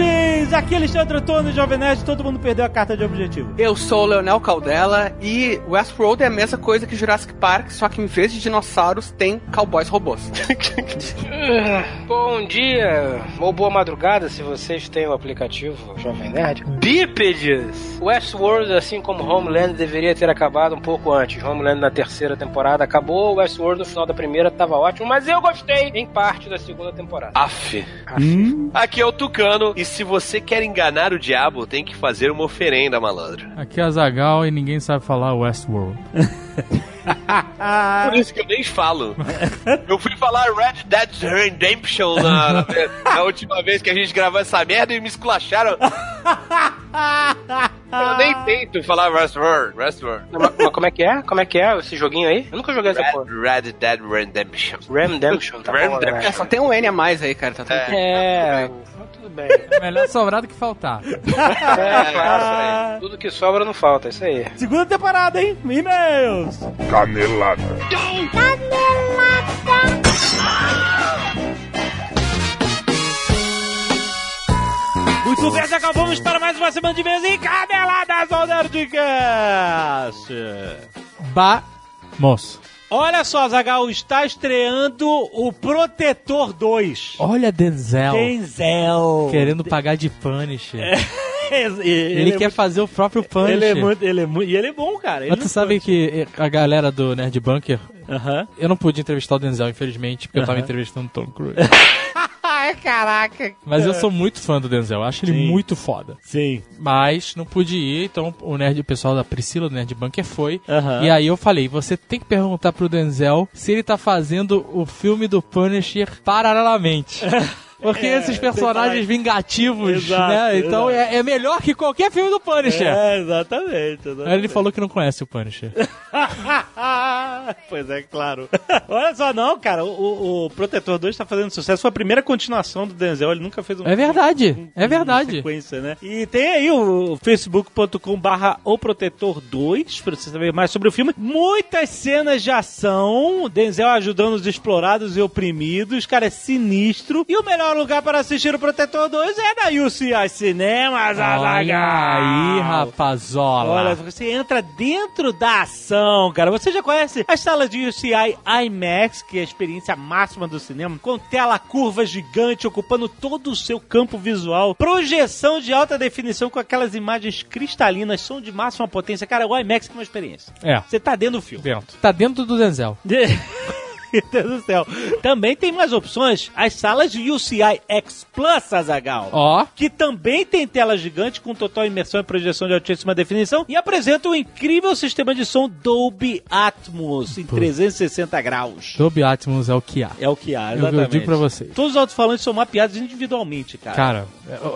Nerds! Aqui é Alexandre Antônio, Jovem Nerd, todo mundo perdeu a carta de objetivo. Eu sou o Leonel Caldela e Westworld é a mesma coisa que Jurassic Park, só que em vez de dinossauros tem cowboys robôs. Bom dia, ou boa madrugada se vocês têm o aplicativo Jovem Nerd. Bípedes! Westworld, assim como Homeland, deveria ter acabado um pouco antes. Homeland na terceira temporada acabou, Westworld no final da primeira tava ótimo, mas eu gostei em parte da segunda temporada. Aff. Hum? Aqui é o Tucano, e se você quer enganar o diabo, tem que fazer uma oferenda, malandro. Aqui é a Zagal e ninguém sabe falar Westworld. Por isso que eu nem falo. Eu fui falar Red Dead Redemption na, na, na última vez que a gente gravou essa merda e me esculacharam. Eu nem tento falar Westworld. Westworld. Mas, mas como é que é? Como é que é esse joguinho aí? Eu nunca joguei essa porra. Red, Red Dead Redemption. Redemption, tá bom, Redemption. né? É, só tem um N a mais aí, cara. Tá tudo bem. É, tudo bem. Melhor sobrar do que faltar. É, claro, aí. Tudo que sobra não falta, isso aí. Segunda temporada, hein? E-mails! Canelada. Muito bem, Zagal, vamos para mais uma semana de e-mails e caneladas ao Nerdcast! Vamos. Olha só, Zagal, está estreando o Protetor 2. Olha Denzel. Denzel. Querendo pagar de Punisher. ele, Ele, é quer muito- fazer o próprio Punisher. Ele é muito, ele é muito, e ele é bom, cara. Ele Mas tu não sabe pode- que a galera do Nerd Bunker, Aham. eu não pude entrevistar o Denzel, infelizmente, porque eu tava entrevistando o Tom Cruise. Caraca. Mas eu sou muito fã do Denzel, eu acho ele Sim. muito foda. Sim. Mas não pude ir, então o nerd, o pessoal da Priscila do Nerd Bunker foi. E aí eu falei, você tem que perguntar pro Denzel se ele tá fazendo o filme do Punisher paralelamente. Porque É, esses personagens vingativos, Exato, né? Então é, é melhor que qualquer filme do Punisher. É, exatamente. exatamente. Aí ele falou que não conhece o Punisher. pois é, claro. Olha só, não, cara, o, o Protetor 2 tá fazendo sucesso. Foi a primeira continuação do Denzel, ele nunca fez um É verdade, um- é um verdade. sequência, né? E tem aí o facebook.com barra o Protetor 2, pra você saber mais sobre o filme. Muitas cenas de ação, Denzel ajudando os explorados e oprimidos, cara, é sinistro. E o melhor lugar para assistir o Protetor 2 é na UCI Cinemas, Olha aí, rapazola. Olha, você entra dentro da ação, cara. Você já conhece as salas de UCI IMAX, que é a experiência máxima do cinema, com tela curva gigante ocupando todo o seu campo visual, projeção de alta definição com aquelas imagens cristalinas, som de máxima potência. Cara, o IMAX é uma experiência. É, Você tá dentro do filme. dentro. Tá dentro do Denzel. Meu Deus do céu. Também tem mais opções, as salas de UCI X Plus, Azagal Ó, que também tem tela gigante com total imersão e projeção de altíssima definição e apresenta um incrível sistema de som Dolby Atmos em 360 graus. Dolby Atmos é o que há. É o que há, Eu- exatamente. eu digo pra vocês. Todos os alto-falantes são mapeados individualmente, cara. Cara,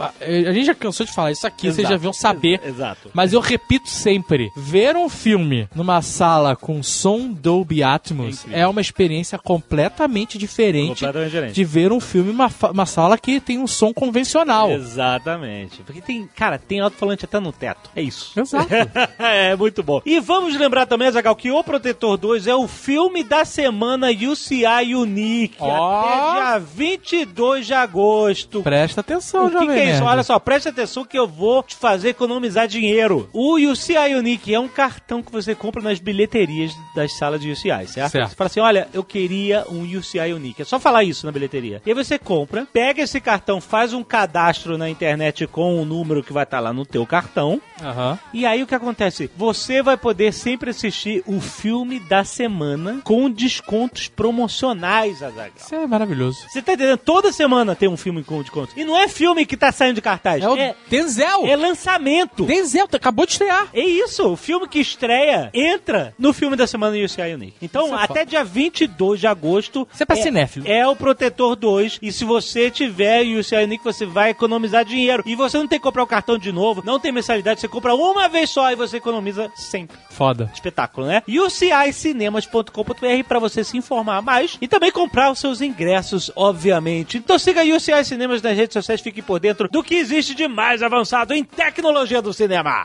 a, a gente já cansou de falar isso aqui, vocês Exato. já deviam saber. Exato. Mas eu repito sempre: ver um filme numa sala com som Dolby Atmos É é, uma experiência completamente diferente Completamente diferente. de ver um filme numa fa- uma sala que tem um som convencional. Exatamente. Porque tem, cara, tem alto-falante até no teto. É isso. Exato. é, muito bom. E vamos lembrar também, Zagal, que O Protetor 2 é o filme da semana UCI Unique. Ó. Até dia 22 de agosto. Presta atenção, O que, que é isso? Olha só, preste atenção que eu vou te fazer economizar dinheiro. O UCI Unique é um cartão que você compra nas bilheterias das salas de UCI, certo? Certo. Você fala assim, olha, eu queria um UCI Unique. É só falar isso na bilheteria. E aí você compra, pega esse cartão, faz um cadastro na internet com o número que vai estar lá no teu cartão. Aham. E aí o que acontece? Você vai poder sempre assistir o filme da semana com descontos promocionais, Azaghal. Isso é maravilhoso. Você tá entendendo? Toda semana tem um filme com desconto. E não é filme que tá saindo de cartaz. É o É, Denzel! é lançamento. Denzel, tu acabou de estrear. É isso, o filme que estreia entra no filme da semana UCI Unique. Então, é até dia 22 de agosto. Isso é pra cinéfilo. É o Protetor 2. E se você tiver UCI Unique, você vai economizar dinheiro. E você não tem que comprar o cartão de novo, não tem mensalidade, você compra uma vez só e você economiza sempre. Foda. Espetáculo, né? UCIcinemas.com.br para você se informar mais e também comprar os seus ingressos, obviamente. Então siga a UCI Cinemas nas redes sociais, fique por dentro do que existe de mais avançado em tecnologia do cinema.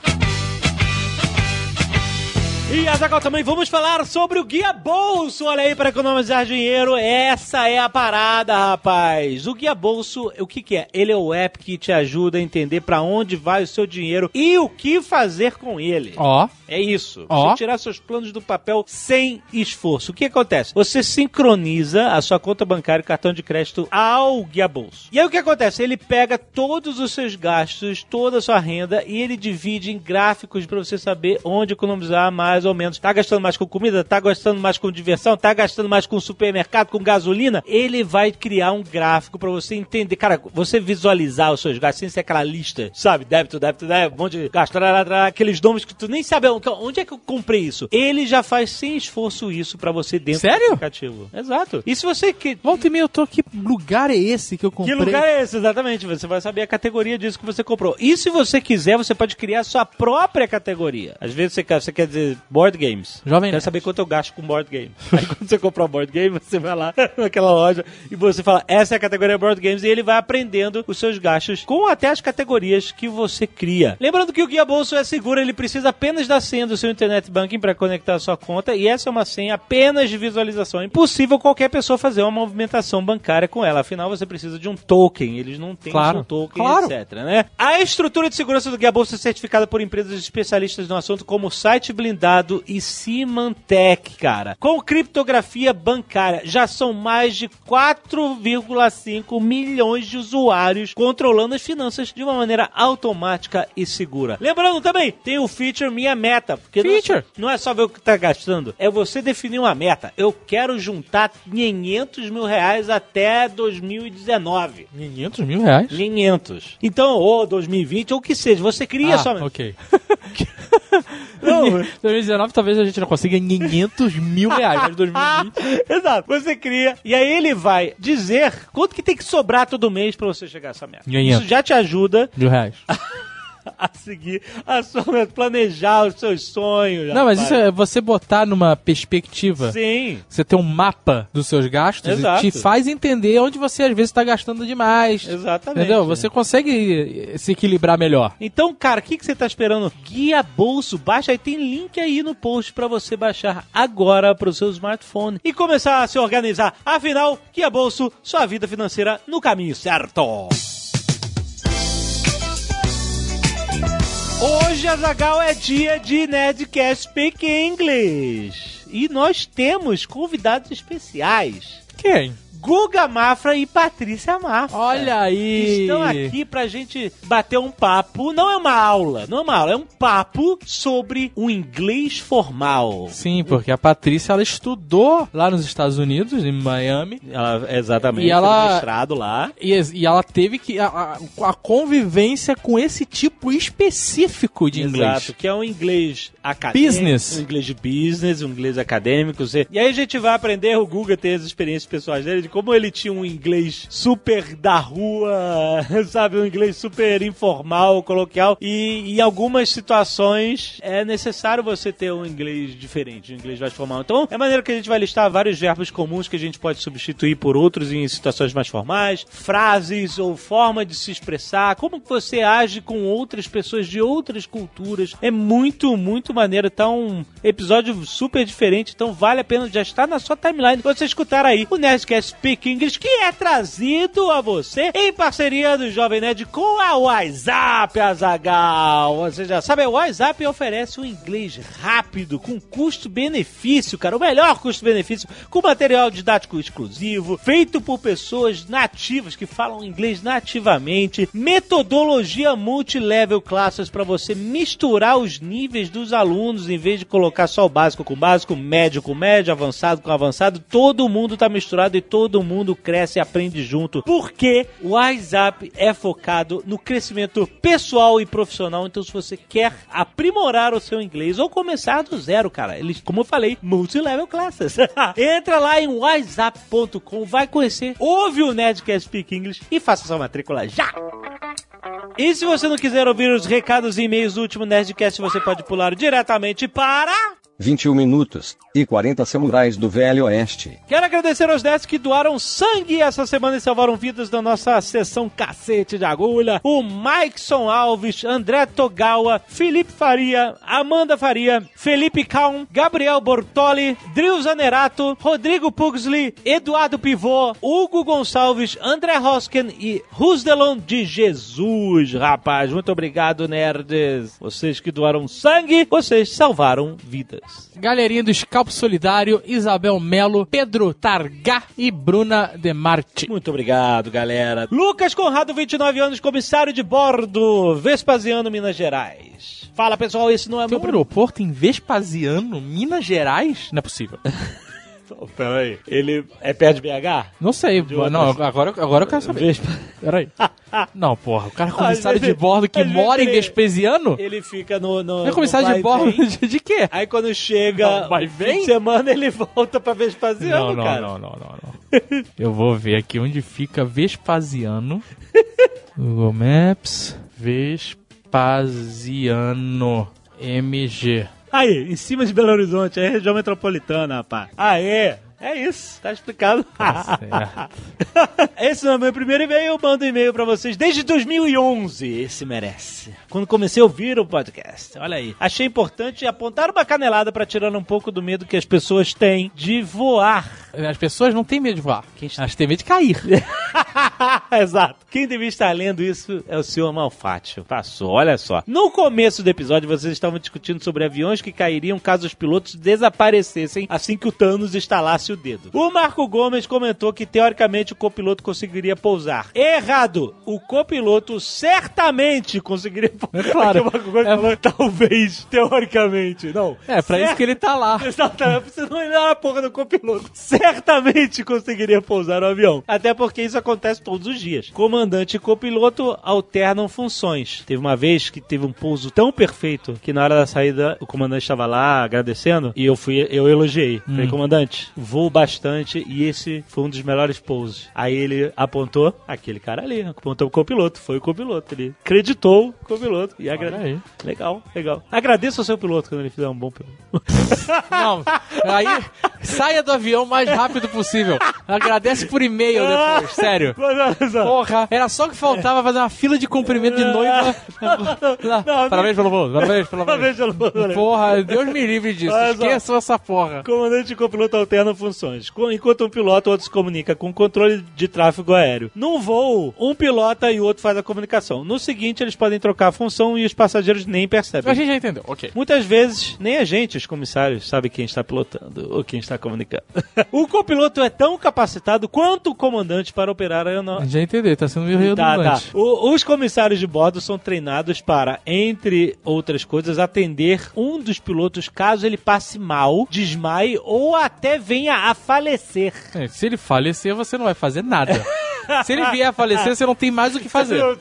E Azaghal também vamos falar sobre o Guia Bolso. Olha aí, para economizar dinheiro, essa é a parada, rapaz. O Guia Bolso, o que, que é? Ele é o app que te ajuda a entender para onde vai o seu dinheiro e o que fazer com ele. Ó. É isso. Ó. Você tirar seus planos do papel sem esforço. O que acontece? Você sincroniza a sua conta bancária e cartão de crédito ao Guia Bolso. E aí o que acontece? Ele pega todos os seus gastos, toda a sua renda e ele divide em gráficos para você saber onde economizar mais ou menos. Tá gastando mais com comida? Tá gastando mais com diversão? Tá gastando mais com supermercado, com gasolina? Ele vai criar um gráfico para você entender. Cara, você visualizar os seus gastos sem ser aquela lista, sabe? Débito, débito, débito, um monte de gasto, tarará, tarará, aqueles nomes que tu nem sabe onde- onde é que eu comprei isso. Ele já faz sem esforço isso para você dentro Sério? do aplicativo. Exato. E se você que Volta e meia eu tô que lugar é esse que eu comprei? que lugar é esse? Exatamente. Você vai saber a categoria disso que você comprou. E se você quiser, você pode criar a sua própria categoria. Às vezes você quer, você quer dizer board games. Jovem Quer Nerd. saber quanto eu gasto com board game. Aí quando você comprar um board game, você vai lá naquela loja e você fala, essa é a categoria board games, e ele vai aprendendo os seus gastos com até as categorias que você cria. Lembrando que o Guia Bolso é seguro, ele precisa apenas da senha do seu internet banking para conectar a sua conta, e essa é uma senha apenas de visualização. É impossível qualquer pessoa fazer uma movimentação bancária com ela. Afinal, você precisa de um token. Eles não têm Claro. um token, Claro. etc, né? A estrutura de segurança do Guia Bolso é certificada por empresas especialistas no assunto como Site Blindado e Symantec, cara. Com criptografia bancária, já são mais de 4,5 milhões de usuários controlando as finanças de uma maneira automática e segura. Lembrando também, tem o feature Minha Meta, porque é Feature? não é só ver o que tá gastando, é você definir uma meta. Eu quero juntar 500 mil reais até 2019. 500 mil reais? 500. Então, ou 2020, ou o que seja, você cria ah, sua... ok. Não, 2019 talvez a gente não consiga 500 mil reais, mas 2020... Exato. Você cria, e aí ele vai dizer quanto que tem que sobrar todo mês pra você chegar a essa meta. 500. Isso já te ajuda Mil reais. a seguir a sua planejar os seus sonhos. Não, mas rapaz. isso é você botar numa perspectiva. Sim. Você ter um mapa dos seus gastos Exato. e te faz entender onde você às vezes está gastando demais. Exatamente. Entendeu? Você consegue se equilibrar melhor. Então, cara, o que, que você tá esperando? Guia Bolso, baixa aí, tem link aí no post pra você baixar agora pro seu smartphone e começar a se organizar. Afinal, Guia Bolso, sua vida financeira no caminho certo. Hoje, Azagal, é dia de Nerdcast Speak English. E nós temos convidados especiais. Quem? Guga Mafra e Patrícia Mafra. Olha aí. Estão aqui pra gente bater um papo. Não é uma aula, não é uma aula, é um papo sobre o inglês formal. Sim, porque a Patrícia ela estudou lá nos Estados Unidos, em Miami. Ela, exatamente, E ela- mestrado lá. E, e ela teve que. A, a- convivência com esse tipo específico de inglês. Exato, que é um inglês acadêmico. Business. Um inglês de business, um inglês acadêmico. E aí a gente vai aprender, o Guga tem as experiências pessoais dele, de como ele tinha um inglês super da rua, sabe? Um inglês super informal, coloquial. E em algumas situações é necessário você ter um inglês diferente, um inglês mais formal. Então, é maneira que a gente vai listar vários verbos comuns que a gente pode substituir por outros em situações mais formais, frases ou forma de se expressar, como você age com outras pessoas de outras culturas. É muito, muito maneiro. Tá um episódio super diferente, então vale a pena já estar na sua timeline pra você escutar aí o Nerdcast Speak English, que é trazido a você em parceria do Jovem Nerd com a WhatsApp, Azagal. Você já sabe, a WhatsApp oferece um inglês rápido, com custo-benefício, cara. O melhor custo-benefício, com material didático exclusivo, feito por pessoas nativas que falam inglês nativamente, metodologia multilevel classes para você misturar os níveis dos alunos em vez de colocar só o básico com básico, médio com médio, avançado com avançado. Todo mundo tá misturado e todo mundo cresce e aprende junto. Porque o WhatsApp é focado no crescimento pessoal e profissional. Então, se você quer aprimorar o seu inglês ou começar do zero, cara, eles, como eu falei, multilevel classes. Entra lá em whatsapp.com, vai conhecer, ouve o Nerdcast Speak English e faça sua matrícula já! E se você não quiser ouvir os recados e e-mails do último Nerdcast, você pode pular diretamente para... 21 minutos e 40 samurais do Velho Oeste. Quero agradecer aos 10 que doaram sangue essa semana e salvaram vidas da nossa sessão cacete de agulha. O Maikson Alves, André Togawa, Felipe Faria, Amanda Faria, Felipe Kaun, Gabriel Bortoli, Drill Zanerato, Rodrigo Pugsley, Eduardo Pivô, Hugo Gonçalves, André Hosken e Rusdelon de Jesus, rapaz. Muito obrigado, nerds. Vocês que doaram sangue, vocês salvaram vidas. Galerinha do Scalpo Solidário, Isabel Melo, Pedro Targá e Bruna Demarti. Muito obrigado, galera. Lucas Conrado, 29 anos, comissário de bordo, Vespasiano, Minas Gerais. Fala, pessoal, esse não é Tem um muito... aeroporto em Vespasiano, Minas Gerais? Não é possível. Peraí, ele é perto de BH? Não sei. Não, agora, agora eu quero saber. Vespa... Peraí. Não, porra, o cara é comissário vezes- de bordo que mora em Vespasiano? Ele fica no... no É comissário no de bordo vem. de, de quê? Aí quando chega Não, vem? de semana, ele volta pra Vespasiano, Não, não, cara. não, não, não, não. Eu vou ver aqui onde fica Vespasiano. Google Maps. Vespasiano. MG. Aí, em cima de Belo Horizonte, é região metropolitana, rapaz. Aê! É isso, tá explicado. certo. Esse é meu primeiro e-mail, eu mando e-mail pra vocês desde 2011. Esse merece. Quando comecei a ouvir o podcast. Olha aí. Achei importante apontar uma canelada pra tirar um pouco do medo que as pessoas têm de voar. As pessoas não têm medo de voar. Elas têm medo de cair. Exato. Quem devia estar lendo isso é o senhor Malfátio. Passou, olha só. No começo do episódio, vocês estavam discutindo sobre aviões que cairiam caso os pilotos desaparecessem assim que o Thanos estalasse o dedo. O Marco Gomes comentou que, teoricamente, o copiloto conseguiria pousar. Errado! O copiloto certamente conseguiria pousar. É claro. o Marco Gomes É- falou, talvez, teoricamente. Não. É, pra isso que ele tá lá. Exatamente, você não olhar a porra do copiloto. Certamente conseguiria pousar o avião. Até porque isso acontece todos os dias. Comandante e copiloto alternam funções. Teve uma vez que teve um pouso tão perfeito que na hora da saída o comandante estava lá agradecendo e eu fui, eu elogiei. Falei, comandante, voo bastante e esse foi um dos melhores pousos. Aí ele apontou aquele cara ali, apontou o copiloto, foi o copiloto. Ele acreditou o copiloto e agradeceu. Legal, legal. Agradeça ao seu piloto quando ele fizer um bom piloto. Não, aí saia do avião o mais rápido possível. Agradece por e-mail depois, sério. Porra, era só que faltava fazer uma fila de cumprimento de noiva. Não, parabéns pelo voo, parabéns pelo Parabéns pelo voo. Porra, Deus me livre disso. Esqueçam essa porra. Comandante e copiloto alternam funções. Enquanto um piloto, o outro se comunica com o controle de tráfego aéreo. Num voo, um pilota e o outro faz a comunicação. No seguinte, eles podem trocar a função e os passageiros nem A percebem. gente já entendeu, ok. Muitas vezes, nem a gente, os comissários, sabe quem está pilotando ou quem está comunicando. o copiloto é tão capacitado quanto o comandante para operar a A aeronave. gente já entendeu, tá sendo meio Tá, tá. redundante. O- os comissários de bordo são treinados para, entre outras coisas, atender um dos pilotos caso ele passe mal, desmaie ou até venha a falecer. É, se ele falecer, você não vai fazer nada. se ele vier a falecer, você não tem mais o que fazer.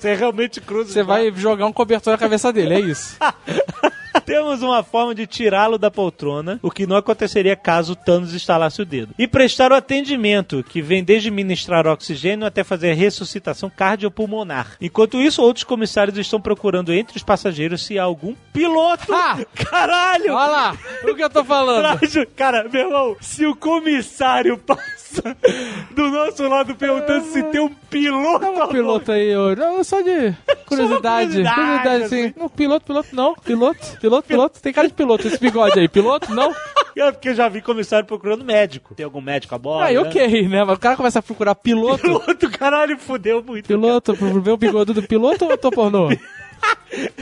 Você é realmente cruz. Você vai jogar um cobertor na cabeça dele, é isso. Temos uma forma de tirá-lo da poltrona, o que não aconteceria caso o Thanos instalasse o dedo. E prestar o atendimento, que vem desde ministrar oxigênio até fazer ressuscitação cardiopulmonar. Enquanto isso, outros comissários estão procurando entre os passageiros se há algum piloto. Ah! Caralho! Olha lá, o que eu tô falando. Cara, meu irmão, se o comissário passa do nosso lado perguntando se tem um piloto. Um piloto aí, eu, não, só de curiosidade. curiosidade, curiosidade, assim. Não, piloto, piloto, não. Piloto, piloto, piloto. Tem cara de piloto, esse bigode aí. Piloto, não. É porque eu já vi comissário procurando médico. Tem algum médico a bordo? Aí, né? ok, né? Mas o cara começa a procurar piloto. Piloto, caralho, fudeu muito. Piloto, pra ver o bigode do piloto ou eu tô pornô?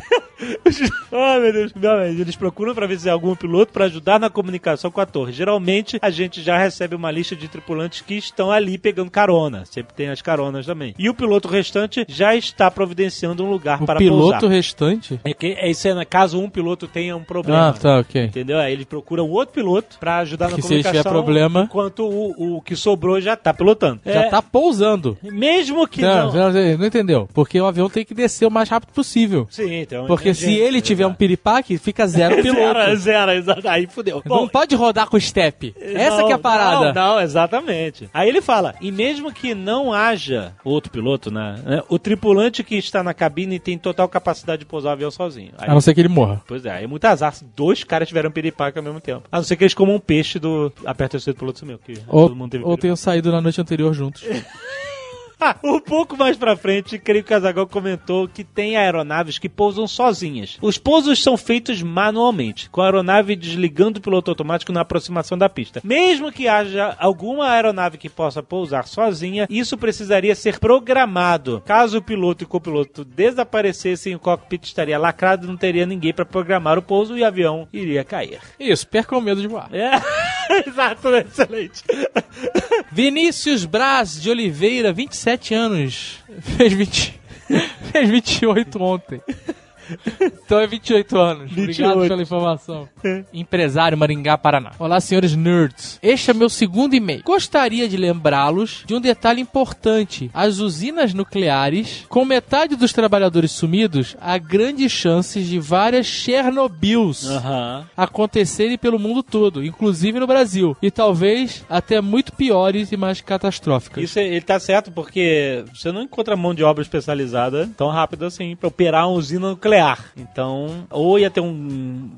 Ai, meu Deus. Não, eles procuram pra ver se é algum piloto pra ajudar na comunicação com a torre. Geralmente, a gente já recebe uma lista de tripulantes que estão ali pegando carona. Sempre tem as caronas também. E o piloto restante já está providenciando um lugar O para piloto pousar. restante? É, que, é isso é na- caso um piloto tenha um problema. Ah, tá, ok. Entendeu? Aí eles procuram outro piloto pra ajudar na Que se ele comunicação. tiver problema- Enquanto o, o que sobrou já tá pilotando. Já É, tá pousando. Mesmo que Não, não. não, não entendeu. Porque o avião tem que descer o mais rápido possível. Prêmio. Sim, então. Porque se ele tiver um piripaque, fica zero piloto. Zero, zero, exato. Aí fudeu. Não pode rodar com step. Essa Não, que é a parada. Não, não, exatamente. Aí ele fala, e mesmo que não haja outro piloto, né, né, o tripulante que está na cabine tem total capacidade de pousar o avião sozinho. Aí, A não ser que ele morra. Pois é, aí é muito azar se dois caras tiveram piripaque ao mesmo tempo. A não ser que eles comam um peixe do Aperta o Terceiro Piloto Sumiu, que Ou, todo mundo teve ou tenham saído na noite anterior juntos. Um pouco mais pra frente, creio que o Casagal comentou que tem aeronaves que pousam sozinhas. Os pousos são feitos manualmente, com a aeronave desligando o piloto automático na aproximação da pista. Mesmo que haja alguma aeronave que possa pousar sozinha, isso precisaria ser programado. Caso o piloto e o copiloto desaparecessem, o cockpit estaria lacrado e não teria ninguém pra programar o pouso e o avião iria cair. Isso, percam o medo de voar. É, exato, excelente. Vinícius Braz de Oliveira, 27 anos. Fez 20. Fez 28 ontem. Então é 28 anos. Obrigado 28. pela informação. Empresário Maringá, Paraná. Olá, senhores nerds. Este é meu segundo e-mail. Gostaria de lembrá-los de um detalhe importante. As usinas nucleares, com metade dos trabalhadores sumidos, há grandes chances de várias Chernobyls Aham. acontecerem pelo mundo todo, inclusive no Brasil. E talvez até muito piores e mais catastróficas. Isso ele tá certo, porque você não encontra mão de obra especializada tão rápido assim pra operar uma usina nuclear. Então, ou ia ter um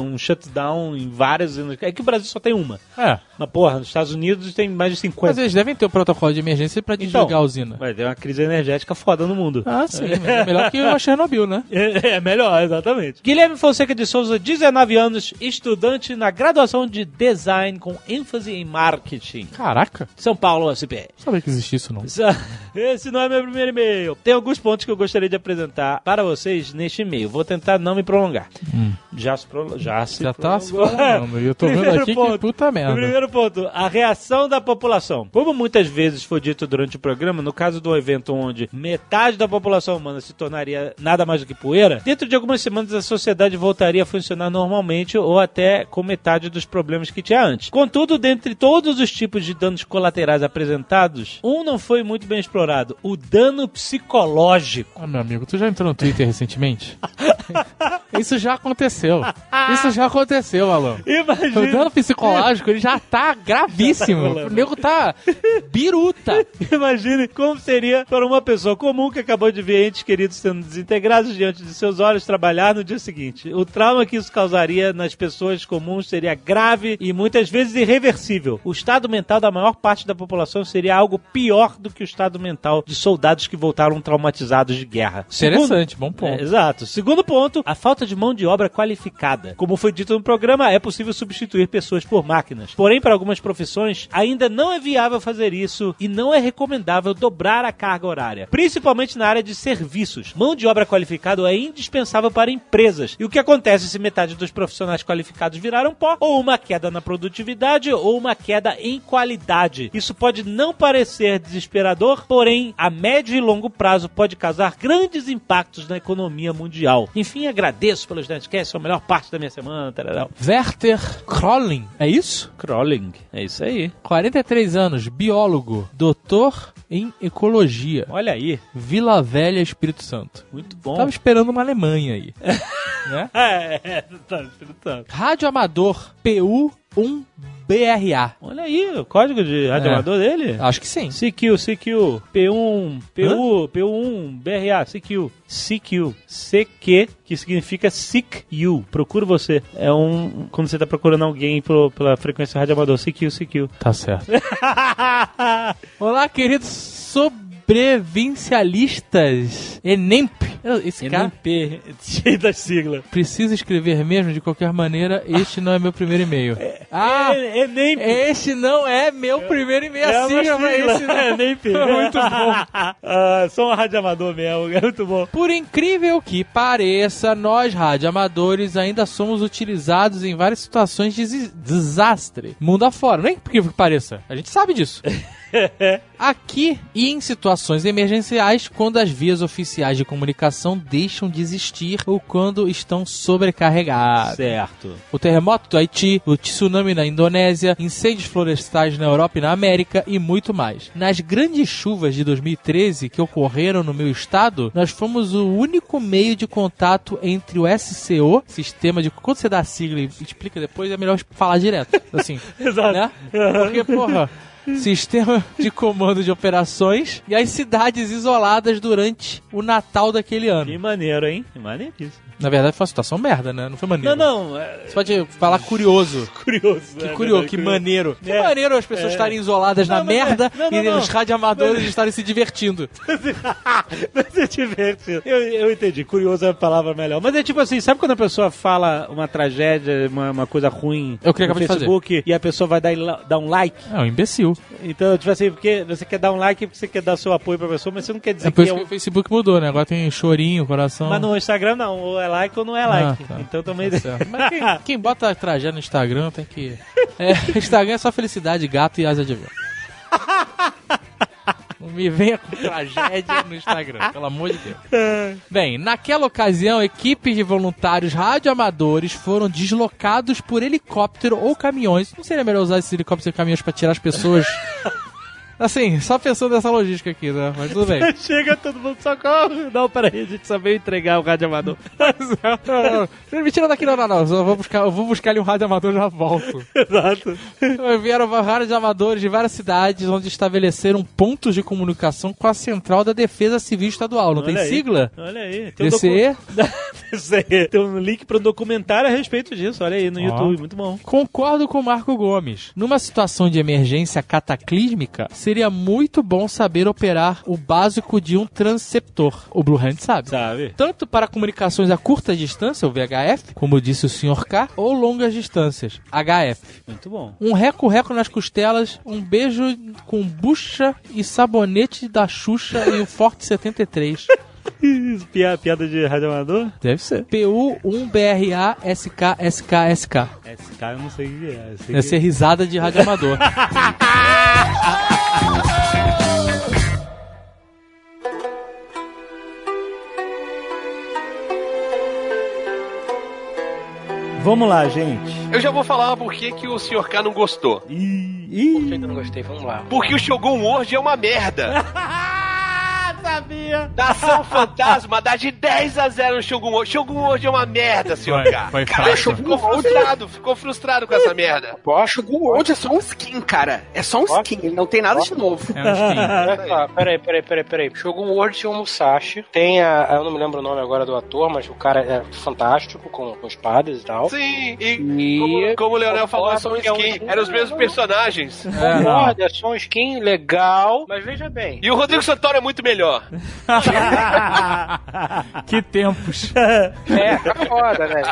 um shutdown em várias. É que o Brasil só tem uma. É. Mas, porra, nos Estados Unidos tem mais de 50. Mas eles devem ter um protocolo de emergência pra desligar Então, a usina. Vai ter uma crise energética foda no mundo. Ah, sim, é melhor que a Chernobyl, né? É, é melhor, exatamente. Guilherme Fonseca de Souza, 19 anos, estudante na graduação de design com ênfase em marketing. Caraca, São Paulo, não sabia que existia isso, não. Esse não é meu primeiro e-mail. Tem alguns pontos que eu gostaria de apresentar para vocês neste e-mail. Vou tentar não me prolongar. Já se, prolo... já se Já tá se prolongou. falando. E eu tô vendo aqui que ponto. puta merda. Primeiro ponto, a reação da população. Como muitas vezes foi dito durante o programa, no caso do evento onde metade da população humana se tornaria nada mais do que poeira, dentro de algumas semanas a sociedade voltaria a funcionar normalmente ou até com metade dos problemas que tinha antes. Contudo, dentre todos os tipos de danos colaterais apresentados, um não foi muito bem explorado: o dano psicológico. Ah, meu amigo, tu já entrou no Twitter recentemente? Isso já aconteceu. Isso já aconteceu, Alan. O Imagina. dano psicológico, ele já tá gravíssimo. Já tá o nego tá biruta. Imagine como seria para uma pessoa comum que acabou de ver entes queridos sendo desintegrados diante de seus olhos trabalhar no dia seguinte. O trauma que isso causaria nas pessoas comuns seria grave e muitas vezes irreversível. O estado mental da maior parte da população seria algo pior do que o estado mental de soldados que voltaram traumatizados de guerra. Interessante, bom É, ponto. Segundo ponto, a falta de mão de obra qualificada. Como foi dito no programa, é possível substituir pessoas por máquinas. Porém, para algumas profissões, ainda não é viável fazer isso e não é recomendável dobrar a carga horária. Principalmente na área de serviços. Mão de obra qualificada é indispensável para empresas. E o que acontece se metade dos profissionais qualificados viraram pó? Ou uma queda na produtividade ou uma queda em qualidade. Isso pode não parecer desesperador, porém, a médio e longo prazo pode causar grandes impactos na economia mundial. Enfim, agradeço pelos Nerdcasts, são a melhor parte da minha semana. Tararau. Werther Krolling, é isso? Crawling, é isso aí. 43 anos, biólogo, doutor em ecologia. Olha aí, Vila Velha, Espírito Santo. muito bom. Tava esperando uma Alemanha aí. né? É, é, tá experimentando. Rádio Amador PU1BRA. Olha aí, o código de radioamador dele. Acho que sim. CQ, CQ, P1, PU, P1, BRA, CQ, CQ, CQ, que significa Seek You, procuro você. É um, quando você tá procurando alguém pro, pela frequência radioamador, CQ, CQ. Tá certo. Olá, queridos sobrevincialistas. Enemp. Esse cara NP, cheio da sigla. precisa escrever mesmo de qualquer maneira. Este não é meu primeiro e-mail. Ah, É, é NEMP. este não é meu primeiro e-mail. É mas sigla. esse não É NEMP. Muito bom. ah, sou um radioamador mesmo, é muito bom. Por incrível que pareça, nós radioamadores ainda somos utilizados em várias situações de desastre. Mundo afora. Nem por incrível que pareça. A gente sabe disso. Aqui e em situações emergenciais, quando as vias oficiais de comunicação deixam de existir ou quando estão sobrecarregadas. Certo. O terremoto do Haiti, o tsunami na Indonésia, incêndios florestais na Europa e na América e muito mais. Nas grandes chuvas de 2013 que ocorreram no meu estado, nós fomos o único meio de contato entre o SCO, sistema de. Quando você dá a sigla e explica depois, é melhor falar direto. Assim, Exato. né? Porque, porra. Sistema de comando de operações e as cidades isoladas durante o Natal daquele ano. Que maneiro, hein? Que maneiríssimo. Na verdade, foi uma situação merda, né? Não foi maneiro. Não, não, é Você pode falar curioso. curioso. Que é curioso, verdade, que maneiro. Que É. maneiro as pessoas É. estarem isoladas Não, na é- merda não, não, e os radioamadores estarem se divertindo. Mas é divertido. Eu, eu entendi. Curioso é a palavra melhor. Mas é tipo assim, sabe quando a pessoa fala uma tragédia, uma, uma coisa ruim É eu no de fazer. Facebook e a pessoa vai dar, dar um like? É um imbecil. Então, tipo assim, porque você quer dar um like porque você quer dar seu apoio pra pessoa, mas você não quer dizer É por que isso é que o Facebook mudou, né? Agora tem chorinho, coração. Mas no Instagram não, ou é like ou não é like. Ah, tá. Então também... Tá. Mas quem, quem bota tragédia no Instagram tem que. É, Instagram é só felicidade, gato e asa de avião. Não me venha com tragédia no Instagram, pelo amor de Deus. Bem, naquela ocasião, equipes de voluntários radioamadores foram deslocados por helicóptero ou caminhões. Não seria melhor usar esses helicópteros e caminhões pra tirar as pessoas? Assim, só pensando nessa logística aqui, né? Mas tudo bem. Chega todo mundo, socorro! Não, peraí, a gente sabia entregar o rádio amador. Não, não, não. Me tira daqui, não, não, não. Eu vou buscar, eu vou buscar ali um rádio amador e já volto. Exato. Vieram vários amadores de várias cidades onde estabeleceram pontos de comunicação com a Central da Defesa Civil Estadual. Não Olha tem aí. sigla? Olha aí. Tem um DCE? docu-. Tem um link para um documentário a respeito disso. Olha aí no Ó. YouTube. Muito bom. Concordo com o Marco Gomes. Numa situação de emergência cataclísmica, seria muito bom saber operar o básico de um transceptor. O Blue Hand sabe. Sabe? Tanto para comunicações a curta distância, o VHF, como disse o Sr. K, ou longas distâncias, HF. Muito bom. Um reco-reco nas costelas, um beijo com bucha e sabonete da Xuxa e o Forte 73. Piada, piada de rádio amador? Deve ser. PU1BRA-SK-SK-SK. Esse cara eu não sei o que é. Deve que- ser risada de radioamador. Vamos lá, gente. Eu já vou falar por que, que o Sr. K não gostou. Ih, Por que ih. que eu não gostei? Vamos lá. Porque o Shogun World é uma merda. sabia. Nação Fantasma dá de 10 a 0 no Shogun World. Shogun World é uma merda, Sr. Foi- K. foi Cara, ficou frustrado, ficou frustrado com essa merda. Que o World é só um skin, cara. É só um skin, ele não tem nada de novo. É um skin. Olha só, peraí, peraí, peraí, peraí. Shogun World tinha um Musashi. Tem a. Eu não me lembro o nome agora do ator, mas o cara é fantástico, com, com espadas e tal. Sim, e E. como, como o Leonel falou, é só um é skin. Eram os mesmos personagens. É, é só um skin legal, mas veja bem. E o Rodrigo Santoro é muito melhor. Que tempos. É, tá foda, né?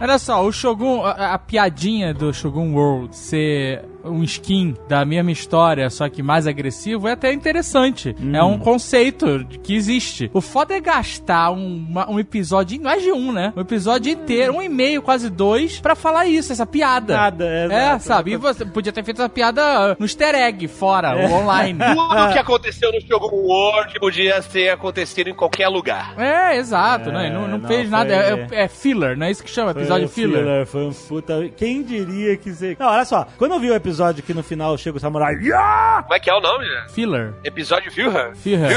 Olha só, o Shogun, a, a piadinha do Shogun World ser um skin da mesma história, só que mais agressivo, é até interessante. É um conceito que existe. O foda é gastar um, uma- um episódio, mais de um, né? Um episódio inteiro, um e meio, quase dois, pra falar isso, essa piada. Nada, é, É, sabe? E você podia ter feito essa piada no easter egg, fora, ou online. Tudo que aconteceu no Shogun World podia ter acontecido em qualquer lugar. É, exato, É, né? Não, não não, fez foi- nada. É, é filler, não é isso que chama? Episódio Foi filler. Foi um puta. Quem diria que você. Não, olha só. Quando eu vi o episódio que no final chega o samurai. Yeah! Como é que é o nome? Filler. Episódio Viewer? Filler.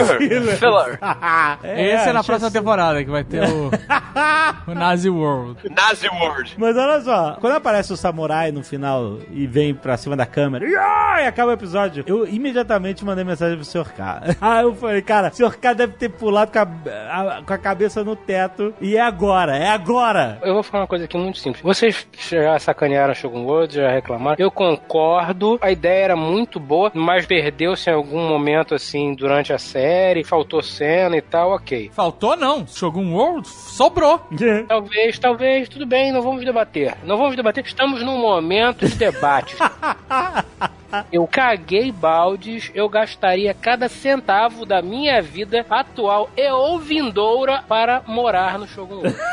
Filler. Esse é na próxima assim. temporada que vai ter o, o Nazi World. Nazi World. Mas olha só, quando aparece o samurai no final e vem pra cima da câmera e acaba o episódio, eu imediatamente mandei mensagem pro Sr. K. Ah, eu falei, cara, o Sr. K deve ter pulado com a, a- com a cabeça no teto e é agora, é agora. Eu vou falar uma coisa aqui muito simples. Vocês já sacanearam Shogun World, já reclamaram. Eu concordo, a ideia era muito boa, mas perdeu-se em algum momento, assim, durante a série, faltou cena e tal, ok. Faltou não. Shogun World sobrou. Talvez, talvez, tudo bem, não vamos debater. Não vamos debater, estamos num momento de debate. Eu caguei baldes, eu gastaria cada centavo da minha vida atual e ou vindoura para morar no Shogun World.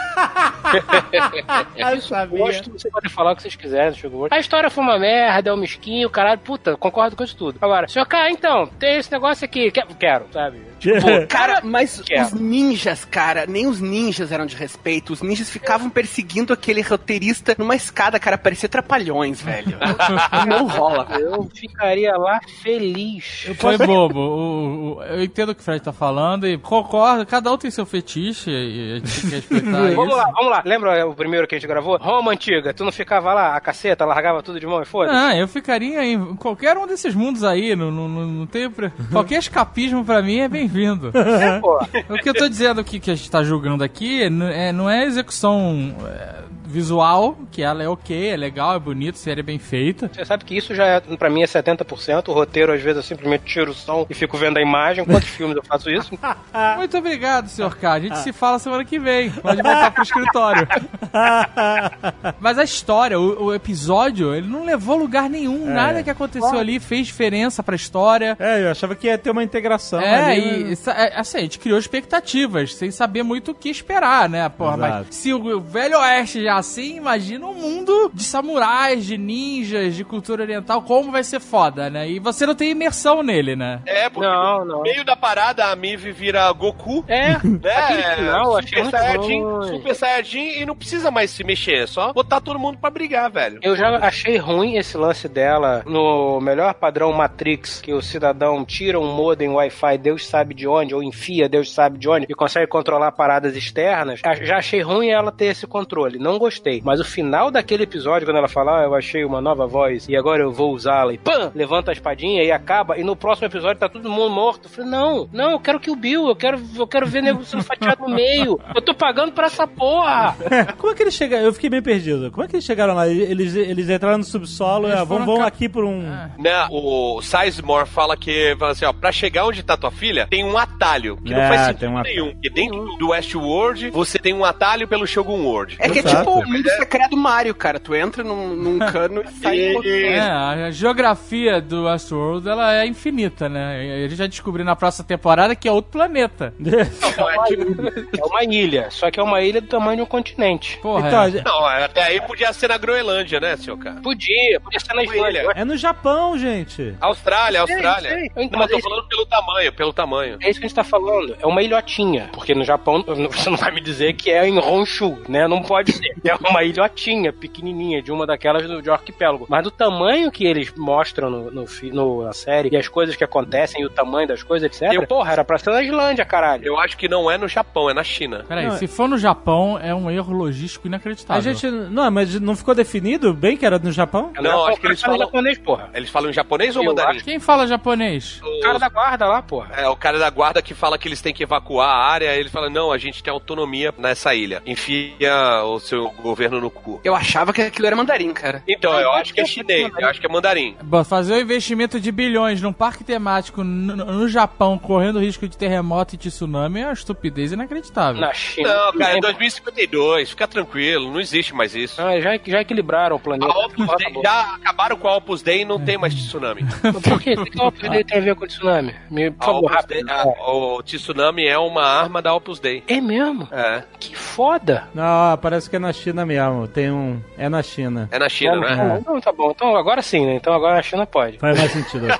Eu sabia. Gosto, você pode falar o que vocês quiserem do Sugar Rush. A história foi uma merda, é um mesquinho, caralho, puta, concordo com isso tudo. Agora, senhor K, então, tem esse negócio aqui, quero sabe? Pô, cara, mas Quero. os ninjas, cara, nem os ninjas eram de respeito. Os ninjas ficavam perseguindo aquele roteirista numa escada, cara, parecia trapalhões, velho. Não rola. Eu ficaria lá feliz. Foi bobo. O- o- eu entendo o que o Fred tá falando e concordo. Cada um tem seu fetiche e a gente tem que respeitar Vamos isso. lá, vamos lá. Lembra o primeiro que a gente gravou? Roma antiga. Tu não ficava lá, a caceta, largava tudo de mão e foda? Ah, eu ficaria em qualquer um desses mundos aí. Não, não, não, não tem Qualquer escapismo pra mim é bem-vindo. Pô, o que eu tô dizendo que, que a gente tá julgando aqui é, não é execução é, visual, que ela é ok, é legal, é bonito, série é bem feita. Você sabe que isso já, é, pra mim, é 70%. O roteiro, às vezes, eu simplesmente tiro o som e fico vendo a imagem. Quantos filmes eu faço isso? Muito obrigado, senhor K. A gente se fala semana que vem. Pode voltar pro escritório. Mas a história, o, o episódio, ele não levou lugar nenhum. Nada que aconteceu ali fez diferença pra história. É, eu achava que ia ter uma integração. É, ali, e né? essa- é, assim, a gente criou expectativas, sem saber muito o que esperar, né? Porra, Exato. mas se o Velho Oeste já é assim, imagina um mundo de samurais, de ninjas, de cultura oriental, como vai ser foda, né? E você não tem imersão nele, né? É, porque Não, no não. meio da parada a Mive vira Goku. É, Né? final eu achei Super Saiyajin, ruim. Super Saiyajin e não precisa mais se mexer, é só botar todo mundo pra brigar, velho. Eu já achei ruim esse lance dela no melhor padrão Matrix, que o cidadão tira um modem Wi-Fi, Deus sabe de onde, ou enfia, Deus sabe de onde, e consegue controlar paradas externas. Já achei ruim ela ter esse controle, não gostei. Mas o final daquele episódio, quando ela fala, ah, eu achei uma nova voz e agora eu vou usá-la, e pam, levanta a espadinha e acaba, e no próximo episódio tá todo mundo morto. Eu falei, não, não, eu quero que o Bill, eu quero, eu quero ver nego sendo fatiado no meio. Eu tô pagando pra essa porra. Como é que eles chegaram? Eu fiquei bem perdido. Como é que eles chegaram lá? Eles, eles entraram no subsolo, Eles é, vão, vão aqui por um. Né, o Sizemore fala que, fala assim, ó, pra chegar onde tá tua filha, tem um atalho, que não É, faz tem sentido um atalho. nenhum. Porque dentro do Westworld, você tem um atalho pelo Shogun World. É que é tipo o mundo secreto do Mario, cara. Tu entra num, num cano e sai E- em outro. É, a geografia do Westworld, ela é infinita, né? E A gente já descobriu na próxima temporada que é outro planeta. Não, é tipo- É uma ilha, só que é uma ilha do tamanho de um continente. Porra, Então, é. não, até aí podia ser na Groenlândia, né, seu cara? Podia, podia ser na Ilha. Islândia. é no Japão, gente. Austrália, Austrália. sei. Não, Então, mas tô esse- falando pelo tamanho, pelo tamanho. É isso que a gente tá falando. É uma ilhotinha. Porque no Japão, você não vai me dizer que é em Honshu, né? Não pode ser. É uma ilhotinha pequenininha, de uma daquelas do, de arquipélago. Mas do tamanho que eles mostram no, no, no- na série, e as coisas que acontecem, e o tamanho das coisas, etc. Eu- Porra, era pra ser na Islândia, caralho. Eu acho que não é no Japão, é na China. Peraí, Não, se for no Japão, é um erro logístico inacreditável. A gente. Não, mas não ficou definido bem que era no Japão? Não, acho que eles fala falam- japonês, porra. Eles falam em japonês ou Eu mandarim? Quem fala japonês? O cara da guarda lá, porra. É, o cara da guarda que fala que eles têm que evacuar a área, ele fala, não, a gente tem autonomia nessa ilha. Enfia o seu governo no cu. Eu achava que aquilo era mandarim, cara. Então, eu acho que é chinês, eu acho que é mandarim. Bom, Fazer um investimento de bilhões num parque temático no, no Japão, correndo risco de terremoto e tsunami, é uma estupidez inacreditável. Na China. Não, cara, é Nem- 2052, fica tranquilo, não existe mais isso. Ah, já, já equilibraram o planeta. Dei, já acabaram com a Opus Dei e não tem mais tsunami. Por quê? O que a Opus Dei tem a ver com o tsunami? Me, por A favor, rápido. Dei- a- o tsunami é uma arma da Opus Dei. É mesmo? É, Que foda. Não, parece que é na China mesmo. Tem um. É na China. é na China, né? não, Então tá bom. Então agora sim, né? Então agora a China pode. Faz mais sentido.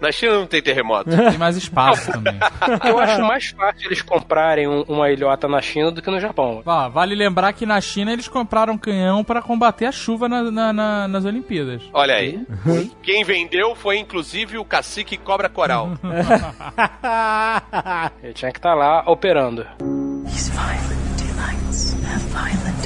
Na China não tem terremoto. Tem mais espaço também. Eu acho mais fácil eles comprarem um- uma ilhota na China do que no Japão. Ó, vale lembrar que na China eles compraram um canhão pra combater a chuva na- na- na- nas Olimpíadas. Olha aí. Quem vendeu foi inclusive o cacique Cobra Coral. Ele tinha que estar lá operando. These violent delights have violent.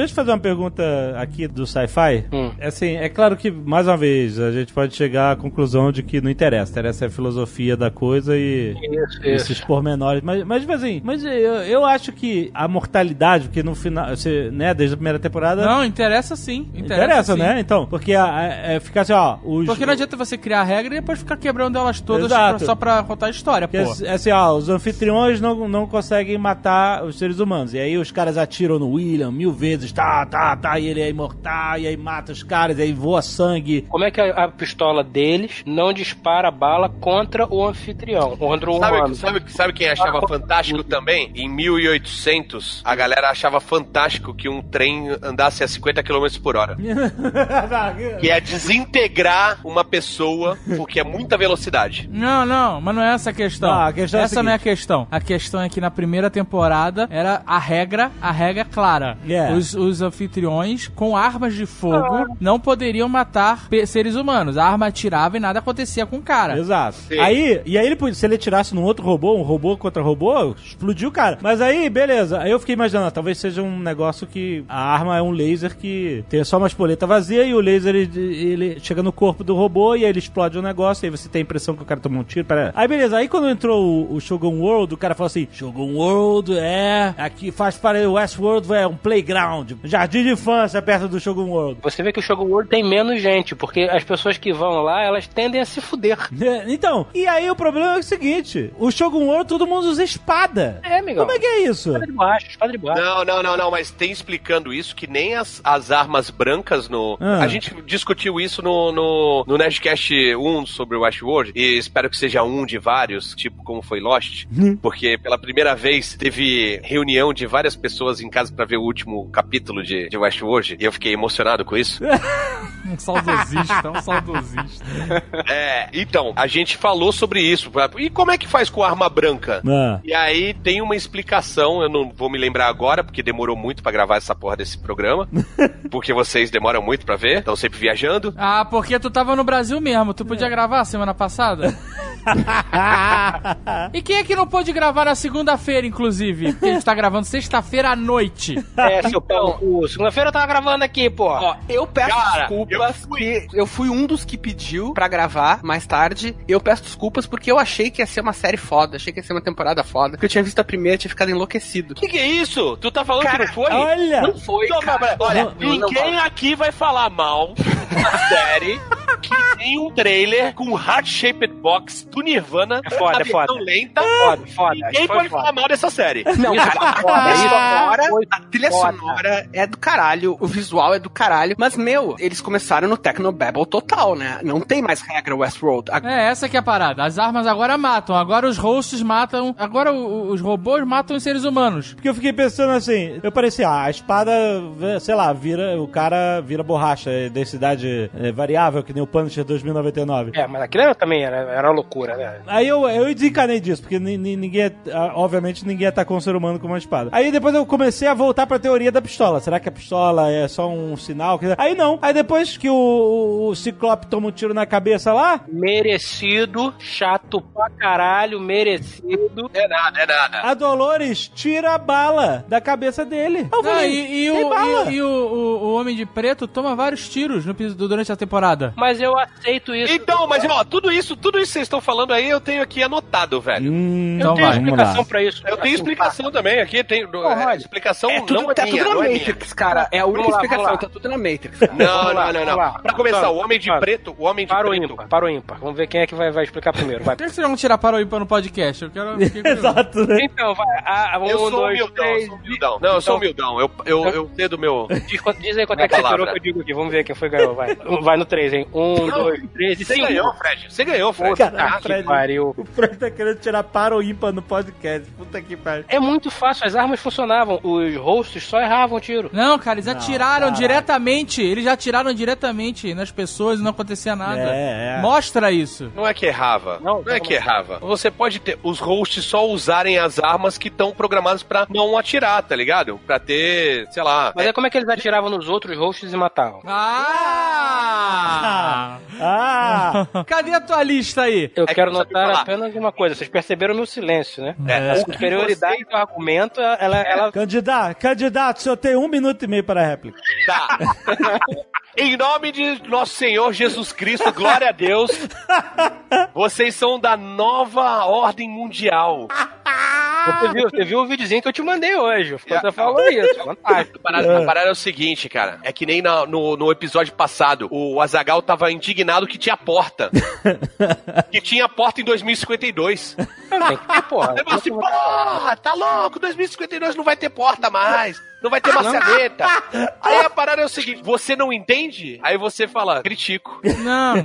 Deixa eu fazer uma pergunta aqui do sci-fi. Hum. É Assim, é claro que, mais uma vez, a gente pode chegar à conclusão de que não interessa. Interessa a filosofia da coisa e Isso, esses pormenores. Mas, mas tipo assim, mas eu, eu acho que a mortalidade, porque no final, você, né, desde a primeira temporada. Não, interessa sim. Interessa, interessa, sim. né? Então, porque a, a, é ficar assim, ó. Os, Porque não adianta você criar regra e depois ficar quebrando elas todas pra- só pra contar a história, pô. Porque, assim, ó, os anfitriões não, não conseguem matar os seres humanos. E aí os caras atiram no William mil vezes, tá, tá, tá, e ele é imortal, e aí mata os caras, e aí voa sangue. Como é que a, a pistola deles não dispara bala contra o anfitrião, contra o Sabe, humano? sabe, sabe quem achava fantástico também? Em 1800, a galera achava fantástico que um trem andasse a 50 km por hora. Que é desintegrar uma pessoa porque é muita velocidade. Não, não, mas não é essa a questão. Ah, a questão é a essa não é a questão. A questão é que na primeira temporada era a regra, a regra clara. Yeah. Os, os anfitriões com armas de fogo não poderiam matar seres humanos. A arma atirava e nada acontecia com o cara. Exato. Sim. Aí, e aí ele podia, se ele tirasse num outro robô, um robô contra robô, explodiu o cara. Mas aí, beleza. Aí eu fiquei imaginando, ah, talvez seja um negócio que a arma é um laser que tem só uma espoleta vazia e o laser ele, ele chega no corpo do robô e aí ele explode um negócio e aí você tem a impressão que o cara tomou um tiro. Pera. Aí beleza, aí quando entrou o, o Shogun World, o cara falou assim: Shogun World é. Aqui faz para o Westworld é um playground, jardim de infância perto do Shogun World. Você vê que o Shogun World tem menos gente, porque as pessoas que vão lá, elas tendem a se fuder. É, Então, e aí o problema é o seguinte: o Shogun World todo mundo usa espada. É, amigão. Como é que é isso? Espada de borracha, espada de borracha. Não, não, não, não, mas tem explicando isso que nem as, as armas brancas no. Ah. A gente discutiu isso no, no, no Nerdcast 1 sobre o Westworld, e espero que seja um de vários, tipo como foi Lost, porque pela primeira vez teve reunião de várias pessoas em casa pra ver o último capítulo de, de Westworld, e eu fiquei emocionado com isso. Um saudosista, um saudosista. é, então, a gente falou sobre isso. E como é que faz com arma branca? Ah. E aí tem uma explicação, eu não vou me lembrar agora, porque demorou muito pra gravar essa porra desse programa. porque vocês demoram muito pra ver, estão sempre viajando. Ah, porque tu tava no Brasil mesmo. Tu podia gravar semana passada? e quem é que não pôde gravar na segunda-feira, inclusive? Porque a gente tá gravando sexta-feira à noite. É, seu pau. Segunda-feira eu tava gravando aqui, pô. Ó, eu peço Cara, desculpas eu fui- eu fui um dos que pediu pra gravar mais tarde. Eu peço desculpas porque eu achei que ia ser uma série foda, achei que ia ser uma temporada foda. Porque eu tinha visto a primeira e tinha ficado enlouquecido. Que que é isso? Tu tá falando Cara, que não foi? Olha! Não foi, Toma, cara. olha, Não, não, ninguém não. aqui vai falar mal da série que tem um trailer com Heart Shaped Box do Nirvana. É foda, a é foda. lenta. Foda, foda. Ninguém foi pode foda. falar mal dessa série. Não, Isso cara, foda, a isso trilha sonora, foi a trilha foda. sonora é do caralho, o visual é do caralho, mas, meu, eles começaram no Tecnobabble total, né? Não tem mais regra Westworld. É, essa que é a parada. As armas agora matam. Agora os hosts matam. Agora os robôs matam os seres humanos. Porque eu fiquei pensando assim, eu parecia, ah, a espada, sei lá, vira, o cara vira borracha, é densidade é, variável, que nem o Punisher 2099. É, mas aquilo era, também era, era uma loucura, né? Aí eu, eu desencanei disso, porque ni- ni- ninguém, é- obviamente, ninguém com um ser humano com uma espada. Aí depois eu comecei a voltar pra teoria da pistola. Será que a pistola é só um sinal? Aí não. Aí depois que o, o, o Ciclope toma um tiro na cabeça lá, Merecido, chato pra caralho, merecido. É nada, é nada. a Dolores tira a bala da cabeça dele. Eu Ah, falei, e, e tem o, bala. e, e o, o- o Homem de Preto toma vários tiros no, durante a temporada. Mas eu aceito isso. Então, mas ó, tudo isso, tudo isso que vocês estão falando aí, eu tenho aqui anotado, velho. Hum, eu então tenho vai, explicação pra isso. Eu tenho explicação também aqui, tem é, explicação É tudo, não é tá minha, tudo não na é Matrix, cara. É a única Vamos lá, explicação, lá. tá tudo na Matrix. cara. Não, lá, não, não, lá. não. Pra começar, o Homem de. Preto, o Homem de Para o Preto. ímpar, para o ímpar. Vamos ver quem é que vai, vai explicar primeiro. Vai. Por que vocês vão tirar para o ímpar no podcast? Eu quero. Exato, né? Então, vai. Ah, um, Eu sou dois, humildão, eu três. sou humildão. Não, eu sou humildão. Eu, eu, eu cedo meu. Diz, aí quanto é que você tirou que eu digo aqui. Vamos ver quem foi ganhou. Vai. Vai no 3, hein? Um, dois, três e Você cinco. ganhou, Fred. Você ganhou, Fred. Caralho, Ah, que Fred. pariu. O Fred tá querendo tirar para o ímpar no podcast. Puta que pariu. É muito fácil, as armas funcionavam. Os hosts só erravam o tiro. Não, cara, eles atiraram caralho. diretamente. Eles já atiraram diretamente nas pessoas e não acontecia nada. É, é. Mostra isso. Não é que errava. Não, Não, é tá que errava. Você pode ter os hosts só usarem as armas que estão programadas pra não atirar, tá ligado? Pra ter, sei lá. Mas aí como é que eles atiravam nos outros hosts e matavam? Ah! Ah! Cadê a tua lista aí? Eu Que quero notar falar. apenas uma coisa. Vocês perceberam meu silêncio, né? É, A superioridade do argumento, ela, ela candidato, candidato, o senhor tem um minuto e meio para a réplica. Tá. em nome de nosso Senhor Jesus Cristo, glória a Deus. Vocês são da nova ordem mundial. Você viu, você viu o videozinho que eu te mandei hoje. Você falou isso. Fantástico. A parada, a parada é o seguinte, cara. É que nem na- no, no episódio passado, o Azagal tava indignado que tinha porta. que tinha porta em 2052. Tem que ter, porra. Falou assim, porra, tá louco, 2052 não vai ter porta mais. Não vai ter maçaneta. Aí a parada é o seguinte, você não entende? Aí você fala, critico. Não,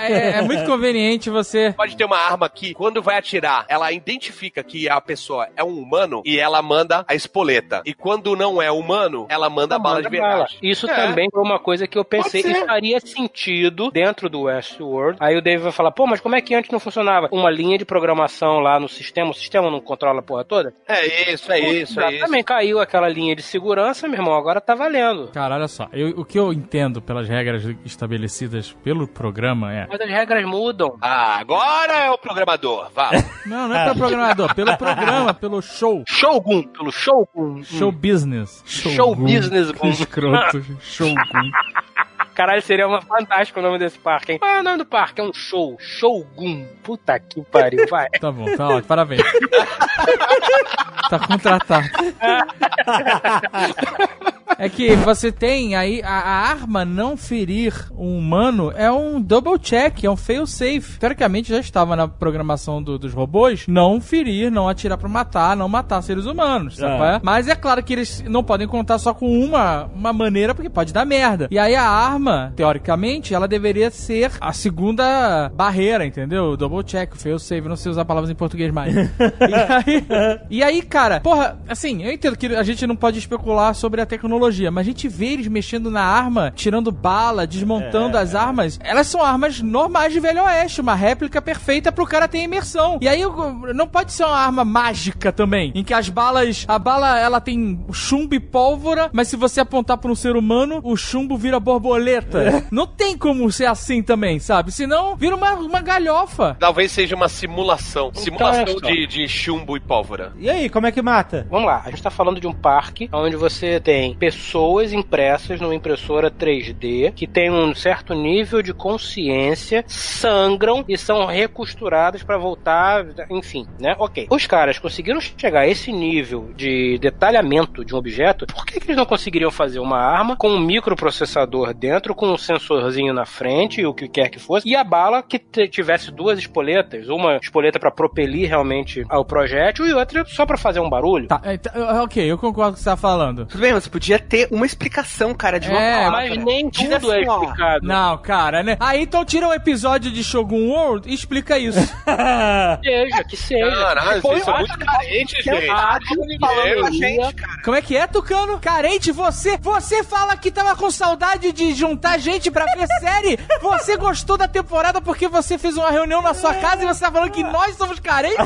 é, é muito conveniente você. Pode ter uma arma que, quando vai atirar, ela identifica que a pessoa é um humano e ela manda a espoleta. E quando não é humano, ela manda a bala de verdade. Isso É. também foi uma coisa que eu pensei que faria sentido dentro do Westworld. Aí o Dave vai falar, pô, mas como é que antes não funcionava? Uma linha de programação lá no sistema, o sistema não controla a porra toda? É isso, é isso, é isso. Também caiu aquela linha de segurança, meu irmão, agora tá valendo. Cara, olha só. eu- o que eu entendo pelas regras estabelecidas pelo programa é. Mas as regras mudam. Ah, agora é o programador, vá. Não, não é pelo programador, pelo programa, pelo show. Showgun, pelo Showgun. Show business. Show business, Que escroto. Shogun. Caralho, seria uma fantástico o nome desse parque, hein? Qual é o nome do parque? É um show. Showgun. Puta que pariu, vai. Tá bom, tá ótimo, parabéns. tá contratado. É que você tem aí a, a arma não ferir um humano é um double check, é um fail safe. Teoricamente já estava na programação do- dos robôs não ferir, não atirar pra matar, não matar seres humanos? É. é? Mas é claro que eles não podem contar só com uma, uma maneira porque pode dar merda. E aí a arma, teoricamente, ela deveria ser a segunda barreira, entendeu? Double check, fail safe, não sei usar palavras em português mais. e, aí, e aí, cara, porra, assim, eu entendo que a gente não pode especular sobre a tecnologia, mas a gente vê eles mexendo na arma, tirando bala, desmontando as armas. Elas são armas normais de Velho Oeste, uma réplica perfeita pro cara ter imersão. E aí não pode ser uma arma mágica também, em que as balas, a bala ela tem chumbo e pólvora, mas se você apontar pra um ser humano, o chumbo vira borboleta. Não tem como ser assim também, sabe? Senão vira uma, uma galhofa. Talvez seja uma simulação. simulação é só. de, de chumbo e pólvora. E aí, como é que mata? Vamos lá, a gente tá falando de um parque onde você tem pessoas impressas numa impressora 3D que tem um certo nível de consciência, sangram e são recosturadas pra voltar, enfim, né? Ok. Os caras conseguiram chegar a esse nível de detalhamento de um objeto, por que, que eles não conseguiriam fazer uma arma com um microprocessador dentro, com um sensorzinho na frente, o que quer que fosse, e a bala que tivesse duas espoletas, uma espoleta pra propelir realmente ao projétil e outra só pra fazer um barulho? Tá, é, tá, ok, eu concordo com o que você tá falando. Tudo bem, mas podia ter uma explicação, cara, de uma É, palavra. Mas nem Diz tudo é assim, ó, explicado. Não, cara, né? Aí então tira o episódio de Shogun World e explica isso. Seja, que seja. Caralho, Foi vocês são muito carentes, Que é gente. falando com a gente, cara. Como é que é, Tucano? Carente, você, você fala que tava com saudade de juntar gente pra ver série? Você gostou da temporada porque você fez uma reunião na sua casa e você tá falando que nós somos carentes?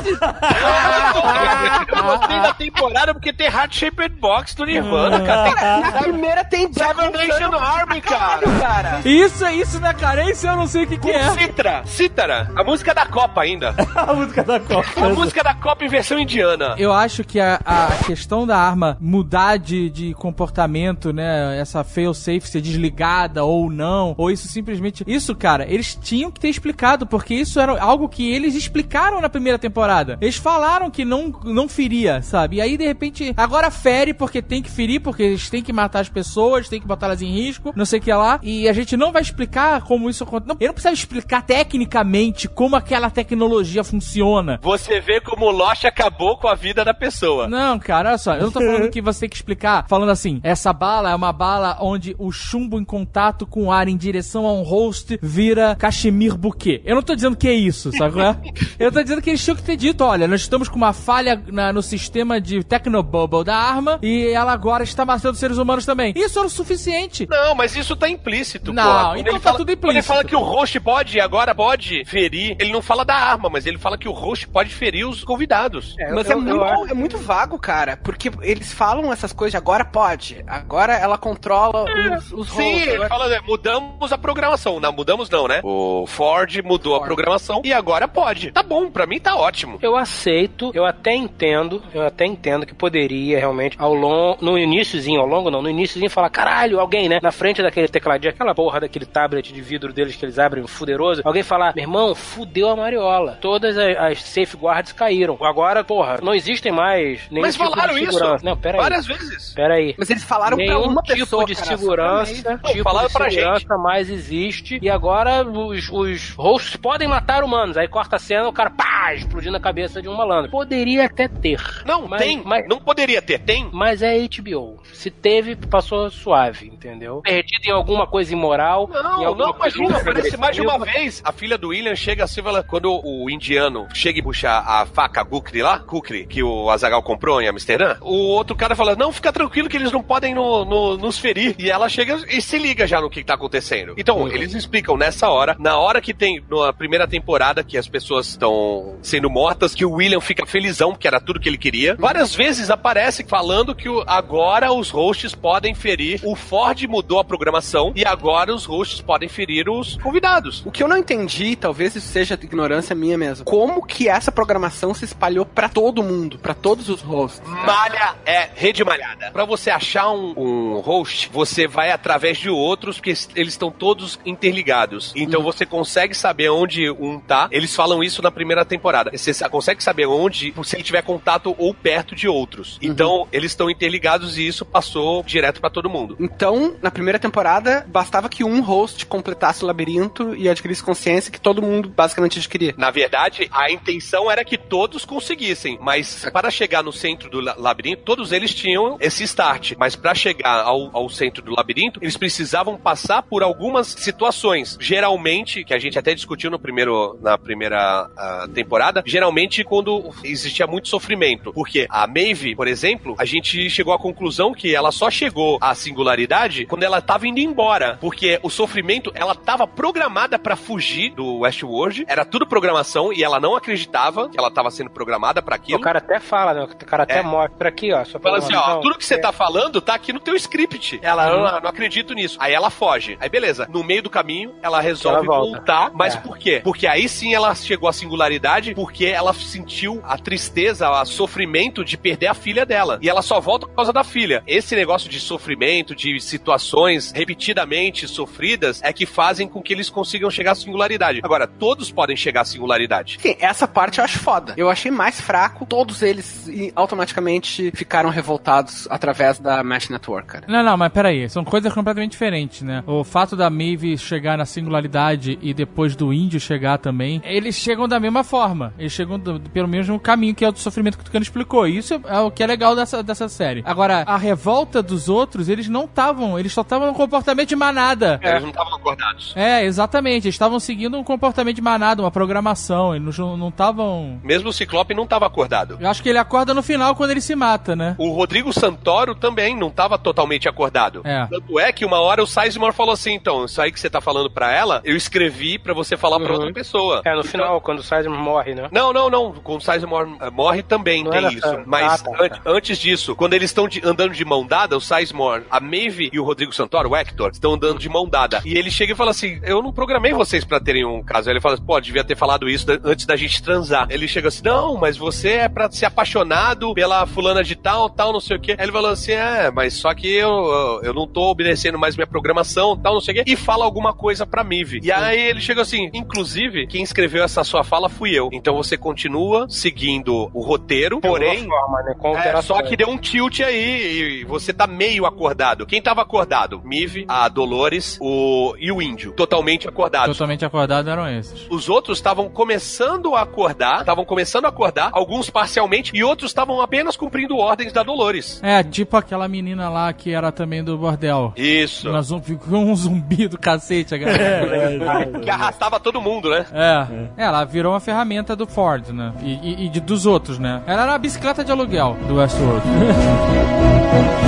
Eu gostei da temporada porque tem Heart Shaped Box do Nirvana, cara. Na primeira tem Seven Nation Army, cara. Cara. Isso, isso não é carência? Eu não sei o que, que é. Citra, Cítara, a música da Copa ainda. a música da Copa. A música da Copa em versão indiana. Eu acho que a, a questão da arma mudar de, de comportamento, né? Essa fail-safe ser desligada ou não, ou isso simplesmente. Isso, cara, eles tinham que ter explicado, porque isso era algo que eles explicaram na primeira temporada. Eles falaram que não, não feria, sabe? E aí, de repente, agora fere porque tem que ferir, porque eles têm que matar as pessoas, tem que botar elas em risco, não sei o que lá. E a gente não vai explicar como isso acontece. Não, eu não precisava explicar tecnicamente como aquela tecnologia funciona. Você vê como o Lost acabou com a vida da pessoa. Não, cara, olha só. Eu não tô falando que você tem que explicar, falando assim, essa bala é uma bala onde o chumbo em contato com o ar em direção a um host vira cachemir buquê. Eu não tô dizendo que é isso, sabe é? Eu tô dizendo que eles tinham que ter dito, olha, nós estamos com uma falha na- no sistema de Technobubble da arma e ela agora está matando seres humanos também. Isso era o suficiente. Não, mas isso tá implícito, Não, porra. Quando então ele tá fala- tudo Quando ele implícito. fala que o host pode, agora pode ferir, ele não fala da arma, mas ele fala que o host pode ferir os convidados. É, Mas eu- é, eu muito, é muito vago, cara. Porque eles falam essas coisas de agora pode. Agora ela controla os, os Sim, roles. ele fala, né, mudamos a programação. Não, mudamos não, né? O Ford mudou a programação e agora pode. Tá bom, pra mim tá ótimo. Eu aceito, eu até entendo, eu até entendo que poderia realmente, ao longo, no iníciozinho, ao longo não, no iníciozinho fala, caralho, alguém, né? Na frente daquele tecladinho, aquela porra daquele tablet de vidro deles que eles abrem fuderoso, alguém fala, meu irmão, fudeu a mariola. Todas as, as safeguards caíram. Agora, porra, não existem mais nenhum Mas tipo falaram de isso segurança. Não, pera aí. várias vezes. Pera aí. Mas eles falaram pra Nenhum uma tipo pessoa, de cara, segurança, pra mim. tipo falaram de pra segurança mais existe. E agora os, os hosts podem matar humanos. Aí corta a cena, o cara, pá, explodindo a cabeça de um malandro. Poderia até ter. Não, Mas- tem. mas- Não poderia ter, tem. Mas é HBO. Se teve, passou suave, entendeu? Perdido em alguma coisa imoral. Não, não, imagina, aparece mais de uma vez. A filha do William chega assim, fala, quando o indiano chega e puxa a faca Kukri lá, Kukri, que o Azagal comprou em Amsterdã, o outro cara fala, não, fica tranquilo que eles não podem no- no- nos ferir. E ela chega e se liga já no que tá acontecendo. Então, Uhum. eles explicam nessa hora, na hora que tem, na primeira temporada, que as pessoas estão sendo mortas, que o William fica felizão, porque era tudo que ele queria. Várias vezes aparece falando que o- agora os hosts podem ferir. O Ford mudou a programação e agora os hosts podem ferir os convidados. O que eu não entendi, talvez isso seja ignorância minha mesmo, como que essa programação se espalhou pra todo mundo, pra todos os hosts? Malha é rede malhada. Pra você achar um, um host, você vai através de outros, porque eles estão todos interligados. Então você consegue saber onde um tá. Eles falam isso na primeira temporada. Você consegue saber onde, se ele tiver contato ou perto de outros. Então eles estão interligados e isso passou direto pra todo mundo. Então, na primeira temporada, bastava que um host completasse o labirinto e adquirisse consciência que todo mundo basicamente adquiria. Na verdade, a intenção era que todos conseguissem, mas para chegar no centro do la- labirinto, todos eles tinham esse start. Mas para chegar ao, ao centro do labirinto, eles precisavam passar por algumas situações. Geralmente, que a gente até discutiu no primeiro, na primeira ah, temporada, geralmente quando existia muito sofrimento. Porque a Maeve, por exemplo, a gente chegou à conclusão que ela só chegou à singularidade quando ela tava indo embora. Porque o sofrimento, ela tava programada para fugir do Westworld, era tudo programação e ela não acreditava que ela tava sendo programada para aquilo. O cara até fala, né? O cara até É. mostra aqui, ó. Fala assim, ó, tudo que você tá falando tá aqui no teu script. Ela, Uhum. "Ah, não acredito nisso. Aí ela foge. Aí beleza, no meio do caminho, ela resolve Ela volta. voltar. Mas É. por quê? Porque aí sim ela chegou à singularidade, porque ela sentiu a tristeza, o sofrimento de perder a filha dela. E ela só volta por causa da filha. Esse negócio de sofrimento, de situações repetidamente sofridas, é que fazem com que eles consigam chegar à singularidade. Agora, todos podem chegar à singularidade. Sim, essa parte eu acho foda. Eu achei mais fraco, todos eles e, automaticamente ficaram revoltados através da Mesh Network, cara. Não, não, mas peraí, são coisas completamente diferentes, né? O fato da Maeve chegar na singularidade e depois do índio chegar também, eles chegam da mesma forma. Eles chegam do- pelo mesmo caminho que é o do sofrimento que o Tucano explicou. Isso é o que é legal dessa, dessa série. Agora, a revolta dos outros, eles não estavam, eles só estavam no comportamento de manada. Eles não estavam acordados. É, exatamente. Eles estavam seguindo um comportamento de manada, uma programação. Eles não não estavam. Mesmo o Ciclope não estava acordado. Eu acho que ele acorda no final quando ele se mata, né? O Rodrigo Santoro também não estava totalmente acordado. É. Tanto é que uma hora o Sizemore falou assim: então, isso aí que você tá falando pra ela, eu escrevi pra você falar pra Uhum. outra pessoa. É, no Então- final, quando o Sizemore morre, né? Não, não, não. Quando o Sizemore eh, morre também Não tem era isso. Mas Ah, tá, an- tá. antes disso, quando eles estão andando de mão dada, o Sizemore, a Maeve e o Rodrigo Santoro, o Hector, estão andando de mão dada. E ele chega e fala assim: Eu não programei vocês pra terem um caso. Aí ele fala assim: Pô, devia ter falado isso antes da gente transar. Ele chega assim: Não, mas você é pra ser apaixonado pela fulana de tal, tal, não sei o quê. Aí ele falou assim: É, mas só que eu, eu- não tô obedecendo mais minha programação, tal, não sei o quê. E fala alguma coisa pra Maeve. E aí ele chega assim: Inclusive, quem escreveu essa sua fala fui eu. Então você continua seguindo o roteiro, porém. Forma, né? É, só que deu um tilt aí e você tá meio acordado. Quem tava acordado? Mive, a Dolores o... e o Índio. Totalmente acordados. Totalmente acordados eram esses. Os outros estavam começando a acordar, estavam começando a acordar, alguns parcialmente, e outros estavam apenas cumprindo ordens da Dolores. É, tipo aquela menina lá que era também do bordel. Isso. Ela zum- ficou um zumbi do cacete, a galera. Que arrastava todo mundo, né? É. Ela virou uma ferramenta do Ford, né? E, e- e de- dos outros, né? Ela era a bicicleta de aluguel do Westworld.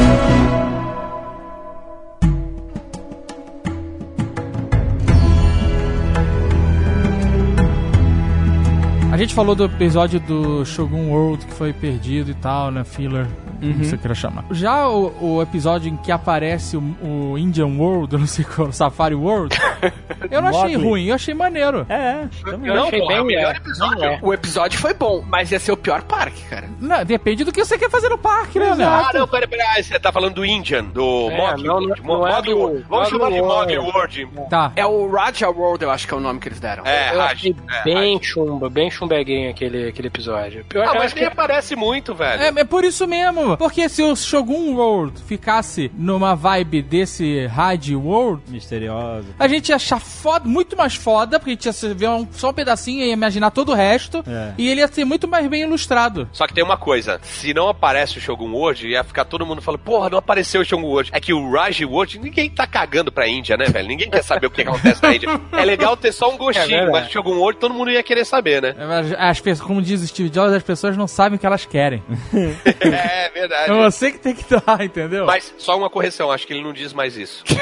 A gente falou do episódio do Shogun World que foi perdido e tal, né? Filler. Como você queira chamar. Já o, o episódio em que aparece o, o Indian World, eu não sei qual, o Safari World, eu não achei ruim, eu achei maneiro. É. Eu achei porra, bem o melhor é, episódio. não é. O episódio foi bom, mas ia ser o pior parque, cara. Não, depende do que você quer fazer no parque, né? Ah, não, peraí, peraí. Você tá falando do Indian, do É, Mogli. não, não- Mo- não é do- World. Vamos chamar de Mogli World. Tá. É o Raja World, eu acho que é o nome que eles deram. É, eu Raj. achei É, bem Raj. chumba, bem chumbeguinho aquele, aquele episódio. Eu, Ah, mas nem que aparece muito, velho. É, é por isso mesmo. Porque se o Shogun World ficasse numa vibe desse Rad World, Misteriosa. a gente ia achar foda, muito mais foda, porque a gente ia ver um- só um pedacinho e ia imaginar todo o resto. É. E ele ia ser muito mais bem ilustrado. Só que tem uma coisa, se não aparece o Shogun World, ia ficar todo mundo falando, porra, não apareceu o Shogun World. É que o Raj World, ninguém tá cagando pra Índia, né, velho? Ninguém quer saber o que acontece na Índia. É legal ter só um É gostinho, verdade. mas o Shogun World todo mundo ia querer saber, né? As, as como diz o Steve Jobs, as pessoas não sabem o que elas querem. É verdade. É você que tem que dar, entendeu? Mas só uma correção, acho que ele não diz mais isso.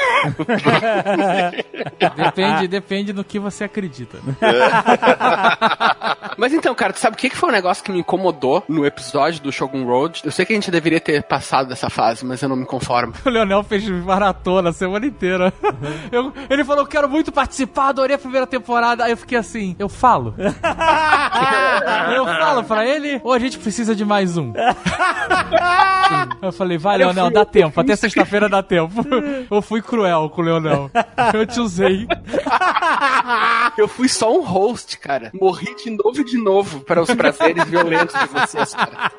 Depende, depende do que você acredita. Mas então, cara, tu sabe o que foi um negócio que me incomodou no episódio do Shogun Road? Eu sei que a gente deveria ter passado dessa fase, mas eu não me conformo. O Leonel fez maratona a semana inteira. Eu- ele falou, eu quero muito participar, adorei a primeira temporada. Aí eu fiquei assim, eu falo. eu falo pra ele, ou a gente precisa de mais um? eu falei, vai, Leonel, dá tempo. Até sexta-feira dá tempo. Eu fui cruel com o Leonel. Eu te usei. Eu fui só um host, cara. Morri de novo e de novo para os prazeres violentos de vocês, cara.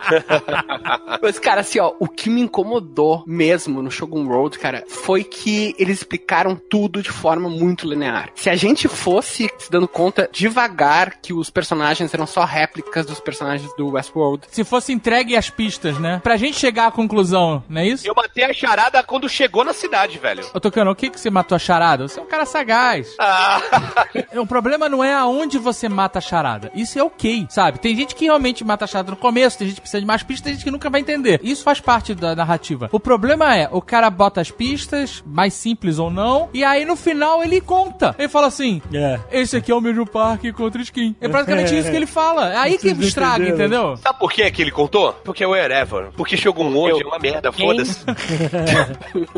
Mas, cara, assim, ó, o que me incomodou mesmo no Shogun Road, cara, foi que eles explicaram tudo de forma muito linear. Se a gente fosse se dando conta devagar que os personagens eram só réplicas dos personagens do Westworld, Se fosse entregue as pistas, né? Pra gente chegar à conclusão, não é isso? Eu matei a charada quando chegou na cidade, velho. Ô, Tocano, o que que você matou a charada? Você é um cara sagaz. Ah, O problema não é aonde você mata a charada. Isso é ok, sabe? Tem gente que realmente mata a charada no começo, tem gente que precisa de mais pistas, tem gente que nunca vai entender. Isso faz parte da narrativa. O problema é, o cara bota as pistas, mais simples ou não, e aí no final ele conta. Ele fala assim: É. esse aqui é o mesmo parque contra skin. É praticamente isso que ele fala. É aí que estraga, entendeu? sabe por que que ele contou? Porque é o Wherever. Porque Shogun World é uma merda, Quem? foda-se.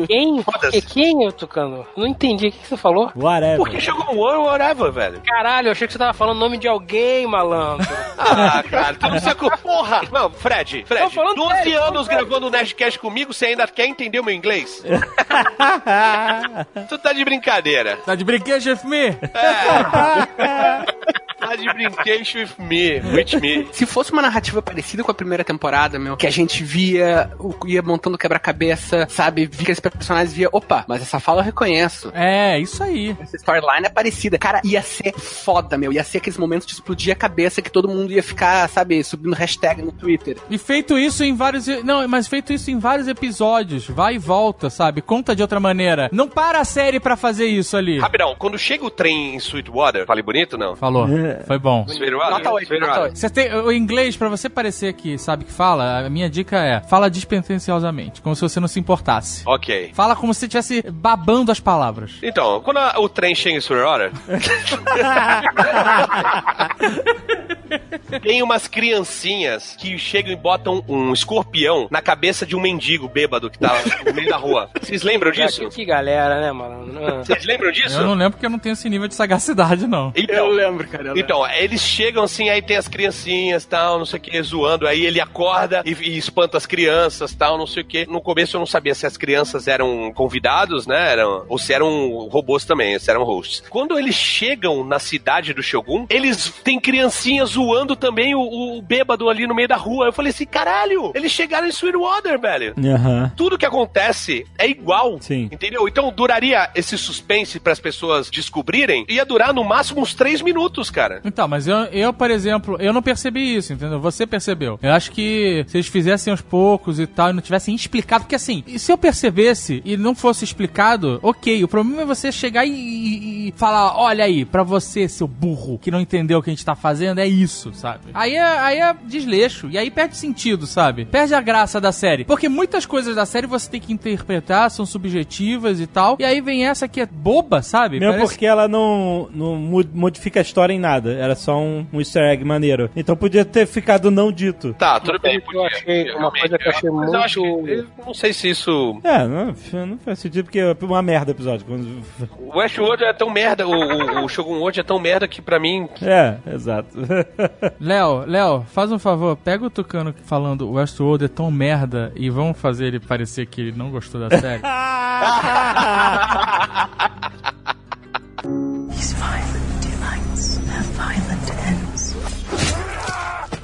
Quem? Foda-se. Quem, eu Tucano? Não entendi. O que que você falou? Whatever. Porque Shogun World é Wherever, velho. Caralho, eu achei que você tava falando o nome de alguém, malandro. Ah, cara, tu não sacou. Porra! Não, Fred, Fred, Tô falando 12 sério, anos tô falando gravando o Nerdcast comigo, você ainda quer entender o meu inglês? tu tá de brincadeira. Tá de brinquedo, me? Tá de brinquedo with me, with me. Se fosse uma narrativa parecida com a primeira temporada, meu, que a gente via, ia montando quebra-cabeça, sabe? Via que esse personagens via, opa, mas essa fala eu reconheço. É, isso aí. Essa storyline é parecida. Cara, ia ser foda, meu. Ia ser aqueles momentos de explodir a cabeça que todo mundo ia ficar, sabe, subindo hashtag no Twitter. E feito isso em vários. Não, mas feito isso em vários episódios. Vai e volta, sabe? Conta de outra maneira. Não para a série pra fazer isso ali. Rapidão, quando chega o trem em Sweetwater, falei bonito não? Falou. Foi bom. Nota 8, Sweetwater. nota 8. Você tem, o inglês, pra você parecer que sabe que fala, a minha dica é: fala despretensiosamente, como se você não se importasse. Ok. Fala como se você estivesse babando as palavras. Então, quando a- o trem chega em Sweetwater, tem umas criancinhas que chegam e botam um escorpião na cabeça de um mendigo bêbado que tá no meio da rua. Vocês lembram disso? Que galera, né? Ah. Vocês lembram disso? Eu não lembro porque eu não tenho esse nível de sagacidade, não. Então, lembro, cara. eu lembro. Então, eles chegam assim, aí tem as criancinhas, tal, não sei o que, zoando. Aí ele acorda e, e espanta as crianças, tal, não sei o que. No começo eu não sabia se as crianças eram convidados, né? Eram, ou se eram robôs também, se eram hosts. Quando eles chegam na cidade do Shogun, eles têm criancinhas zoando também o, o bêbado ali no meio da rua. Eu falei assim, caralho, eles chegaram em Sweetwater, velho. Aham. Tudo que acontece é igual. Sim. Entendeu? Então duraria esse suspense para as pessoas descobrirem, ia durar no máximo uns três minutos, cara. Então, mas eu, eu, por exemplo, eu não percebi isso, entendeu? Você percebeu. Eu acho que se eles fizessem aos poucos e tal, e não tivessem explicado, porque assim, e se eu percebesse e não fosse explicado, ok. O problema é você chegar e, e- e falar, olha aí, pra você, seu burro, que não entendeu o que a gente tá fazendo, é isso. sabe? Aí é, aí é desleixo. E aí perde sentido, sabe? Perde a graça da série. Porque muitas coisas da série você tem que interpretar, são subjetivas e tal. E aí vem essa que é boba, sabe? Mesmo Parece- porque ela não, não modifica a história em nada. Era só um, um easter egg maneiro. Então podia ter ficado não dito. Tá, tudo bem. que eu achei- uma coisa que eu achei Mas eu acho muito- que- não sei se isso. É, não, não faz sentido porque é uma merda o episódio. O Westworld é tão merda, o, o, o Shogun World é tão merda que pra mim. É, exato. Léo, Léo, faz um favor, pega o Tucano falando o Westworld é tão merda e vamos fazer ele parecer que ele não gostou da série. These violent have violent ends.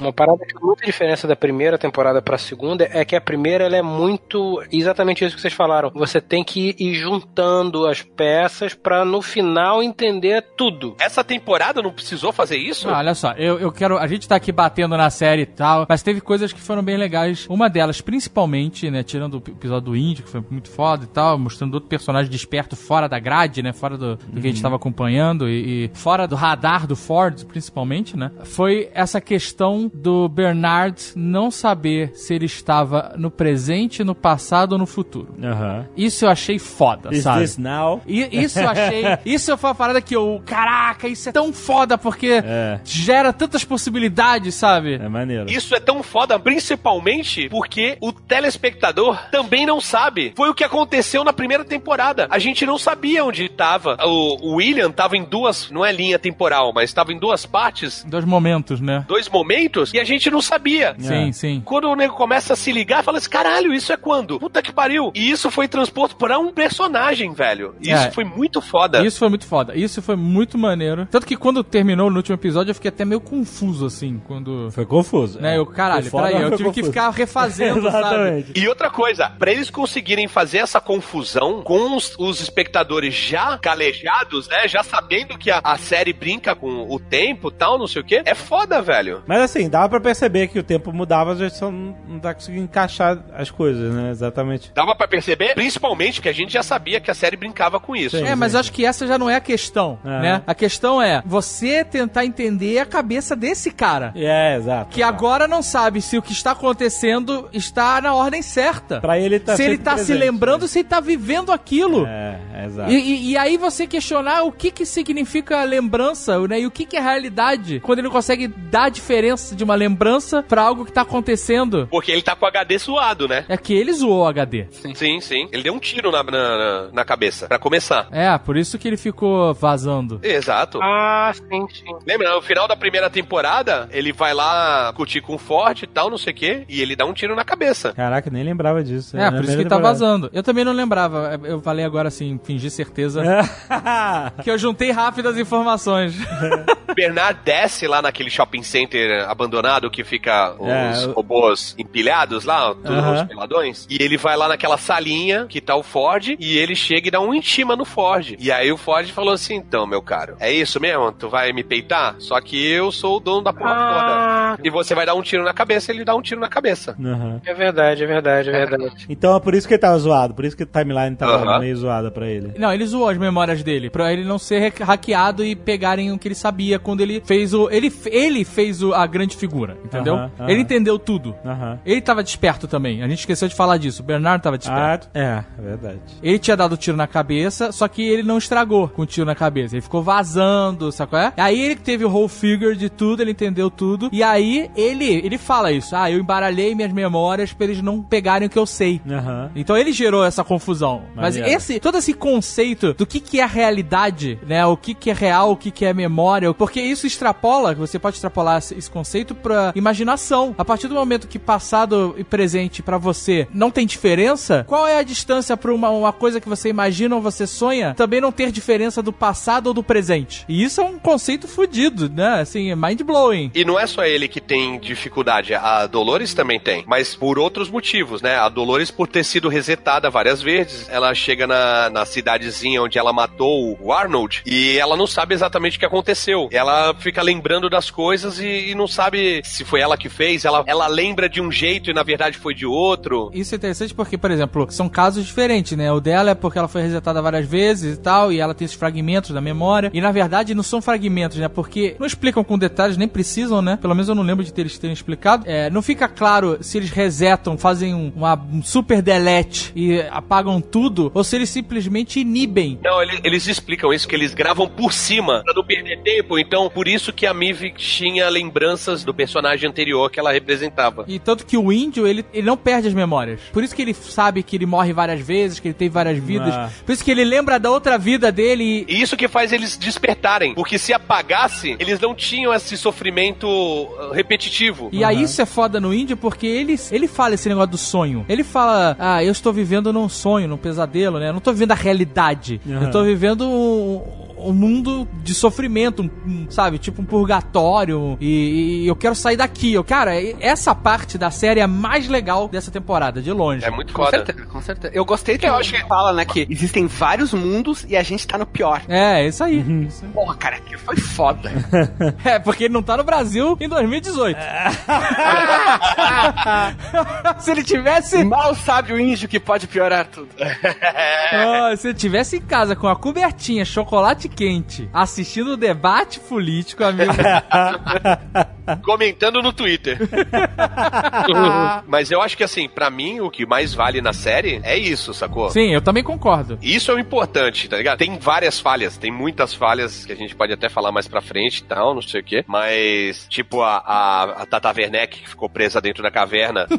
Uma parada que é muita diferença da primeira temporada pra segunda é que a primeira ela é muito exatamente isso que vocês falaram. Você tem que ir juntando as peças pra no final entender tudo. Essa temporada não precisou fazer isso? Ah, olha só, eu, eu quero. A gente tá aqui batendo na série e tal, mas teve coisas que foram bem legais. Uma delas, principalmente, né, tirando o episódio do Índio, que foi muito foda e tal, mostrando outro personagem desperto fora da grade, né, fora do, do que a gente tava acompanhando e, e fora do radar do Ford, principalmente, né, foi essa questão do Bernard não saber se ele estava no presente, no passado ou no futuro. Aham. Isso eu achei foda, Is sabe? this now? E isso eu achei. Isso foi uma parada que eu. Caraca, isso é tão foda porque É. gera tantas possibilidades, sabe? É maneiro. Isso é tão foda, principalmente porque o telespectador também não sabe. Foi o que aconteceu na primeira temporada. A gente não sabia onde tava. O, o William tava em duas, não é linha temporal, mas tava em duas partes, Dois momentos, né? dois momentos, e a gente não sabia. Sim, sim. Quando o nego começa a se ligar, fala assim: caralho, isso é quando? Puta que pariu. E isso foi transposto pra um personagem, velho. Isso É. foi muito foda. Isso foi muito foda. Isso foi muito maneiro. Tanto que quando terminou no último episódio, eu fiquei até meio confuso, assim. Quando. Foi confuso. Né, eu, caralho, peraí, eu tive que confuso. ficar refazendo, sabe? Exatamente. E outra coisa, pra eles conseguirem fazer essa confusão com os, os espectadores já calejados, né? Já sabendo que a, a série brinca com o tempo e tal, não sei o quê, é foda, velho. Mas assim, dava pra perceber que o tempo mudava, a gente só não, não tá conseguindo encaixar as coisas, né? Exatamente. Dava pra perceber, principalmente que a gente já sabia que a série brincava com isso. Sim. É, mas eu acho que essa já não é a questão, É. né? A questão é você tentar entender a cabeça desse cara. É, exato. Que agora não sabe se o que está acontecendo está na ordem certa. Pra ele tá se ele tá se presente, lembrando, se ele tá vivendo aquilo. É, é, exato. E, e- e aí você questionar o que que significa lembrança, né? E o que que é realidade, quando ele não consegue dar a diferença de uma lembrança pra algo que tá acontecendo. Porque ele tá com o HD suado, né? É que ele zoou o HD. Sim, sim. Ele deu um tiro na, na, na- cabeça, pra começar. É, por isso que ele ficou vazando. Exato. Ah, sim, sim. Lembra, no final da primeira temporada, ele vai lá curtir com o Ford e tal, não sei o quê, e ele dá um tiro na cabeça. Caraca, nem lembrava disso. É, Na por isso que ele tá vazando. Eu também não lembrava. Eu falei agora assim, fingi certeza. É. Que eu juntei rápido as informações. O Bernard desce lá naquele shopping center abandonado que fica os É, o- robôs empilhados lá, todos Aham. os peladões. E ele vai lá naquela salinha que tá o Ford e ele chega e dá um intima no Ford. E aí o Ford falou assim: então, meu caro, é isso mesmo? Tu vai me peitar? Só que eu sou o dono da porra Ah, toda. E você vai dar um tiro na cabeça, ele dá um tiro na cabeça. É verdade, é verdade, é verdade. Então é por isso que ele tava zoado, por isso que a timeline tava meio zoada pra ele. Não, ele zoou as memórias dele, pra ele não ser hack- hackeado e pegarem o que ele sabia quando ele fez o. Ele, ele fez o- a grande figura, entendeu? Aham, aham. Ele entendeu tudo. Aham. Ele tava desperto também. A gente esqueceu de falar disso. O Bernardo tava desperto. Ah, é, é verdade. Ele tinha dado tiro na cabeça, só que ele não estragou com o tiro na cabeça. Ele ficou vazando, sabe qual é? Aí ele teve o whole figure de tudo, ele entendeu tudo. E aí ele, ele fala isso. Ah, eu embaralhei minhas memórias pra eles não pegarem o que eu sei. Então ele gerou essa confusão. Mas esse, todo esse conceito do que, que é realidade, né? O que, que é real, o que, que é memória, porque isso extrapola, você pode extrapolar esse, esse conceito pra imaginação. A partir do momento que passado e presente pra você não tem diferença, qual é a distância pra uma, uma coisa que você imagina ou você sonha também não ter diferença do passado ou do presente? E isso é um conceito fudido, né? Assim, mind blowing. E não é só ele que tem dificuldade, a Dolores também tem, mas por outros motivos, né? A Dolores, por ter sido resetada várias vezes, ela chega na, na cidadezinha onde ela matou o Arnold e ela não sabe exatamente o que aconteceu. Ela fica lembrando das coisas e, e não sabe se foi ela que fez. Ela, ela lembra de um jeito e na verdade foi de outro. Isso é interessante porque, por exemplo, são casos diferentes, né? O dela é porque ela foi resetada várias vezes e tal, e ela tem esses fragmentos da memória. E na verdade não são fragmentos, né? Porque não explicam com detalhes, nem precisam, né? Pelo menos eu não lembro de eles terem explicado. É, não fica claro se eles resetam, fazem um, uma, um super delete e apagam tudo, ou se eles simplesmente inibem. Não, ele- eles explicam isso, que eles gravam por cima, pra não perder tempo. Então, por isso que a Mive tinha lembranças do personagem anterior que ela representava. E tanto que o índio, ele, ele não perde as memórias. Por isso que ele sabe que ele morre várias vezes, que ele teve várias vidas. Ah. Por isso que ele lembra da outra vida dele e... E isso que faz eles despertarem, porque se apagasse, eles não tinham esse sofrimento uh, repetitivo. E aí isso é foda no índio porque ele, ele fala esse negócio do sonho. Ele fala, ah, eu estou vivendo num sonho, num pesadelo, né? Eu não tô vivendo a realidade. Aham. Eu tô vivendo um, um mundo de sofrimento, um- um, sabe? Tipo um purgatório. E, e eu quero sair daqui. Eu, cara, essa parte da série é a mais legal dessa temporada, de longe. É muito Com foda. certeza, com certeza. Eu gostei que Eu acho que- fala, né, que existem vários mundos e a gente tá no pior. É, isso aí. Porra, cara, que foi foda. É, porque ele não tá no Brasil em 2018. Se ele tivesse. Mal sabe o índio que pode piorar tudo. Ah, se ele tivesse em casa com a cobertinha, chocolate quente, assistindo o debate político, amigo. Comentando no Twitter. Mas eu acho que assim, pra mim, o que mais vale na série é isso, sacou? Sim, eu também concordo. Isso é o importante, tá ligado? Tem várias falhas, tem muitas falhas que a gente pode até falar mais pra frente e tal, não sei o quê. Mas, tipo, a, a, a Tata Werneck, que ficou presa dentro da caverna,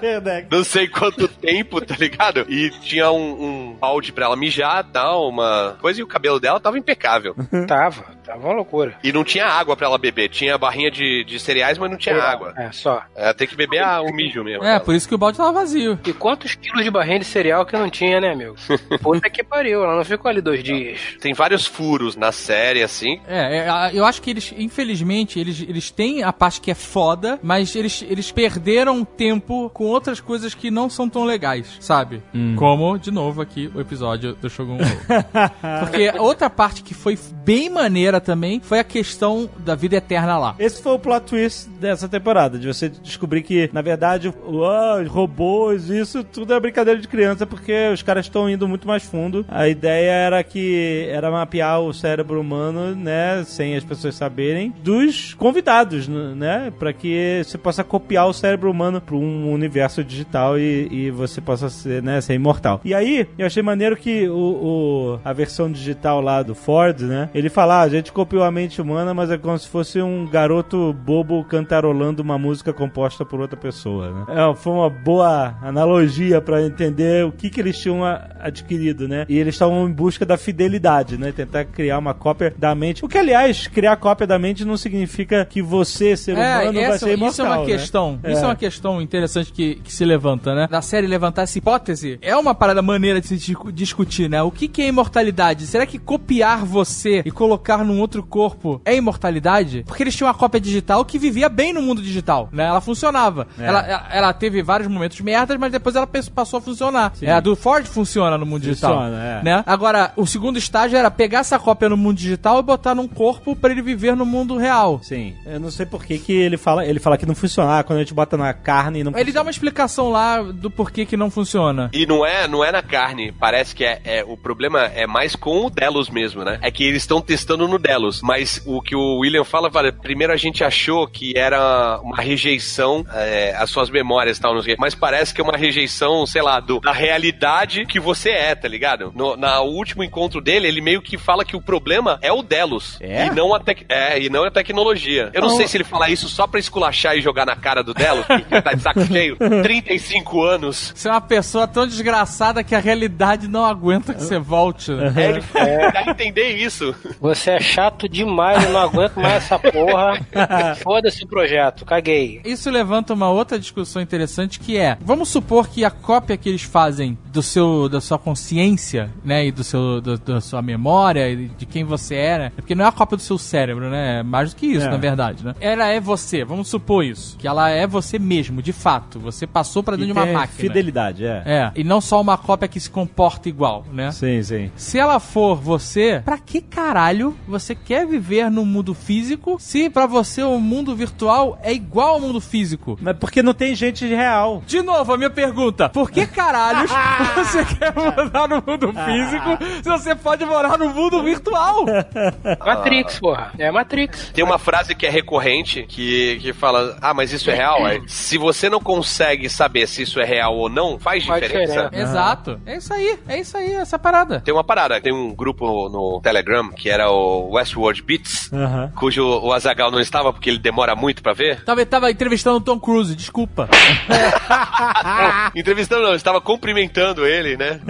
vendo, né? não sei quanto tempo, tá ligado? E tinha um, um balde pra ela mijar tal, uma coisa, e o cabelo dela tava impecável. Tava, tava uma loucura. E não tinha água pra ela beber. Tinha barrinha de, de cereais, mas não tinha água. É, só. Ela tem que beber a, o mijo mesmo. É, por isso que o balde tava vazio. E quantos quilos de barrinha de cereal que não tinha, né, amigo? Puta que pariu, ela não ficou ali dois dias. Tem vários furos na série, assim. É, é, eu acho que eles, infelizmente, eles, eles têm a parte que é foda, mas eles, eles perderam tempo com outras coisas que não são tão legais, sabe? Como, de novo, aqui o episódio do Shogun. Porque outra parte que foi bem maneira também foi a questão da vida eterna lá. Esse foi o plot twist dessa temporada, de você descobrir que, na verdade, ah, robôs, isso tudo é brincadeira de criança, porque os caras estão indo muito mais fundo. A ideia era que era mapear o cérebro humano, né, sem as pessoas saberem, dos convidados, né, para que você possa copiar o cérebro humano para um universo digital e, e você possa ser, né, ser imortal. E aí, eu achei maneiro que o, o- a versão digital lá do Ford, né, ele fala, ah, a gente copiou a mente humana, mas é como se fosse um garoto bobo cantarolando uma música composta por outra pessoa, né. É, foi uma boa analogia para entender o que que eles tinham adquirido, né, e eles estavam em busca da fidelidade, né, tentar criar uma cópia da mente, o que, aliás, criar cópia da mente não significa que você, ser humano, vai essa- ser imortal, isso é uma né? questão. É. Isso é uma questão interessante que, que se levanta, né? Da série levantar essa hipótese é uma parada maneira de se discutir, né? O que, que é imortalidade? Será que copiar você e colocar num outro corpo é imortalidade? Porque eles tinham uma cópia digital que vivia bem no mundo digital, né? Ela funcionava. É. Ela, ela, ela teve vários momentos merdas, mas depois ela passou a funcionar. Sim. É, a do Ford funciona no mundo digital. Funciona, é. Né? Agora, o segundo estágio era pegar essa cópia no mundo digital e botar num corpo pra ele viver no mundo real. Sim. Eu não sei por que, que ele fala, ele fala que não funciona ah, quando a gente bota na carne e não Ele dá uma explicação lá do porquê que não funciona. E não é, não é na carne. Parece que é, é- o problema é mais com o Delos mesmo, né? É que eles estão testando no Delos. Mas o que o William fala, vale, primeiro a gente achou que era uma rejeição é, às suas memórias e tal, não sei. Mas parece que é uma rejeição, sei lá, do, da realidade que você é, tá ligado? No na último encontro dele, ele meio que fala que o problema é o Delos. É? E não a, tec é, e não a tecnologia. Eu não sei se ele fala isso só pra esculachar e jogar na cara do Delos, que tá de saco cheio. 35 anos. Você é uma pessoa tão desgraçada que a realidade não aguenta que você volte. né? É, ele dá a entender isso. Você é chato demais, eu não aguento mais essa porra. Foda-se o projeto, caguei. Isso levanta uma outra discussão interessante que é, vamos supor que a cópia que eles fazem do seu da sua consciência, né, e do seu do- da sua memória e de quem você era, é porque não é a cópia do seu cérebro, né? É mais do que isso, É. na verdade, né? Ela é você, vamos supor isso, que ela é você mesmo, de fato. Você passou pra E dentro de uma tem máquina. Fidelidade, é. É, e não só uma cópia que se comporta igual, né? Sim, sim. Se ela for você, pra que caralho você quer viver no mundo físico se pra você o mundo virtual é igual ao mundo físico? Mas porque não tem gente real. De novo, a minha pergunta: por que caralhos você quer morar no mundo físico se você pode morar no mundo virtual? Matrix, porra. É Matrix. Tem uma frase que é recorrente que, que fala: Ah, mas isso é real? Aí, se você não consegue saber se isso é real ou não, faz Faz diferença. diferença. Exato. É isso aí, é isso aí, essa parada. Tem uma parada, tem um grupo no Telegram que era o Westworld Beats, cujo o Azagal não estava porque ele demora muito pra ver. Tava, tava entrevistando o Tom Cruise, desculpa. Entrevistando não, estava cumprimentando ele, né?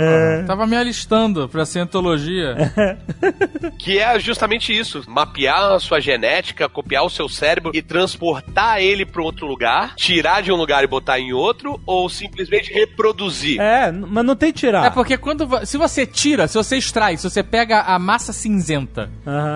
Tava me alistando pra cientologia. Que é justamente isso: mapear a sua genética, copiar o seu cérebro e transportar ele pra outro lugar, tirar de um lugar e botar em outro, ou simplesmente reproduzir. É, mas não tem tirar. É porque quando. Se você tira, se você extrai, se você pega a massa cinzenta,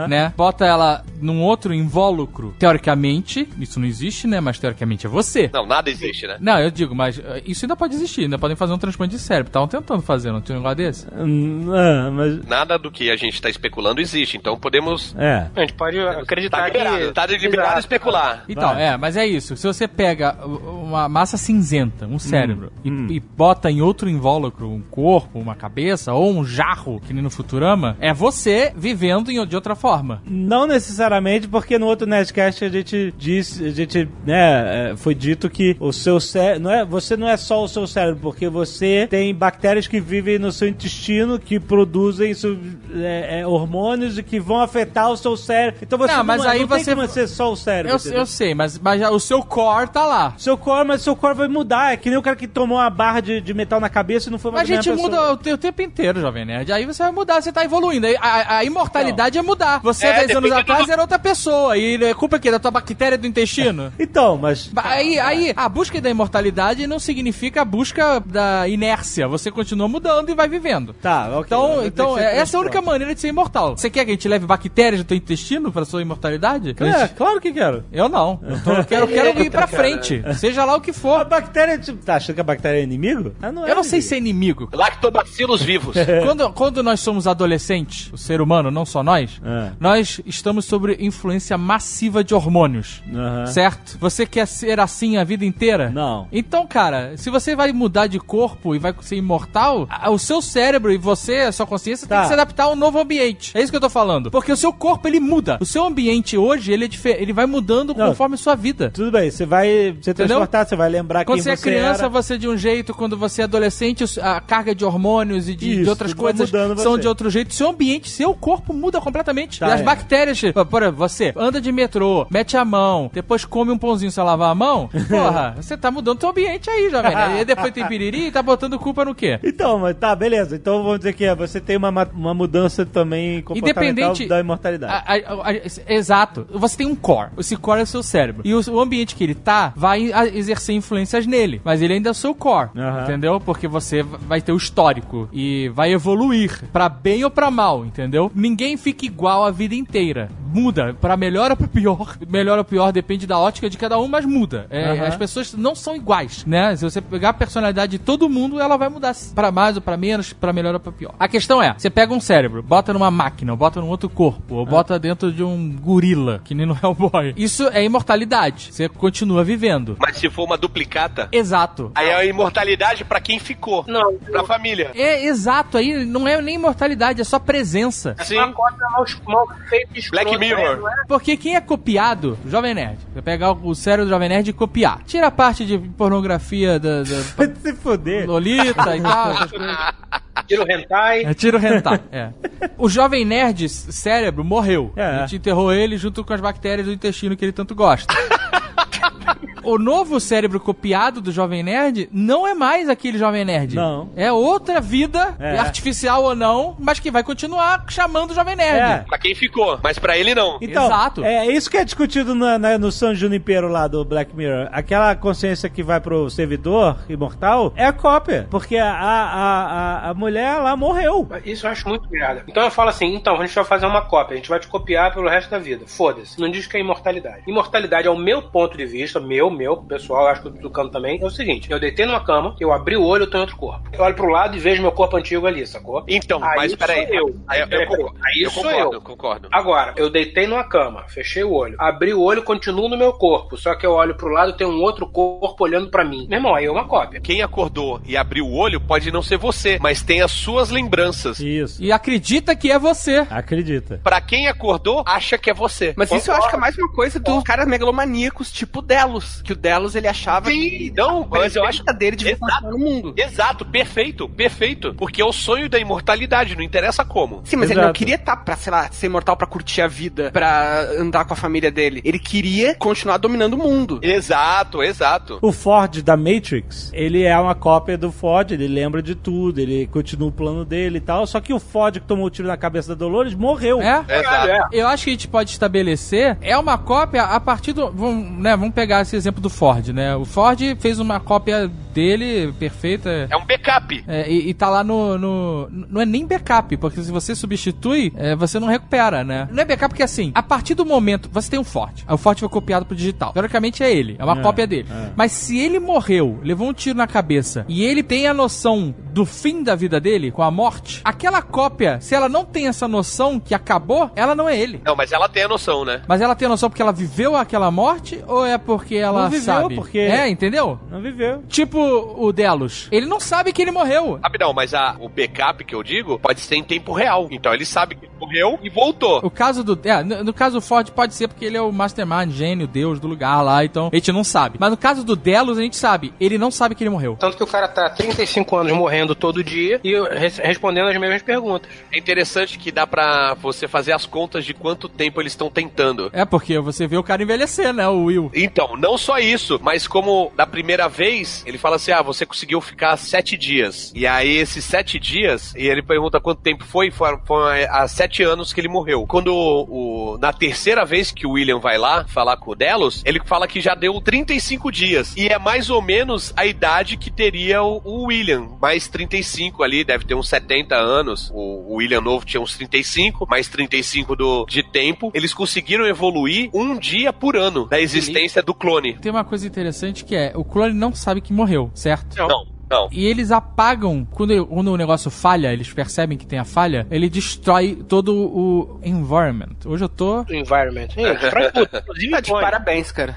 né? Bota ela num outro invólucro, teoricamente, isso não existe, né? Mas teoricamente é você. Não, nada existe, né? Não, eu digo, mas eh, isso ainda pode existir, ainda podem fazer um transplante de cérebro. Estavam tentando fazer, não tinha um negócio desse? Hum, ah, mas. Nada do que a gente tá especulando existe, então podemos. É. A gente pode Tá acreditar liberado, que... tá liberado Exato. especular. Então, Vai. é, mas é isso. Se você pega uma massa cinzenta, um cérebro, e, hum. e bota em outro invólucro, um corpo, uma cabeça, ou um jarro, que nem no Futurama, é você vivendo em, de outra forma. Não necessariamente, porque no outro Nerdcast a gente disse, a gente, né, é, foi dito que o seu cérebro, não é, você não é só o seu cérebro, porque você tem bactérias que vivem no seu intestino, que produzem sub- é, é, hormônios e que vão afetar o seu cérebro. Então você Não, não, mas é- aí não tem você- como ser só o cérebro. Eu, eu sei, mas, mas já o seu core tá lá. Seu corpo, mas seu corpo vai mudar. É que nem o cara que tomou uma barra de, de metal na cabeça e não foi mais Mas a a gente muda. O, o tempo inteiro, Jovem Nerd. Aí você vai mudar, você tá evoluindo. A, a- a imortalidade é mudar. Você, É, 10 anos atrás, do- era outra pessoa. E é culpa aqui da tua bactéria do intestino? Então, mas. Aí, aí, a busca da imortalidade não significa a busca da inércia. Você continua mudando e vai vivendo. Tá, ok. Então, então é- essa é a única maneira de ser imortal. Você quer que a gente leve bactérias do teu intestino pra sua imortalidade? É, claro que quero. Eu não. Eu, tô- eu quero, eu quero ir pra frente. Seja lá o que A for. bactéria. tipo, Tá achando que a bactéria é inimigo? Ah, é Eu não sei se é inimigo. Lactobacilos vivos. Quando, quando nós somos adolescentes, o ser humano, não só nós, É. nós estamos sob influência massiva de hormônios. Aham. Certo? Você quer ser assim a vida inteira? Não. Então, cara, se você vai mudar de corpo e vai ser imortal, a- o seu cérebro e você, a sua consciência, tem Tá. que se adaptar a um novo ambiente. É isso que eu tô falando. Porque o seu corpo, ele muda. O seu ambiente hoje, ele, é ele vai mudando Não. conforme sua vida. Tudo bem, você vai se transportar, você vai lembrar Quando quem você é você criança, era. você é de um jeito, quando você é adolescente, a carga de hormônios e de, de Isso, outras tudo vai coisas são de outro jeito. Seu ambiente, seu corpo muda completamente. Tá, e as é. bactérias, por exemplo, você anda de metrô, mete a mão, depois come um pãozinho sem lavar a mão, porra, você tá mudando seu ambiente aí, jovem. né? E depois tem piriri e tá botando culpa no quê? Então, mas tá, beleza. Então vamos dizer que é, você tem uma, ma- uma mudança também comportamental Independente- da imortalidade. A- a- a- exato. Você tem um core. Esse core é o seu cérebro. E o, o ambiente que ele tá vai exercer influências nele. Mas ele ainda é o seu core. Aham. Entendeu? Porque você vai ter o histórico. E vai evoluir. Pra bem ou pra mal, entendeu? Ninguém fica igual a vida inteira. Muda. Pra melhor ou pra pior. Melhor ou pior depende da ótica de cada um, mas muda. É, Aham. As pessoas não são iguais, né? Se você pegar a personalidade de todo mundo, ela vai mudar pra mais ou pra menos, pra melhor ou pra pior. A questão é, você pega um cérebro, bota numa máquina, ou bota num outro corpo, ou bota dentro de um gorila, que nem no Hellboy. Isso é imortalidade. Você continua vivendo. Mas se for uma duplicata, Exato. aí é a imortalidade pra quem ficou. Não, Pra família. É exato, aí não é nem imortalidade, é só presença. Sim. uma cópia mal, mal feita e Black Mirror. né? É? Porque quem é copiado, Jovem Nerd, você pegar o cérebro do Jovem Nerd e copiar. Tira a parte de pornografia da, da Vai se foder. Lolita e tal. Tira o hentai. É tiro rentar, é. O jovem nerd cérebro morreu. É. A gente enterrou ele junto com as bactérias do intestino que ele tanto gosta. o novo cérebro copiado do Jovem Nerd não é mais aquele Jovem Nerd. Não. É outra vida, É. artificial ou não, mas que vai continuar chamando o Jovem Nerd. É. Pra quem ficou, mas pra ele não. Então, Exato. é isso que é discutido na- na- no San Junipero lá do Black Mirror. Aquela consciência que vai pro servidor imortal é a cópia. Porque a, a, a, a mulher lá morreu. Isso eu acho muito merda. Então eu falo assim, então, a gente vai fazer uma cópia, a gente vai te copiar pelo resto da vida. Foda-se. Não diz que é imortalidade. Imortalidade, ao meu ponto de vista, meu, meu, pessoal, eu acho que o Tucano também, é o seguinte: eu deitei numa cama, eu abri o olho, eu tô em outro corpo. Eu olho pro lado e vejo meu corpo antigo ali, sacou? Então, Aí mas peraí. eu. Aí, Aí, eu, concordo, aí eu sou concordo, eu. concordo. Agora, eu deitei numa cama, fechei o olho, abri o olho, continuo no meu corpo, só que eu olho pro lado e tem um outro corpo olhando pra mim. Meu irmão, aí é uma cópia. Quem acordou e abriu o olho pode não ser você, mas tem as suas lembranças. Isso. E acredita que é você. Acredita. Pra quem acordou, acha que é você. Mas isso eu acho que é mais uma coisa dos caras megalomaníacos, tipo Delos. Que o Delos ele achava Sim, que não, a mas eu acho presença dele devia Exato. no mundo. Exato, perfeito, perfeito. Porque é o sonho da imortalidade, não interessa como. Sim, mas ele não Exato. queria estar pra, sei lá, ser imortal pra curtir a vida, pra andar com a família dele. Ele queria continuar dominando o mundo. Exato, exato. O Ford da Matrix, ele é uma cópia do Ford, ele lembra de tudo, ele continua o plano dele e tal. Só que o Ford que tomou o tiro na cabeça da Dolores morreu. É? Exato. É. Eu acho que a gente pode estabelecer é uma cópia a partir do. Vamos, né, vamos pegar esse exemplo do Ford, né? O Ford fez uma cópia dele perfeita. É um backup. é, e, e tá lá no, no- Não é nem backup, porque se você substitui, é, você não recupera, né? Não é backup porque assim, a partir do momento. Você tem um Ford. Aí o Ford foi copiado pro digital. Teoricamente é ele, é uma É, cópia dele. é. Mas se ele morreu, levou um tiro na cabeça e ele tem a noção do fim da vida dele, com a morte, aquela cópia, se ela não tem essa noção que acabou, ela não é ele. Não, mas ela tem a noção, né? Mas ela tem a noção porque ela viveu aquela morte ou é porque ela Não viveu, sabe? porque- É, entendeu? Não viveu. Tipo o Delos. Ele não sabe que ele morreu. Rapidão, mas a, o backup que eu digo pode ser em tempo real. Então ele sabe que morreu e voltou. O caso do. É, no, no caso do Ford pode ser porque ele é o mastermind, gênio, deus do lugar lá, então a gente não sabe. Mas no caso do Delos, a gente sabe. Ele não sabe que ele morreu. Tanto que o cara tá há 35 anos morrendo todo dia e res- respondendo as mesmas perguntas. É interessante que dá pra você fazer as contas de quanto tempo eles estão tentando. É porque você vê o cara envelhecer, né, o Will. Então, não só isso, mas como da primeira vez, ele fala assim: ah, você conseguiu ficar sete dias. E aí, esses sete dias, e ele pergunta quanto tempo foi, foram, foram há sete anos que ele morreu. Quando o- na terceira vez que o William vai lá falar com o Delos, ele fala que já deu 35 dias. E é mais ou menos a idade que teria o, o William. Mais 35 ali, deve ter uns 70 anos. O, o William novo tinha uns 35, mais 35 do, de tempo. Eles conseguiram evoluir um dia por ano da existência do clone. Tem uma coisa interessante que é: o clone não sabe que morreu, certo? Não, não. E eles apagam, quando, quando o negócio falha, eles percebem que tem a falha, ele destrói todo o environment. Hoje eu tô. Do environment. Destrói tudo. Inclusive Tá de parabéns, cara.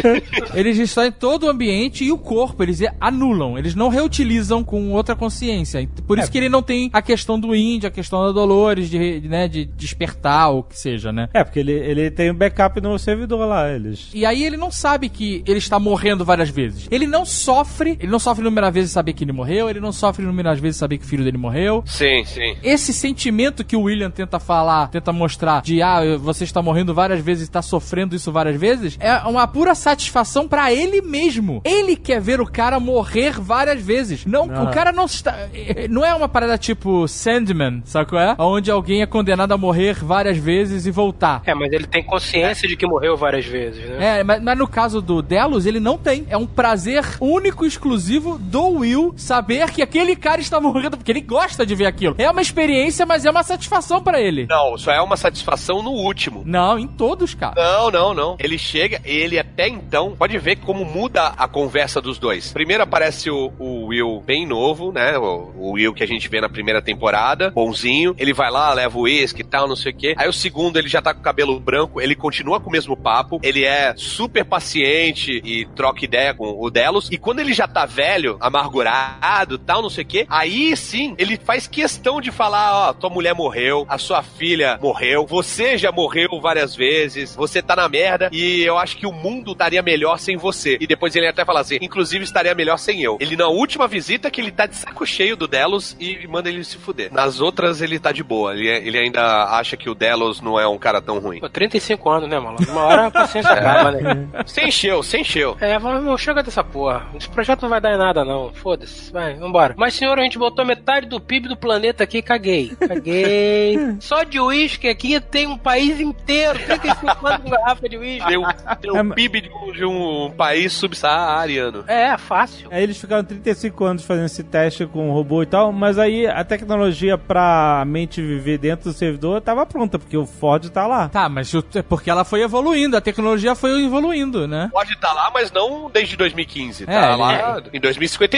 Eles destroem todo o ambiente e o corpo, eles anulam, eles não reutilizam com outra consciência. Por isso que ele não tem a questão do índio, a questão da Dolores, de, né, de despertar, ou o que seja, né? É, porque ele, ele tem um backup no servidor lá, eles. E aí ele não sabe que ele está morrendo várias vezes. Ele não sofre, ele não sofre inúmeras vezes saber que ele morreu, ele não sofre inúmeras vezes saber que o filho dele morreu. Sim, sim. Esse sentimento que o William tenta falar, tenta mostrar, de ah, você está morrendo várias vezes e está sofrendo isso várias vezes, é uma pura satisfação pra ele mesmo. Ele quer ver o cara morrer várias vezes. Não, Ah. o cara não está. Não é uma parada tipo Sandman, sabe qual é? Onde alguém é condenado a morrer várias vezes e voltar. É, mas ele tem consciência de que morreu várias vezes, né? É, mas, mas no caso do Delos, ele não tem. É um prazer único e exclusivo do Will saber que aquele cara está morrendo, porque ele gosta de ver aquilo. É uma experiência, mas é uma satisfação pra ele. Não, só é uma satisfação no último. Não, em todos, cara. Não, não, não. Ele chega, ele até então, pode ver como muda a conversa dos dois. Primeiro aparece o, o Will bem novo, né? O, o Will que a gente vê na primeira temporada, bonzinho. Ele vai lá, leva o uísque e tal, não sei o quê. Aí o segundo, ele já tá com o cabelo branco, ele continua com o mesmo papo. Ele é super paciente e troca ideia com o Delos. E quando ele já tá velho, amargurado, tal, não sei o quê. Aí sim, ele faz questão de falar, ó, tua mulher morreu, a sua filha morreu, você já morreu várias vezes, você tá na merda e eu acho que o mundo estaria melhor sem você. E depois ele até fala assim, inclusive estaria melhor sem eu. Ele na última visita que ele tá de saco cheio do Delos e manda ele se fuder. Nas outras ele tá de boa, ele, ele ainda acha que o Delos não é um cara tão ruim. Pô, 35 anos, né, mano? Uma hora a paciência acaba, né? Se encheu, se encheu. É, vamos, meu, chega dessa porra. Esse projeto não vai dar em nada, não foda-se, vai, vambora. Mas, senhor, a gente botou metade do PIB do planeta aqui, caguei, caguei. Só de uísque aqui tem um país inteiro, 35 anos de garrafa de uísque. Tem, o um é, PIB de um, de um país subsaariano. É, fácil. Aí eles ficaram 35 anos fazendo esse teste com o robô e tal, mas aí a tecnologia pra mente viver dentro do servidor tava pronta, porque o Ford tá lá. Tá, mas é porque ela foi evoluindo, a tecnologia foi evoluindo, né? O Ford tá lá, mas não desde 2015. Tá é, tá lá em 2050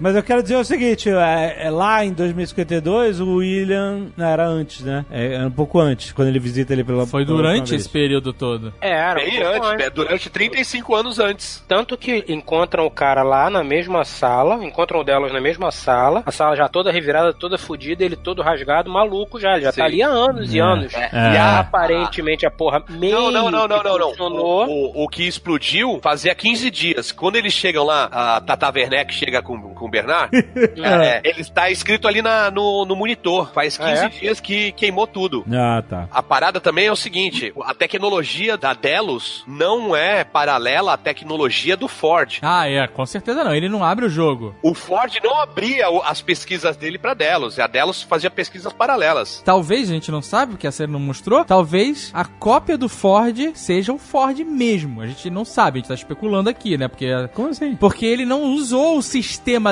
mas eu quero dizer o seguinte: é, é lá em 2052, o William. Era antes, né? É, era um pouco antes, quando ele visita ele pela. Foi durante esse período todo. É, era. Um Bem antes, antes. É, durante 35 anos antes. Tanto que encontram o cara lá na mesma sala, encontram o Delos na mesma sala, a sala já toda revirada, toda fodida, ele todo rasgado, maluco já. Ele já tá Sim. tá ali há anos e é. anos. É. E aparentemente a porra meio. Não, não, não, não, não. não. O, o, o, que explodiu fazia 15 dias. Quando eles chegam lá, a Tata Werneck chega com, com o Bernard, é, ele está escrito ali na, no, no monitor. Faz 15 Ah, é? dias que queimou tudo. Ah, tá. A parada também é o seguinte: a tecnologia da Delos não é paralela à tecnologia do Ford. Ah, é, com certeza não. Ele não abre o jogo. O Ford não abria as pesquisas dele pra Delos. A Delos fazia pesquisas paralelas. Talvez, a gente não sabe, porque a série não mostrou, talvez a cópia do Ford seja o Ford mesmo. A gente não sabe, a gente tá especulando aqui, né? Porque, Como assim? porque ele não usou o sistema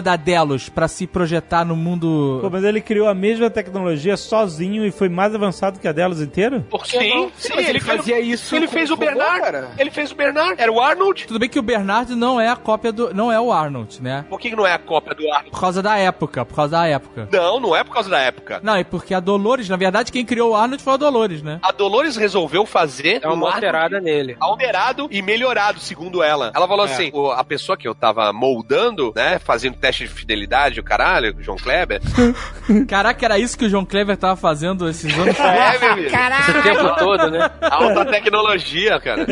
da Delos pra se projetar no mundo... Pô, mas ele criou a mesma tecnologia sozinho e foi mais avançado que a delas inteira? Sim, sim, Mas ele, fez, fazia isso Ele fez o robô, Bernard. cara. Ele fez o Bernard. Era o Arnold. Tudo bem que o Bernard não é a cópia do... não é o Arnold, né? Por que não é a cópia do Arnold? Por causa da época, por causa da época. Não, não é por causa da época. Não, é porque a Dolores, na verdade, quem criou o Arnold foi a Dolores, né? A Dolores resolveu fazer É uma um Arnold alterada nele. alterado e melhorado, segundo ela. Ela falou É. assim: a pessoa que eu tava moldando, né, fazendo teste de fidelidade, o caralho, o João Kleber. Caraca, era isso que o João Clever tava fazendo esses anos. é, meu amigo. Esse tempo todo, né? Alta tecnologia, cara.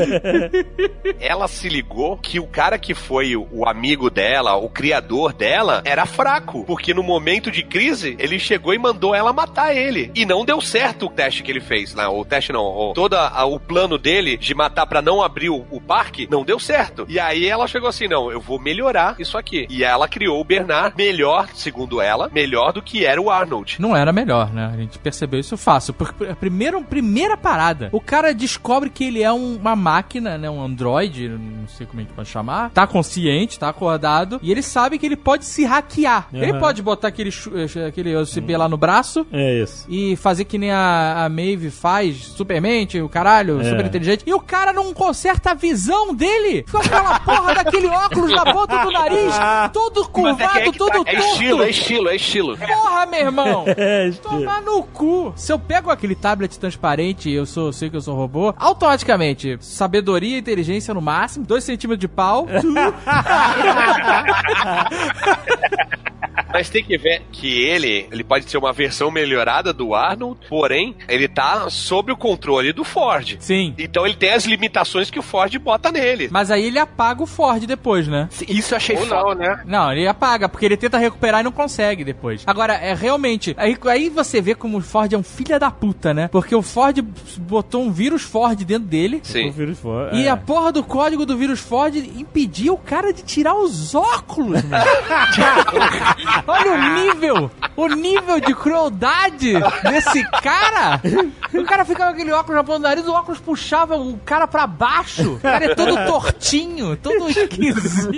Ela se ligou que o cara que foi o, o amigo dela, o criador dela, era fraco. Porque no momento de crise, ele chegou e mandou ela matar ele. E não deu certo o teste que ele fez. Não, o teste não. O, todo a- o plano dele de matar pra não abrir o, o parque, não deu certo. E aí ela chegou assim: não, eu vou melhorar isso aqui. E ela criou o Bernard melhor, segundo ela, melhor do que era o Arnold. Não era melhor, né? A gente percebeu isso fácil. Porque a primeira, primeira parada, o cara descobre que ele é um- uma máquina, né? Um androide, não sei como a gente pode chamar. Tá consciente, tá acordado. E ele sabe que ele pode se hackear. Uhum. Ele pode botar aquele, eh, aquele USB lá no braço É isso. e fazer que nem a, a Maeve faz, supermente, o caralho, É. super inteligente. E o cara não conserta a visão dele. Fica com aquela porra daquele óculos na ponta do nariz, todo Mas é que curvado, é que todo tá- é torto. estilo, é estilo, é estilo. Porra, meu irmão! É, Tomar no cu! Se eu pego aquele tablet transparente e eu sou, sei que eu sou robô, automaticamente, sabedoria e inteligência no máximo, 2 centímetros de pau. Mas tem que ver que ele, ele pode ser uma versão melhorada do Arnold, porém, ele tá sob o controle do Ford. Sim. Então ele tem as limitações que o Ford bota nele. Mas aí ele apaga o Ford depois, né? Isso eu achei Ou foda. não, né? Não, ele apaga, porque ele tenta recuperar e não consegue depois. Agora, é realmente. Aí, aí você vê como o Ford é um filho da puta, né? Porque o Ford botou um vírus Ford dentro dele. O Sim. fora. E é. a porra do código do vírus Ford impediu o cara de tirar os óculos, mano. Olha o nível, o nível de crueldade desse cara. O cara ficava com aquele óculos na ponta do nariz, o óculos puxava o cara pra baixo. O cara é todo tortinho, todo esquisito.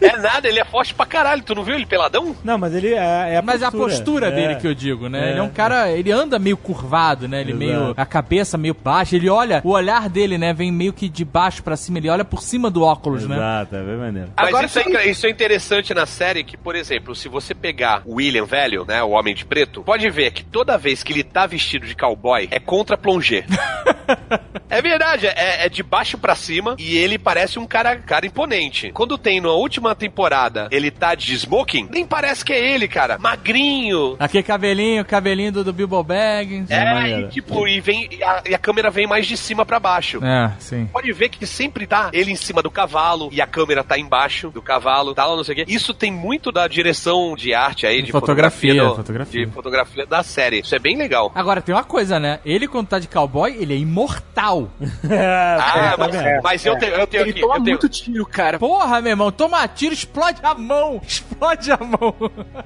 É nada, ele é forte pra caralho. Tu não viu ele peladão? Não, mas ele é, é a Mas a postura É. dele que eu digo, né? É. Ele é um cara, ele anda meio curvado, né? Ele Exato. meio a cabeça meio baixa, ele olha, o olhar dele, né, vem meio que de baixo pra cima, ele olha por cima do óculos, né? Exato, é bem maneiro. Mas Agora isso, é, isso é interessante na série que, por exemplo, se você pegar o William velho, né, O Homem de Preto, pode ver que toda vez que ele tá vestido de cowboy, é contra plongé. é verdade, é, é de baixo pra cima e ele parece um cara, cara imponente. Quando tem na última temporada, ele tá de smoking, nem parece que é ele, cara. Magrinho. Aquele cabelinho, cabelinho do, do Bilbo Baggins. É, e tipo, e, vem, e a, e a câmera vem mais de cima pra baixo. É, sim. Pode ver que sempre tá ele em cima do cavalo e a câmera tá embaixo do cavalo, tal, não sei o quê. Isso tem muito da direção de arte aí, de, Fotografia, fotografia, do- fotografia. de fotografia da série. Isso é bem legal. Agora, tem uma coisa, né? Ele, quando tá de cowboy, ele é imortal. Ah, tá mas, vendo? mas eu tenho, eu tenho Ele aqui. toma eu tenho- muito tiro, cara. Porra, meu irmão, toma tiro, explode a mão. Explode a mão.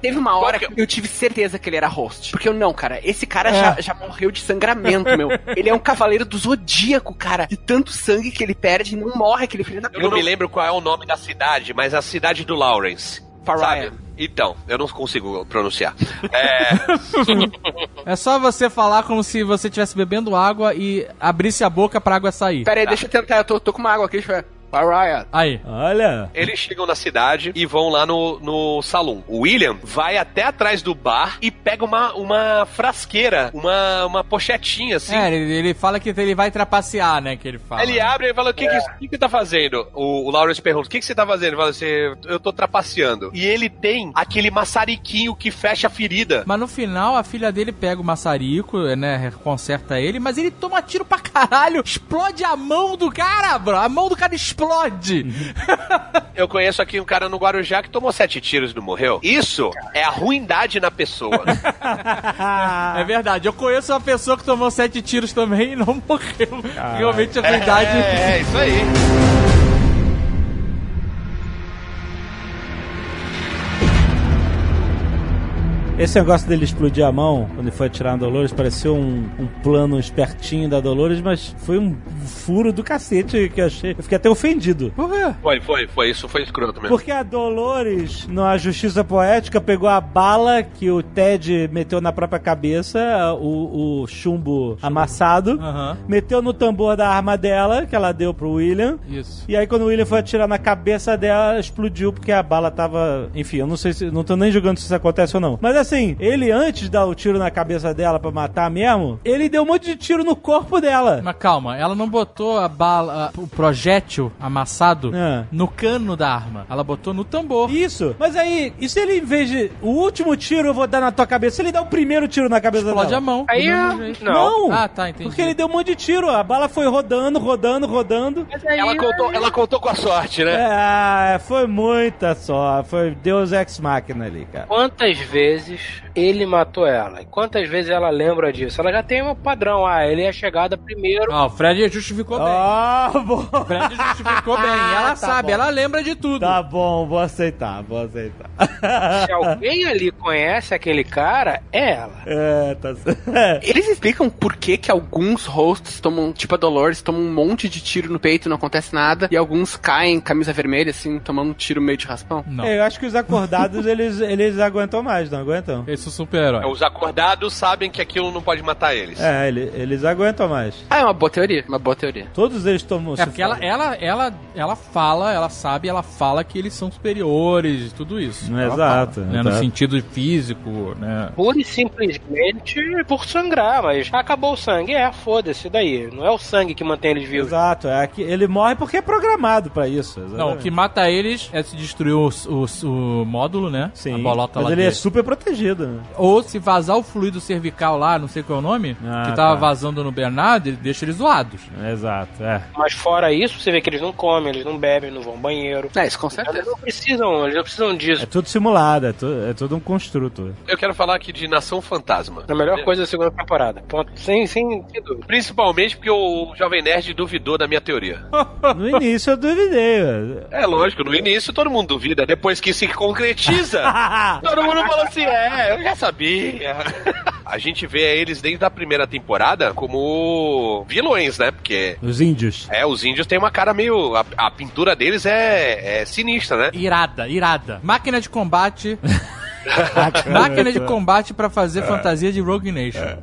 Teve uma hora Qual que eu tive certeza que ele era host. Porque eu não, cara, esse cara É. já, já morreu de sangramento, meu. Ele é um cavaleiro do zodíaco, cara. De tanto sangue que ele perde e não morre aquele filho da Eu não me lembro qual é o nome da cidade, mas a cidade do Lawrence. Pariah. Sabe? Então, eu não consigo pronunciar. É, É só você falar como se você estivesse bebendo água e abrisse a boca pra água sair. Pera aí, deixa eu tentar. Eu tô, tô com uma água aqui, deixa eu ver. Pariah. Aí. Olha. eles chegam na cidade e vão lá no, no salão. O William vai até atrás do bar e pega uma, uma frasqueira, uma, uma pochetinha assim. É, ele, ele fala que ele vai trapacear, né? Que ele fala. Ele abre e fala: O que, que, que, que tá fazendo? O, o Lawrence pergunta: O que, que você tá fazendo? Ele fala assim: Eu tô trapaceando. E ele tem aquele maçariquinho que fecha a ferida. Mas no final, a filha dele pega o maçarico, né? Conserta ele, mas ele toma tiro pra caralho. Explode a mão do cara, bro. A mão do cara explode. Eu conheço aqui um cara no Guarujá que tomou sete tiros e não morreu. Isso é a ruindade na pessoa. É verdade. Eu conheço uma pessoa que tomou sete tiros também e não morreu. Realmente a verdade. é, é, isso aí. Esse negócio dele explodir a mão, quando ele foi atirar na Dolores, pareceu um, um plano espertinho da Dolores, mas foi um furo do cacete que eu achei. Eu fiquei até ofendido. Por quê? Foi, foi, foi. Isso foi escroto mesmo. Porque a Dolores, na Justiça Poética, pegou a bala que o Ted meteu na própria cabeça, o, o chumbo amassado, Aham. meteu no tambor da arma dela, que ela deu pro William. Isso. E aí, quando o William foi atirar na cabeça dela, explodiu porque a bala tava. Enfim, eu não sei se. Não tô nem julgando se isso acontece ou não. Mas assim, ele antes de dar o tiro na cabeça dela pra matar mesmo, ele deu um monte de tiro no corpo dela. Mas calma, ela não botou a bala, a- o projétil amassado É. no cano da arma. Ela botou no tambor. Isso. Mas aí, e se ele, em vez de. O último tiro eu vou dar na tua cabeça, se ele dá o primeiro tiro na cabeça Explode dela? a mão. Aí jeito. Não. Ah, tá, entendi. Porque ele deu um monte de tiro, a bala foi rodando, rodando, rodando. Mas aí, Ela contou, ela contou com a sorte, né? É, foi muita só. Foi Deus Ex Machina ali, cara. Quantas vezes ele matou ela? E quantas vezes ela lembra disso? Ela já tem um padrão. Ah, ele é chegada primeiro. Ah, o Fred justificou bem. Ah, bom. O Fred justificou bem. Ela Tá sabe, bom. ela lembra de tudo. Tá bom, vou aceitar, vou aceitar. Se alguém ali conhece aquele cara, é ela. É, tá certo. Eles explicam por que que alguns hosts tomam, tipo a Dolores, tomam um monte de tiro no peito e não acontece nada, e alguns caem camisa vermelha, assim, tomando um tiro meio de raspão. Não. É, eu acho que os acordados, eles, eles aguentam mais, não aguentam? Esse é o super-herói. Os acordados sabem que aquilo não pode matar eles. É, ele- eles aguentam mais. Ah, é uma boa teoria, uma boa teoria. Todos eles tomam... É porque ela, ela, ela, ela fala, ela sabe, ela fala que eles são superiores e tudo isso. Ela Exato, fala, né, No sentido físico, né? Pura e simplesmente por sangrar, mas acabou o sangue. É, foda-se daí. Não é o sangue que mantém eles vivos. Exato, é que ele morre porque é programado pra isso. Não, o exatamente. que mata eles é se destruir o, o- o módulo, né? Sim, A bolota mas lá ele é dele. super protegido, né? Ou se vazar o fluido cervical lá, não sei qual é o nome, Ah, que tava tá. vazando no Bernardo, ele deixa eles zoados. Exato, é. Mas fora isso, você vê que eles não comem, eles não bebem, não vão ao banheiro. É, isso com Eles certeza. não precisam, eles não precisam É disso. tudo simulado, é, tu- é tudo um construto. Eu quero falar aqui de Nação Fantasma. A melhor coisa da segunda temporada. Ponto. Sem, sem, sem dúvida. Principalmente porque o Jovem Nerd duvidou da minha teoria. No início eu duvidei, velho. É lógico, no início todo mundo duvida, depois que se concretiza, todo mundo fala assim, é, eu já sabia. A gente vê eles desde a primeira temporada como vilões, né? Porque Os índios. é, os índios têm uma cara meio. A, a pintura deles é, é sinistra, né? Irada, irada. Máquina de combate Máquina de combate pra fazer fantasia de Rogue Nation.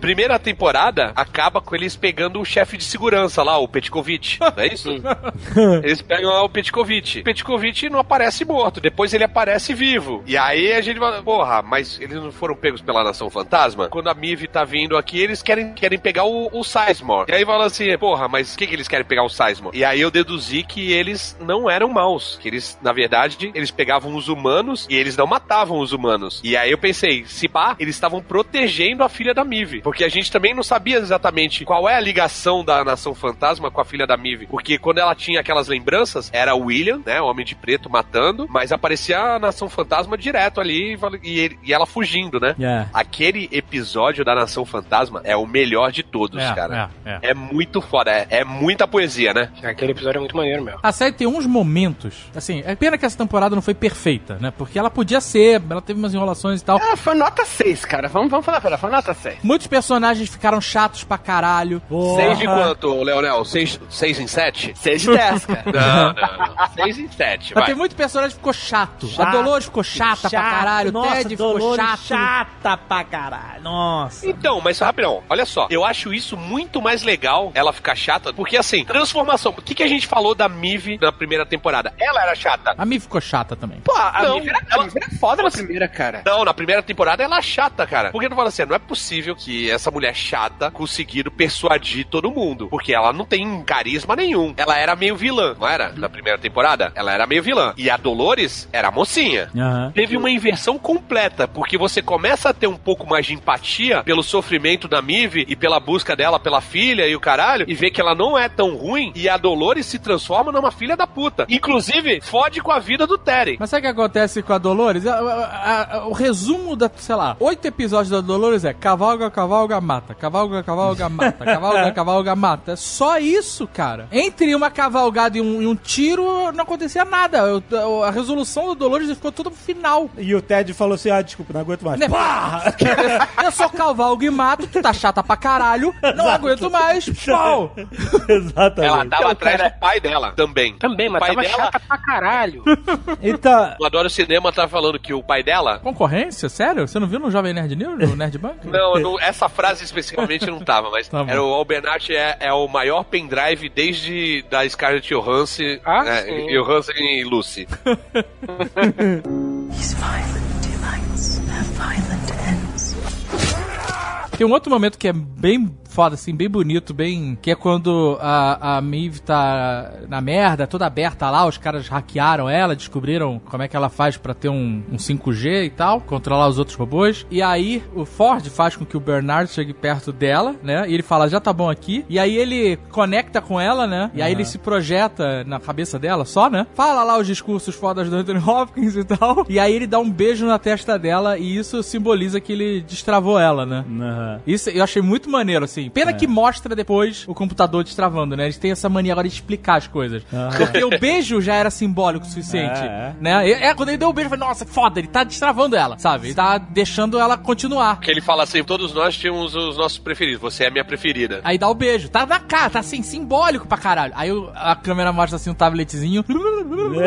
Primeira temporada acaba com eles pegando o chefe de segurança lá, o Petkovic. Não é isso? eles pegam lá o Petkovic. O Petkovic não aparece morto, depois ele aparece vivo. E aí a gente fala, porra, mas eles não foram pegos pela Nação Fantasma? Quando a Miv tá vindo aqui, eles querem, querem pegar o, o Sizemore. E aí fala assim, porra, mas o que, que eles querem pegar o Sizemore? E aí eu deduzi que eles não eram maus, que eles, na verdade, eles pegavam os humanos e eles não matavam os humanos. E aí eu pensei, se pá, eles estavam protegendo a filha da Miv. Porque a gente também não sabia exatamente qual é a ligação da Nação Fantasma com a filha da Miv. Porque quando ela tinha aquelas lembranças, era o William, né, o Homem de Preto matando, mas aparecia a Nação Fantasma direto ali e, e ela fugindo, né? É. Aquele episódio da Nação Fantasma é o melhor de todos, É, cara. é, é. É muito foda, é, é muita poesia, né? Aquele episódio é muito maneiro mesmo. A série tem uns momentos, assim, é pena que essa temporada não foi perfeita, né? Porque ela podia ser, ela teve umas enrolações e tal. Ah, foi nota 6, cara. Vamos, vamos falar pra ela, foi nota 6. Muitos personagens ficaram chatos pra caralho. Seis de quanto, Leonel? Seis, seis em sete? 6 de 10, cara. Não, não, não. Seis em sete, Mas vai. tem muito personagem que ficou chato. A Chato, Dolores ficou chata pra caralho, o Nossa, Ted ficou Dolores chato. chata pra caralho. Nossa. Então, mas rapidão, olha só, eu acho isso muito mais legal, ela ficar chata, porque assim, transformação. O que, que a gente falou da Mive na primeira temporada? Ela era chata. A Mi ficou chata também. Pô, a Não, Miv era, a Miv era foda na primeira, cara. Não, na primeira temporada ela é chata, cara. Porque não fala assim, não é possível que essa mulher chata conseguiram persuadir todo mundo. Porque ela não tem carisma nenhum. Ela era meio vilã, não era? Na primeira temporada, ela era meio vilã. E a Dolores era a mocinha. Aham. Teve uma inversão completa, porque você começa a ter um pouco mais de empatia pelo sofrimento da Mive e pela busca dela pela filha e o caralho, e vê que ela não é tão ruim, e a Dolores se transforma numa filha da puta. Inclusive, fode com a vida do Terry. Mas sabe o que acontece com a Dolores? A- a- a- o resumo da, sei lá, oito episódios da Dolores é cavalga, cavalga, mata. Cavalga, cavalga, mata. Cavalga, cavalga, mata. É só isso, cara. Entre uma cavalgada e um, e um tiro, não acontecia nada. O- A resolução da Dolores ficou toda pro final. E o Ted falou assim: ah, desculpa, não aguento mais. Né? Eu sou cavalgo e mato, tu tá chata pra caralho, não aguento mais. Pau! Exatamente. Ela tava Então, atrás do pai dela também. Também, mas o pai tava dela, chata pra caralho. Então, o Adoro Cinema tá falando que o pai dela. Concorrência? Sério? Você não viu no Jovem Nerd News, no Nerd Bank? Não, não, essa frase especificamente não tava, mas Tá era o Albernat é, é o maior pendrive desde da Scarlett Johansson, Ah, né, sim. Johansson e Lucy. These violent delights have violent ends. Tem um outro momento que é bem foda, assim, bem bonito, bem. Que é quando a, a Miv tá na merda, toda aberta lá, os caras hackearam ela, descobriram como é que ela faz pra ter um, um 5G e tal, controlar os outros robôs. E aí o Ford faz com que o Bernard chegue perto dela, né? E ele fala, já tá bom aqui. E aí ele conecta com ela, né? E aí ele se projeta na cabeça dela só, né? Fala lá os discursos fodas do Anthony Hopkins e tal. E aí ele dá um beijo na testa dela e isso simboliza que ele destravou ela, né? aham. Isso eu achei muito maneiro, assim. Pena que mostra depois o computador destravando, né? Eles têm essa mania agora de explicar as coisas. Porque o beijo já era simbólico o suficiente, É, é. né? É, quando ele deu o beijo, eu falei, nossa, foda, ele tá destravando ela, sabe? Ele tá deixando ela continuar. Que ele fala assim: todos nós tínhamos os nossos preferidos, você é a minha preferida. Aí dá o beijo. Tá na cara, tá assim, simbólico pra caralho. Aí a câmera mostra assim um tabletzinho.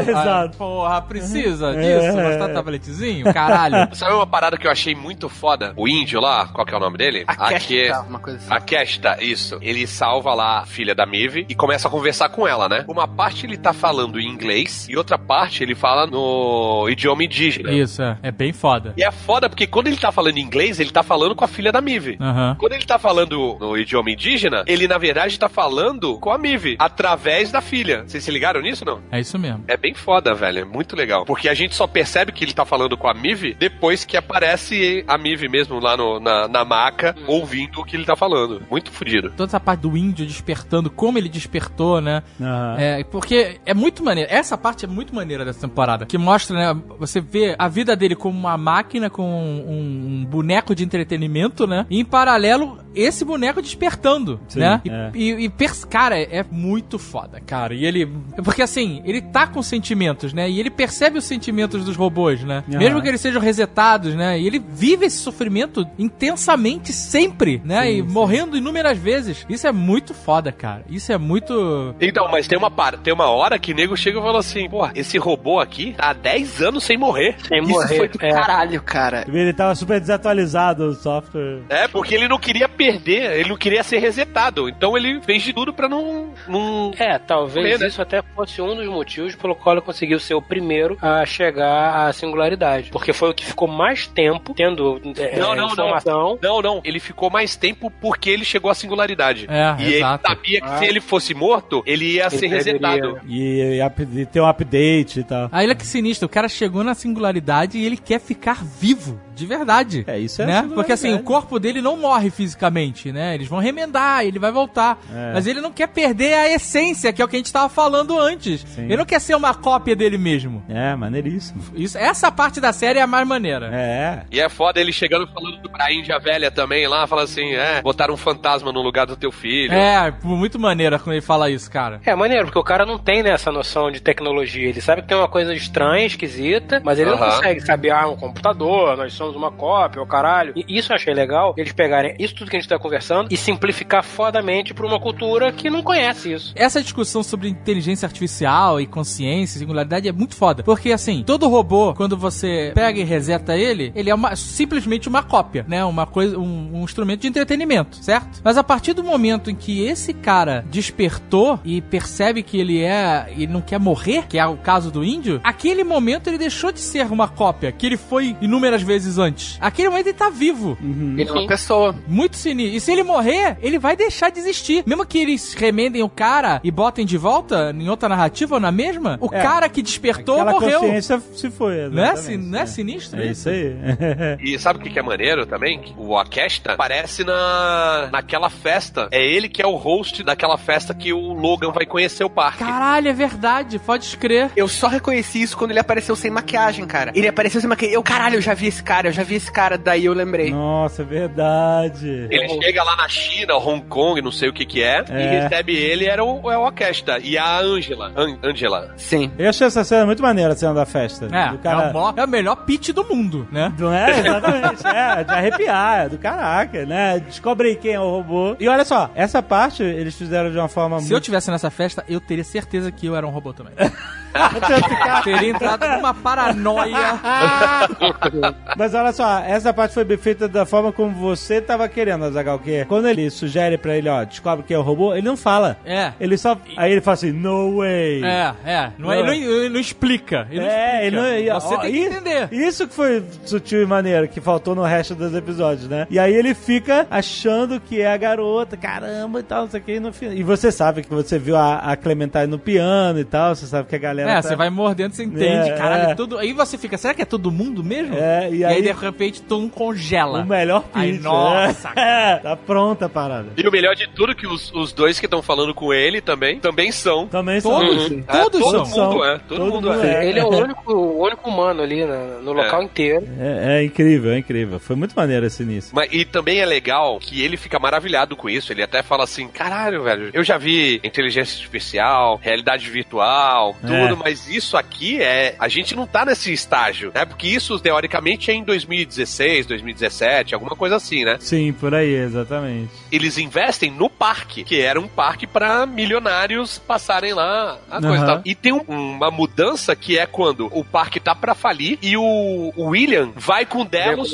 Exato. Aí, porra, precisa disso? Mostrar tabletzinho? Caralho. Sabe uma parada que eu achei muito foda? O índio lá, qual que é o nome dele? A Cash, Aque- tá, uma coisa assim. A Kesta, isso. Ele salva lá a filha da Mive e começa a conversar com ela, né? Uma parte ele tá falando em inglês e outra parte ele fala no idioma indígena. Isso, é. É bem foda. E é foda porque quando ele tá falando em inglês, ele tá falando com a filha da Mive. Aham. Quando ele tá falando no idioma indígena, ele na verdade tá falando com a Mive, através da filha. Vocês se ligaram nisso não? É isso mesmo. É bem foda, velho. É muito legal. Porque a gente só percebe que ele tá falando com a Mive depois que aparece a Mive mesmo lá no- na, na maca, ouvindo o que ele tá falando. Muito fodido. Toda essa parte do índio despertando, como ele despertou, né? Aham. É, porque é muito maneiro. Essa parte é muito maneira dessa temporada. Que mostra, né? Você vê a vida dele como uma máquina, com um, um boneco de entretenimento, né? E em paralelo, esse boneco despertando, Sim, né? E, é. e- e cara, é muito foda, cara. E ele. Porque assim, ele tá com sentimentos, né? E ele percebe os sentimentos dos robôs, né? Aham. Mesmo que eles sejam resetados, né? E ele vive esse sofrimento intensamente sempre, né? Sim, e sim. Morrendo inúmeras vezes. Isso é muito foda, cara. Isso é muito. Então, mas tem uma, par- tem uma hora que nego chega e fala assim, pô, esse robô aqui tá há 10 anos sem morrer. Sem Isso morrer. foi do é. caralho, cara. Ele tava super desatualizado o software. É, porque ele não queria perder, ele não queria ser resetado. Então ele fez de tudo pra não. não... É, talvez Morrer, né? isso até fosse um dos motivos pelo qual ele conseguiu ser o primeiro a chegar à singularidade. Porque foi o que ficou mais tempo tendo é, Não, não, não. informação. Não, não, ele ficou mais tempo porque ele chegou à singularidade. É, e exato. ele sabia que Ah. se ele fosse morto, ele ia Ele ser resetado. E, e e tem um update e tal. Aí olha que sinistro, o cara chegou na singularidade e ele quer ficar vivo, de verdade. É, isso é né? Porque assim, o corpo dele não morre fisicamente, né? Eles vão remendar, ele vai voltar. É. Mas ele não quer perder a essência, que é o que a gente tava falando antes. Sim. Ele não quer ser uma cópia dele mesmo. É, maneiríssimo. Isso, essa parte da série é a mais maneira. É. E é foda ele chegando falando pra Índia velha também lá, fala assim, é, botaram um fantasma no lugar do teu filho. É, muito maneira quando ele fala isso, cara. É maneiro, porque o cara não tem né, essa noção de tecnologia. Ele sabe que tem uma coisa estranha, esquisita, mas ele não consegue saber, ah, um computador, nós somos uma cópia, o caralho. E isso eu achei legal, eles pegarem isso tudo que a gente tá conversando e simplificar fodamente pra uma cultura que não conhece isso. Essa discussão sobre inteligência artificial e consciência, singularidade é muito foda. Porque assim, todo robô, quando você pega e reseta ele, ele é uma- simplesmente uma cópia, né? Uma coisa, um, um instrumento de entretenimento, certo? Mas a partir do momento em que esse cara despertou e percebe que ele é, ele não quer morrer, que é o caso do índio, aquele momento ele deixou de ser uma cópia, que ele foi inúmeras vezes antes. Aquele momento ele tá vivo. Ele é uma pessoa. Muito sinistro. E se ele morrer, ele vai deixar de existir. Mesmo que eles remendem o cara e botem de volta em outra narrativa ou na mesma, o É. cara que despertou Aquela morreu. consciência se foi. Não é, não é sinistro É isso aí. E sabe o que é maneiro também? O Aquesta aparece na, naquela festa. É ele que é o host daquela festa que o Logan vai conhecer o parque. Caralho, é verdade, pode escrever. Eu só reconheci isso quando ele apareceu sem maquiagem, cara. Ele apareceu sem maquiagem. Eu, caralho, eu já vi esse cara, eu já vi esse cara. Daí eu lembrei. Nossa, é verdade. Ele chega lá na China, Hong Kong, não sei o que que é, e É. recebe ele, era o, é o Aquesta. E a Angela. An Angela. Sim. Eu achei essa cena muito maneira, a cena da festa. É, do cara... é, o maior- é o melhor pitch do mundo, né? Não é? Exatamente. é, de arrepiar, é do caraca, né? Descobre aí quem é o robô. E olha só, essa parte eles fizeram de uma forma Se eu muito... tivesse nessa festa, eu teria certeza que eu era um robô também. Teria entrado numa paranoia. Mas olha só, essa parte foi bem feita da forma como você tava querendo, Azagal, que é quando ele sugere pra ele, ó, descobre quem é o robô, ele não fala. É. Ele só. Aí ele fala assim, no way. É, é. Não, é- ele, não, ele não explica. Ele não É, ele explica. não, Você ó, tem que entender. Isso que foi sutil e maneiro, que faltou no resto dos episódios, né? E aí ele fica achando que é a garota, caramba e tal, não sei o que. E, no fim- e você sabe que você viu a, a Clementine no piano e tal, você sabe que a galera. É, tá- você vai mordendo, você entende, É, caralho, é. tudo. Aí você fica, será que é todo mundo mesmo? É, e E aí- aí, de repente todo mundo congela. O melhor pitch. Aí, nossa, É, tá pronta a parada. E o melhor de tudo é que os, os dois que estão falando com ele também, também são. Também são. Todos? É, Todos todo são. mundo é. Todo, Todo mundo mundo é. é. Ele é o único, o único humano ali na- no local inteiro. É, é incrível, é incrível. Foi muito maneiro esse início. Mas, e também é legal que ele fica maravilhado com isso. Ele até fala assim: caralho, velho, eu já vi inteligência artificial, realidade virtual, tudo, É. mas isso aqui é. A gente não tá nesse estágio, né? Porque isso, teoricamente, é em 2016, 2017, alguma coisa assim, né? Sim, por aí, exatamente. Eles investem no parque, que era um parque pra milionários passarem lá a coisa Aham. e tal. E tem um- uma mudança que é quando o parque tá pra falir e o, o William vai com o Delos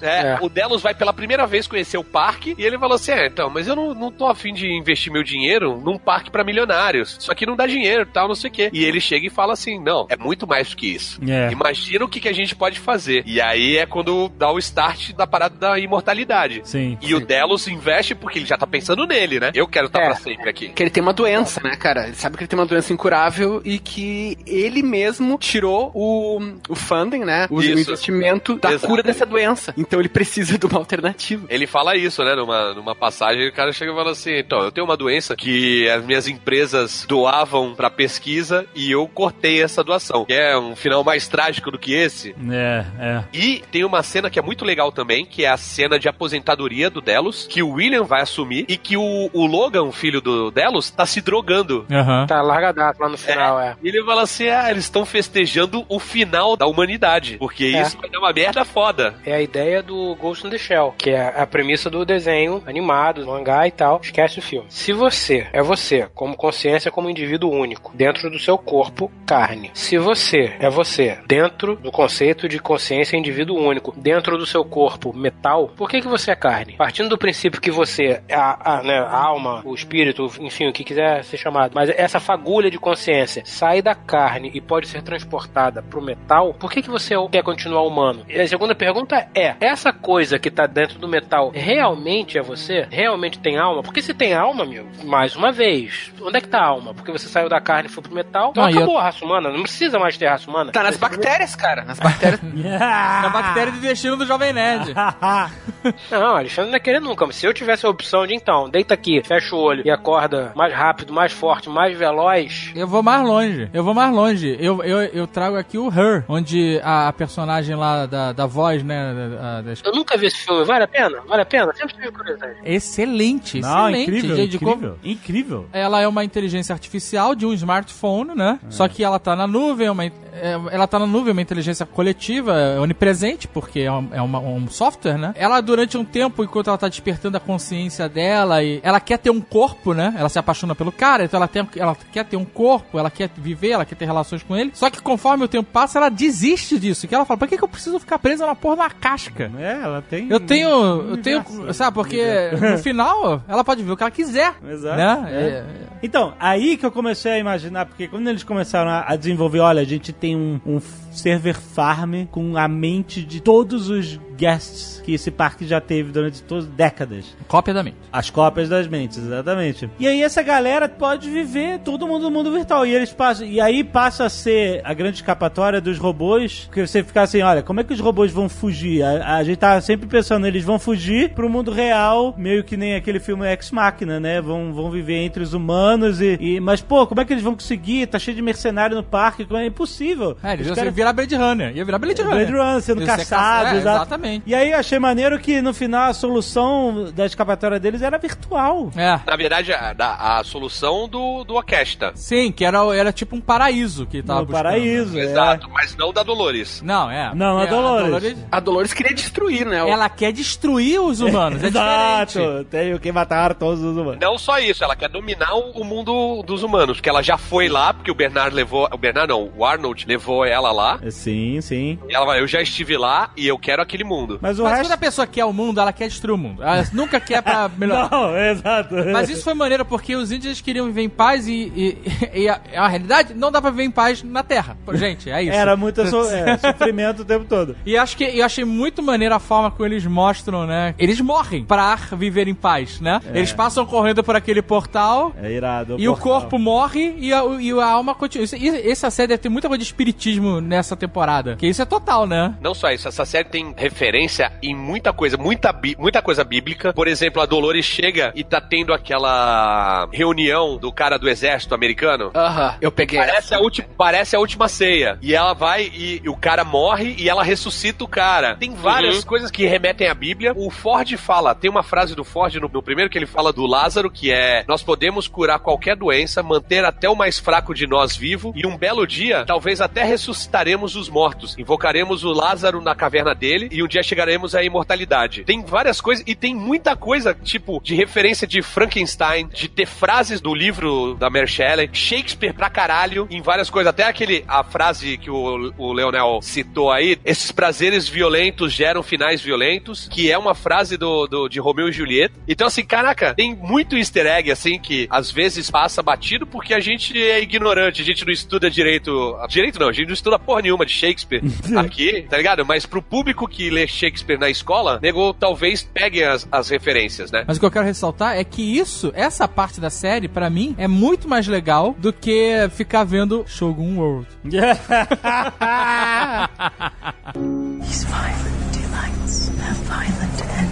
é, É. o Delos vai pela primeira vez conhecer o parque e ele falou assim: É, então, mas eu não, não tô afim de investir meu dinheiro num parque pra milionários. Isso aqui não dá dinheiro tal, não sei o quê. E ele chega e fala assim: Não, é muito mais do que isso. É. Imagina o que, que a gente pode fazer. E aí é quando dá o start da parada da imortalidade. Sim. E o Delos investe porque ele já tá pensando nele, né? Eu quero estar É. pra sempre aqui. Que ele tem uma doença, né, cara? Ele sabe que ele tem uma doença incurável e que ele mesmo tirou o, o funding, né? O, investimento da Exato. cura dessa doença. Então ele precisa de uma alternativa. Ele fala isso, né? Numa, numa passagem, o cara chega e fala assim: então, eu tenho uma doença que as minhas empresas doavam pra pesquisa e eu cortei essa doação, que é um final mais trágico do que esse. É, é. E tem uma cena que é muito legal também, que é a cena de aposentadoria do Delos, que o William vai assumir e que o, o Logan, o filho do Delos, tá se drogando. Aham. Tá largadaço lá no final, é. E ele fala assim: ah, eles estão festejando o final da humanidade, porque É. isso vai dar uma merda foda. É a ideia do Ghost in the Shell, que é a premissa do desenho animado, do mangá e tal. Esquece o filme. Se você é você, como consciência, como indivíduo único, dentro do seu corpo, carne. Se você é você, dentro do conceito de consciência indivíduo único, dentro do seu corpo, metal, por que, que você é carne? Partindo do princípio que você é a, a, né, a alma, o espírito, enfim, o que quiser ser chamado, mas essa fagulha de consciência sai da carne e pode ser transportada pro metal, por que, que você quer continuar humano? E a segunda pergunta é: essa coisa que tá dentro do metal realmente é você? Realmente tem alma? Porque se tem alma, meu, mais uma vez, onde é que tá a alma? Porque você saiu da carne e foi pro metal, então Não, acabou a raça humana, não precisa mais ter raça humana. Tá nas bactérias, cara. Nas bactérias. Na bactéria de destino do Jovem Nerd. Não, Alexandre não é querer nunca. Mas se eu tivesse a opção de então, deita aqui, fecha o olho e acorda mais rápido, mais forte, mais veloz. Eu vou mais longe. Eu vou mais longe. Eu, eu, eu trago aqui o Her, onde a personagem lá da, da voz, né? da- da- Eu nunca vi esse filme, vale a pena? Vale a pena? Sempre curiosidade. Excelente, Não, excelente. incrível, incrível, incrível. Ela é uma inteligência artificial de um smartphone, né? Só que ela tá na nuvem, é uma, é, ela tá na nuvem, uma inteligência coletiva, é onipresente, porque é, um, é uma- um software, né? Ela, durante um tempo, enquanto ela tá despertando a consciência dela, e ela quer ter um corpo, né? Ela se apaixona pelo cara, então ela, tem, ela quer ter um corpo, ela quer viver, ela quer ter relações com ele. Só que conforme o tempo passa, ela desiste disso. Que ela fala, pra que, que eu preciso ficar presa na porra da casca? É, ela tem. Eu tenho, eu tenho, sabe, porque no final ela pode ver o que ela quiser, Exato. né? É. É- Então, aí que eu comecei a imaginar, porque quando eles começaram a, a desenvolver, olha, a gente tem um, um server farm com a mente de todos os guests que esse parque já teve durante todas décadas. Cópia da mente. As cópias das mentes, exatamente. E aí essa galera pode viver todo mundo no mundo virtual. E eles passam. E aí passa a ser a grande escapatória dos robôs. Porque você fica assim, olha, como é que os robôs vão fugir? A, a gente tá sempre pensando, eles vão fugir pro mundo real, meio que nem aquele filme Ex Machina, né? Vão, vão viver entre os humanos e, e- Mas, pô, como é que eles vão conseguir? Tá cheio de mercenário no parque, é impossível. É, eles Os virar Blade Runner. Ia virar Blade Runner. Blade Runner sendo caçado, caça- é, exato. exatamente. E aí eu achei maneiro que no final a solução da escapatória deles era virtual. É. Na verdade, a, a solução do, do Aquesta. Sim, que era, era tipo um paraíso que tava no buscando. paraíso. é. Exato, mas não da Dolores. Não, é. Não, a Porque Dolores. A Dolores queria destruir, né? o- Ela quer destruir os humanos. É diferente. Exato, tenho que matar todos os humanos. Não só isso, ela quer dominar o, o mundo dos humanos, porque ela já foi lá, porque o Bernard levou. O Bernard não, o Arnold levou ela lá. Sim, sim. E ela vai, eu já estive lá e eu quero aquele mundo. Mas o Mas resto. quando a pessoa quer o mundo, ela quer destruir o mundo. Ela nunca quer pra melhorar. Não, exato. Mas isso foi maneiro porque os índios queriam viver em paz e, e, e a, a realidade não dá pra viver em paz na Terra. Gente, é isso. Era muito so- é, sofrimento o tempo todo. E acho que eu achei muito maneiro a forma como eles mostram, né? Eles morrem pra viver em paz, né? Eles passam correndo por aquele portal É irado. e o portal. corpo morre e a, e a alma continua. Isso, e- essa série deve ter muita coisa de espiritismo nessa temporada. Que isso é total, né? Não só isso, essa série tem referência em muita coisa, muita, muita coisa bíblica. Por exemplo, a Dolores chega e tá tendo aquela reunião do cara do exército americano. Aham, eu peguei. Parece a, última, parece a última ceia. E ela vai e, e o cara morre e ela ressuscita o cara. Tem várias Uhum. coisas que remetem à Bíblia. O Ford fala, tem uma frase do Ford no, no primeiro que ele fala do Lázaro, que é: Nós podemos curar qualquer doença, manter até o mais fraco de nós vivo, e um belo dia, talvez até ressuscitaremos os mortos. Invocaremos o Lázaro na caverna dele e um dia chegaremos à imortalidade. Tem várias coisas e tem muita coisa, tipo, de referência de Frankenstein, de ter frases do livro da Mary Shelley, Shakespeare pra caralho, em várias coisas. Até aquele, a frase que o, o Leonel citou aí, esses prazeres violentos geram finais violentos, que é uma frase do, do- de Romeu e Julieta. Então, assim, caraca, tem muito easter egg, assim, que às vezes passa batido porque a gente é ignorante, a gente não estuda direito. Direito não, a gente não estuda porra nenhuma de Shakespeare aqui, tá ligado? Mas pro público que lê Shakespeare na escola, nego talvez pegue as, as referências, né? Mas o que eu quero ressaltar é que isso, essa parte da série, pra mim, é muito mais legal do que ficar vendo Shogun World. These violent delights have violent ends.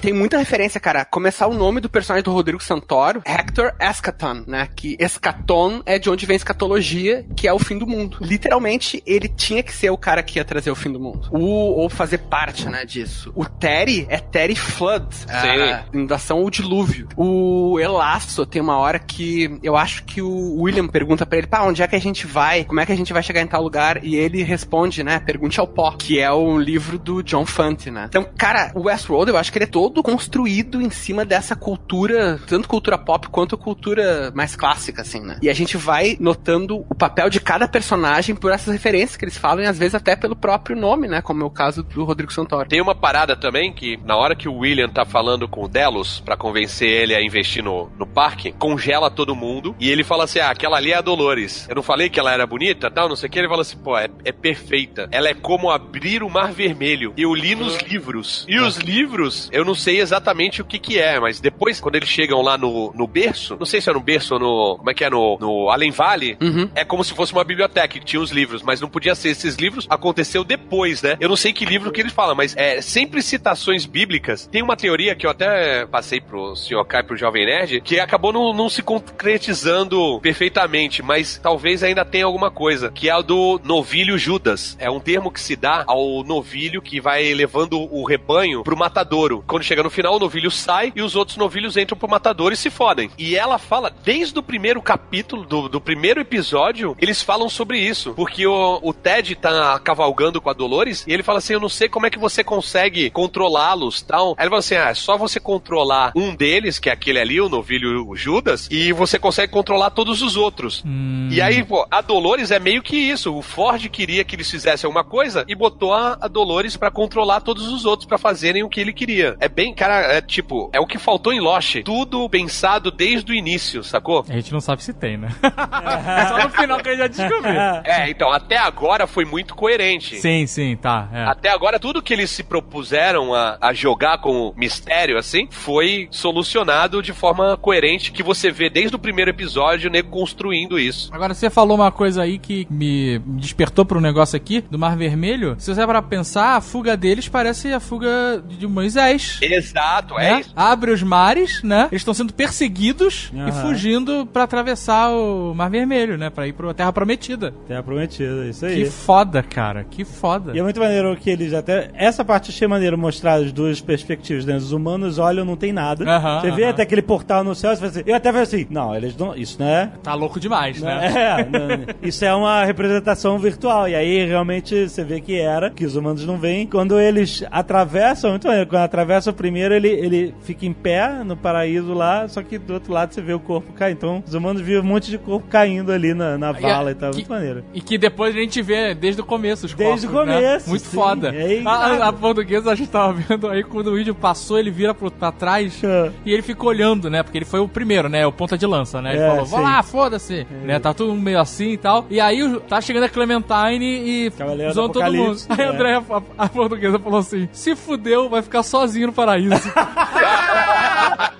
Tem muita referência, cara. Começar o nome do personagem do Rodrigo Santoro, Hector Escaton, né? Que escaton é de onde vem escatologia, que é o fim do mundo. Literalmente, ele tinha que ser o cara que ia trazer o fim do mundo. O, ou fazer parte, né, disso. O Terry é Terry Flood. A inundação ou dilúvio. O Elasto tem uma hora que eu acho que o William pergunta pra ele, pá, onde é que a gente vai? Como é que a gente vai chegar em tal lugar? E ele responde, né, pergunte ao pó, que é um livro do John Fante, né? Então, cara, o Westworld, eu acho que ele é todo construído em cima dessa cultura, tanto cultura pop quanto cultura mais clássica, assim, né? E a gente vai notando o papel de cada personagem por essas referências que eles falam e às vezes até pelo próprio nome, né? Como é o caso do Rodrigo Santoro. Tem uma parada também que, na hora que o William tá falando com o Delos pra convencer ele a investir no, no parque, congela todo mundo e ele fala assim: ah, aquela ali é a Dolores. Eu não falei que ela era bonita, tal, não sei o que. Ele fala assim: pô, é, é perfeita. Ela é como abrir o mar vermelho. Eu li nos livros. E os livros, eu não sei exatamente o que que é, mas depois, quando eles chegam lá no, no berço, não sei se é no berço ou no. Como é que é? No, no Além Vale, Uhum. é como se fosse uma biblioteca que tinha os livros, mas não podia ser. Esses livros aconteceu depois, né? Eu não sei que livro que ele fala, mas é sempre citações bíblicas. Tem uma teoria que eu até passei pro senhor Kai, pro Jovem Nerd, que acabou não, não se concretizando perfeitamente, mas talvez ainda tenha alguma coisa, que é a do novilho Judas. É um termo que se dá ao novilho que vai levando o rebanho pro matadouro. Quando chega no final, o novilho sai e os outros novilhos entram pro matadouro e se fodem. E ela fala, desde o primeiro capítulo, do, do primeiro episódio, eles falam sobre isso. Porque o, o Ted tá cavalgando com a Dolores e ele fala assim: Eu não sei como é que você consegue controlá-los tal. Aí ele fala assim: Ah, é só você controlar um deles, que é aquele ali, o novilho o Judas, e você consegue controlar todos os outros. E aí, pô, a Dolores é meio que isso. O Ford queria que eles fizessem alguma coisa e botou a, a Dolores pra controlar todos os outros pra fazerem o que ele queria. É bem, cara, é tipo, é o que faltou em Lost. Tudo pensado desde o início, sacou? A gente não sabe se tem, né? Só no final que a gente já descobriu. É, então, até agora foi muito coerente. Sim, sim, tá. é. Até agora, tudo que eles se propuseram a, a jogar como mistério, assim, foi solucionado de forma coerente, que você vê desde o primeiro episódio o nego construindo isso. Agora, você falou uma coisa aí que me despertou para um negócio aqui, do Mar Vermelho. Se você para pensar, a fuga deles parece a fuga de Moisés. Exato, é né? isso. Abre os mares, né? Eles estão sendo perseguidos e Aham. fugindo pra atravessar o Mar Vermelho, né? Pra ir pra Terra Prometida. Terra Prometida, isso aí. Que foda, cara. Que foda. E é muito maneiro que eles até. Essa parte achei maneiro mostrar as duas perspectivas, né? Os humanos olham, não tem nada. Aham, você vê até aquele portal no céu, você fala assim, eu até falei assim, não, eles não. Isso não é. Tá louco demais, não né? é, não- isso é uma representação virtual. E aí realmente você vê que era, que os humanos não veem. Quando eles atravessam, muito maneiro, quando atravessa o primeiro, ele, ele fica em pé no paraíso lá, só que do outro lado você vê o corpo cair. Então os humanos viram um monte de corpo caindo ali na, na vala e tal. que- Muito maneiro. E que depois a gente vê desde o começo os Desde corpos, o né? começo, Muito sim. foda. É a, a- a irado. portuguesa a gente tava vendo aí, quando o vídeo passou, ele vira pro, pra trás É. e ele fica olhando, né? Porque ele foi o primeiro, né? O ponta de lança, né? Ele É, falou, vou lá, foda-se. Né? Tá todo mundo meio assim e tal. E aí tá chegando a Clementine e Cavaleiro do zoando todo mundo. Aí a é. André, a, a portuguesa, falou assim: se fudeu, vai ficar sozinho no paraíso.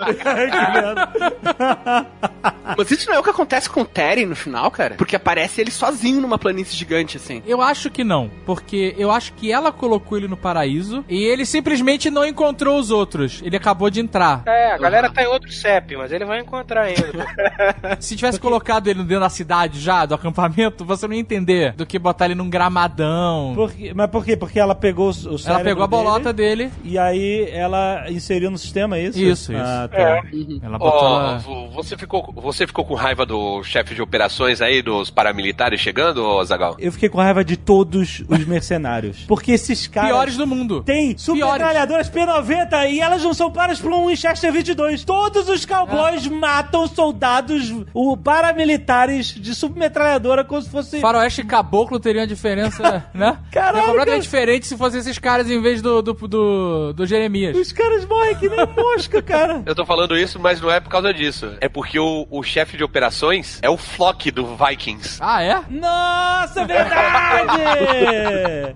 Mas isso não é o que acontece com o Terry no final, cara? Porque aparece ele sozinho numa planície gigante, assim. Eu acho que não, porque eu acho que ela colocou ele no paraíso e ele simplesmente não encontrou os outros. Ele acabou de entrar. É, a galera tá em outro CEP, mas ele vai encontrar ainda. Se tivesse colocado ele dentro da cidade já, do acampamento, você não ia entender do que botar ele num gramadão. Por? Mas por quê? Porque ela pegou o Ela pegou a dele bolota dele. e aí ela inseriu no sistema, é isso? Isso, isso. Ah, tá. É. Ela botou. Ela- vo- você, ficou, você ficou com raiva do chefe de operações aí, dos paramilitares chegando, Zagal? Eu fiquei com raiva de todos os mercenários. Porque esses caras... Piores do mundo. Tem submetralhadoras P90 e elas não são paras por um Winchester 22. Todos os cowboys matam soldados o, paramilitares de submetralhadora como se fosse... Faroeste e Caboclo teriam a diferença, né? Caralho, É completamente cara. diferente se fossem esses caras em vez do, do, do, do Jeremias. Os caras morrem que nem mosca, cara. Eu tô falando isso, mas não é por causa disso. É porque o, o chefe de operações é o Flock do Vikings. Ah, é? Nossa, é verdade!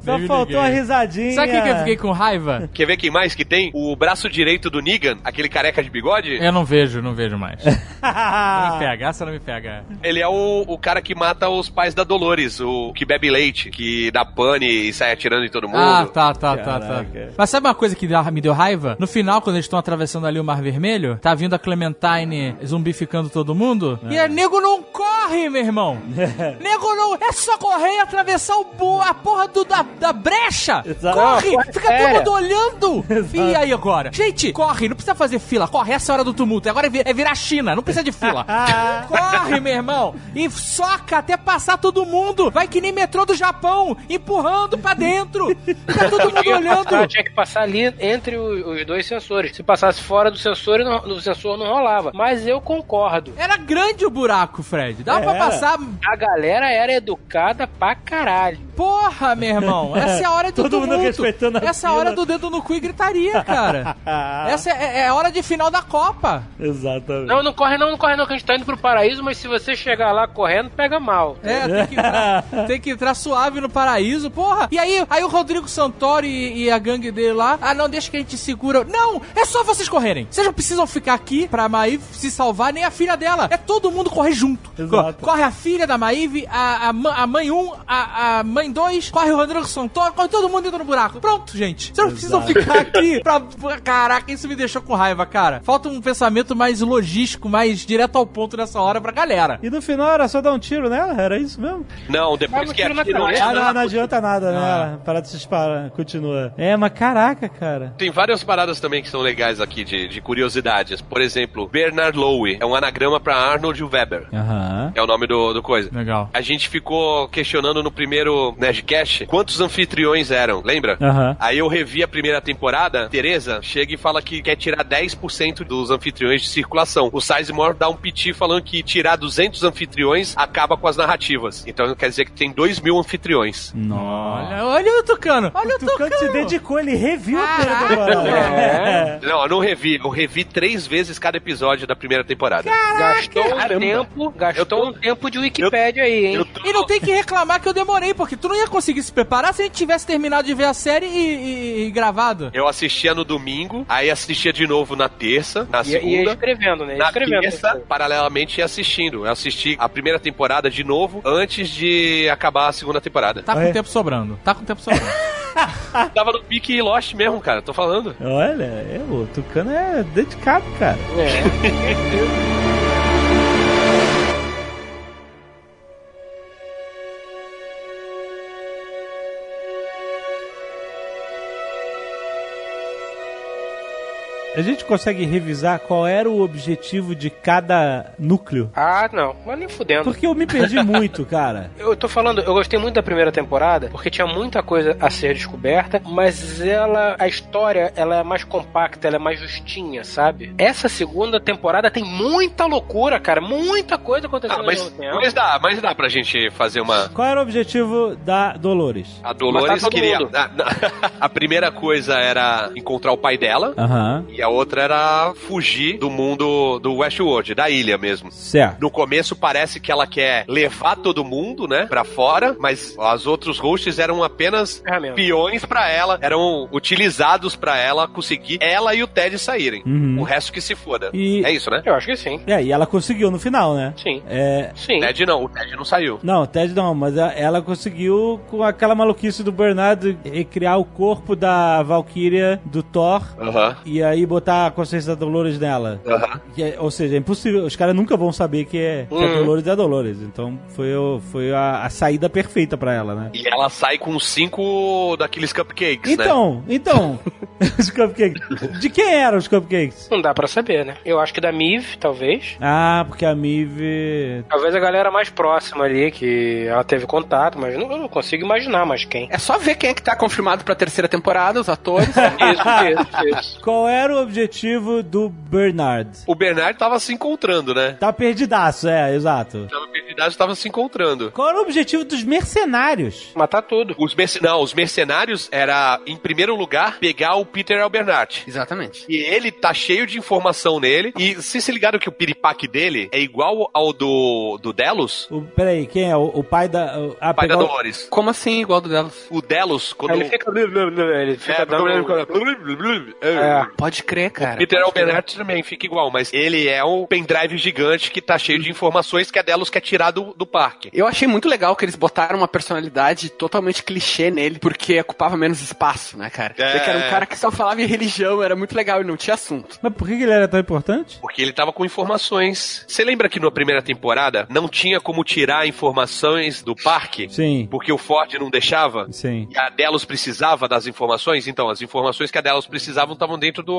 Só faltou a risadinha. Sabe o que que eu fiquei com raiva? Quer ver quem mais que tem? O braço direito do Negan, aquele careca de bigode. Eu não vejo, não vejo mais. Não me pega, essa não me pega. Ele é o, o cara que mata os pais da Dolores, o que bebe leite, que dá pane e sai atirando em todo mundo. Ah, tá, tá, tá, tá. Caraca. Mas sabe uma coisa que me deu raiva? No final, quando eles estão atravessando ali o Mar Vermelho, tá vindo a Clementine zumbificando todo mundo. E a nego não corre, meu irmão. nego não. É só correr e atravessar o, bo- a porra do, da, da brecha. Exato. Corre! Não, Fica sério. todo mundo olhando. E aí agora? Gente, corre, não precisa fazer fila. Corre, essa é a hora do tumulto. Agora é vi- é virar China, não precisa de fila. corre, meu irmão. E soca até passar todo mundo. Vai que nem metrô do Japão, empurrando pra dentro. Fica todo mundo olhando. passar- tinha que passar ali entre o- os dois sensores. Se passasse fora do sensor, não- do sensor não rolava. Mas eu concordo. Era grande o buraco, Fred. Dava pra Era. passar. A galera era educada pra caralho. Porra, meu irmão. Essa é a hora do Todo mundo tumulto. respeitando a Essa é a hora do dedo no cu e gritaria, cara. Essa é, é a hora de final da Copa. Exatamente. Não, não corre não, não corre não, que a gente tá indo pro paraíso, mas se você chegar lá correndo, pega mal. É, tem que, entrar, tem que entrar suave no paraíso, porra. E aí, aí o Rodrigo Santoro e, e a gangue dele lá, ah, não, deixa que a gente segura. Não, é só vocês correrem. Vocês não precisam ficar aqui pra Maíve se salvar, nem a filha dela. É todo mundo correr junto. Exato. Co- Corre a filha da Maíve, a, a, a mãe 1, a, a mãe 2, corre o Rodrigo Santoro, corre todo mundo dentro do buraco. Pronto, gente. Vocês não precisam ficar aqui pra... Caraca, isso me deixou com raiva, cara. Falta um pensamento mais logístico, mais direto ao ponto nessa hora pra galera. E no final era só dar um tiro nela? Era isso mesmo? Não, depois que cabeça. Ah, não, não adianta nada, né? Parar de se disparar. Continua. É, mas caraca, cara. Tem várias paradas também que são legais aqui de, de curiosidades. Por exemplo, Bernard Lowe é um anagrama pra Arnold Weber. Aham. É o nome do, do coisa. Legal. A gente ficou questionando no primeiro Nerdcast quantos anfitriões eram, lembra? Aham. Aí eu revi a primeira temporada, Tereza chega e fala que quer tirar 10% dos anfitriões de circulação. O Sizemore dá um piti falando que tirar 200 anfitriões acaba com as narrativas. Então quer dizer que tem 2 mil anfitriões. Nossa. Olha, olha o Tucano. Olha o, O Tucano se dedicou, ele reviu a primeira Caraca, temporada. É. Não, eu não revi. Eu revi três vezes cada episódio da primeira temporada. gastou um caramba. tempo, gastou Eu tô- um tempo de Wikipédia aí, hein? Tô- E não tem que reclamar que eu demorei, porque tu não ia conseguir se preparar se a gente tivesse terminado de ver a série e, e- e gravado. Eu assistia no domingo, aí assistia de novo na terça, na ia segunda. escrevendo, né? Na escrevendo. terça, paralelamente ia assistindo. Eu assisti a primeira temporada de novo antes de acabar a segunda temporada. Tá com Olha. tempo sobrando. Tá com tempo sobrando. Tava no pique Lost mesmo, cara, tô falando. Olha, é, o Tucano é dedicado, cara. É. A gente consegue revisar qual era o objetivo de cada núcleo? Ah, não. Mas nem fudendo. Porque eu me perdi muito, cara. Eu tô falando, eu gostei muito da primeira temporada, porque tinha muita coisa a ser descoberta, mas ela, a história, ela é mais compacta, ela é mais justinha, sabe? Essa segunda temporada tem muita loucura, cara, muita coisa acontecendo Ah, ao mas, mesmo tempo. mas dá, mas dá pra gente fazer uma. Qual era o objetivo da Dolores? A Dolores queria. A, a primeira coisa era encontrar o pai dela. Aham. E a outra era fugir do mundo do Westworld, da ilha mesmo. Certo. No começo parece que ela quer levar todo mundo, né, pra fora, mas os outros hosts eram apenas Ferramenta. peões pra ela, eram utilizados pra ela conseguir ela e o Ted saírem. Uhum. O resto que se foda. E- É isso, né? Eu acho que sim. É, e ela conseguiu no final, né? Sim. É. Sim. O Ted não, o Ted não saiu. Não, o Ted não, mas ela conseguiu, com aquela maluquice do Bernardo, recriar o corpo da Valkyria do Thor Aham. e aí botar a consciência da Dolores nela. É- ou seja, é impossível, os caras nunca vão saber que, é, que a Uhum. Dolores é a Dolores. Então foi, foi a, a saída perfeita pra ela, né? E ela sai com cinco daqueles cupcakes, né? Então, então, os cupcakes. De quem eram os cupcakes? Não dá pra saber, né? Eu acho que da Miv, talvez. Ah, porque a Mive. Talvez a galera mais próxima ali, que ela teve contato, mas não, eu não consigo imaginar mais quem. É só ver quem é que tá confirmado pra terceira temporada, os atores. Isso, isso, isso. Qual era o objetivo do Bernard? O Bernard tava se encontrando, né? Tá perdidaço, é, exato. Tava perdidaço, tava se encontrando. Qual era o objetivo dos mercenários? Matar tudo. Os merc... Não, os mercenários era, em primeiro lugar, pegar o Peter Albernat. Exatamente. E ele tá cheio de informação nele. E se se ligaram que o piripaque dele é igual ao do, do Delos? O, peraí, quem é? O, o pai da. o- Ah, pai da Dolores. Como assim, igual do delas? O Delos, quando. Ele fica. Ele fica É, dando. É. Pode crer, cara. Peter pode crer. Albernat também fica igual, mas ele é um pendrive gigante que tá cheio de informações que a Delos quer tirar do, do parque. Eu achei muito legal que eles botaram uma personalidade totalmente clichê nele, porque ocupava menos espaço, né, cara? É. Que era um cara que só falava em religião, era muito legal e não tinha assunto. Mas por que ele era tão importante? Porque ele tava com informações. Você lembra que na primeira temporada não tinha como tirar informações do parque? Sim. Porque o Ford não deixava? Sim. E a Delos precisava das informações? Então, as informações que a Delos precisavam estavam dentro do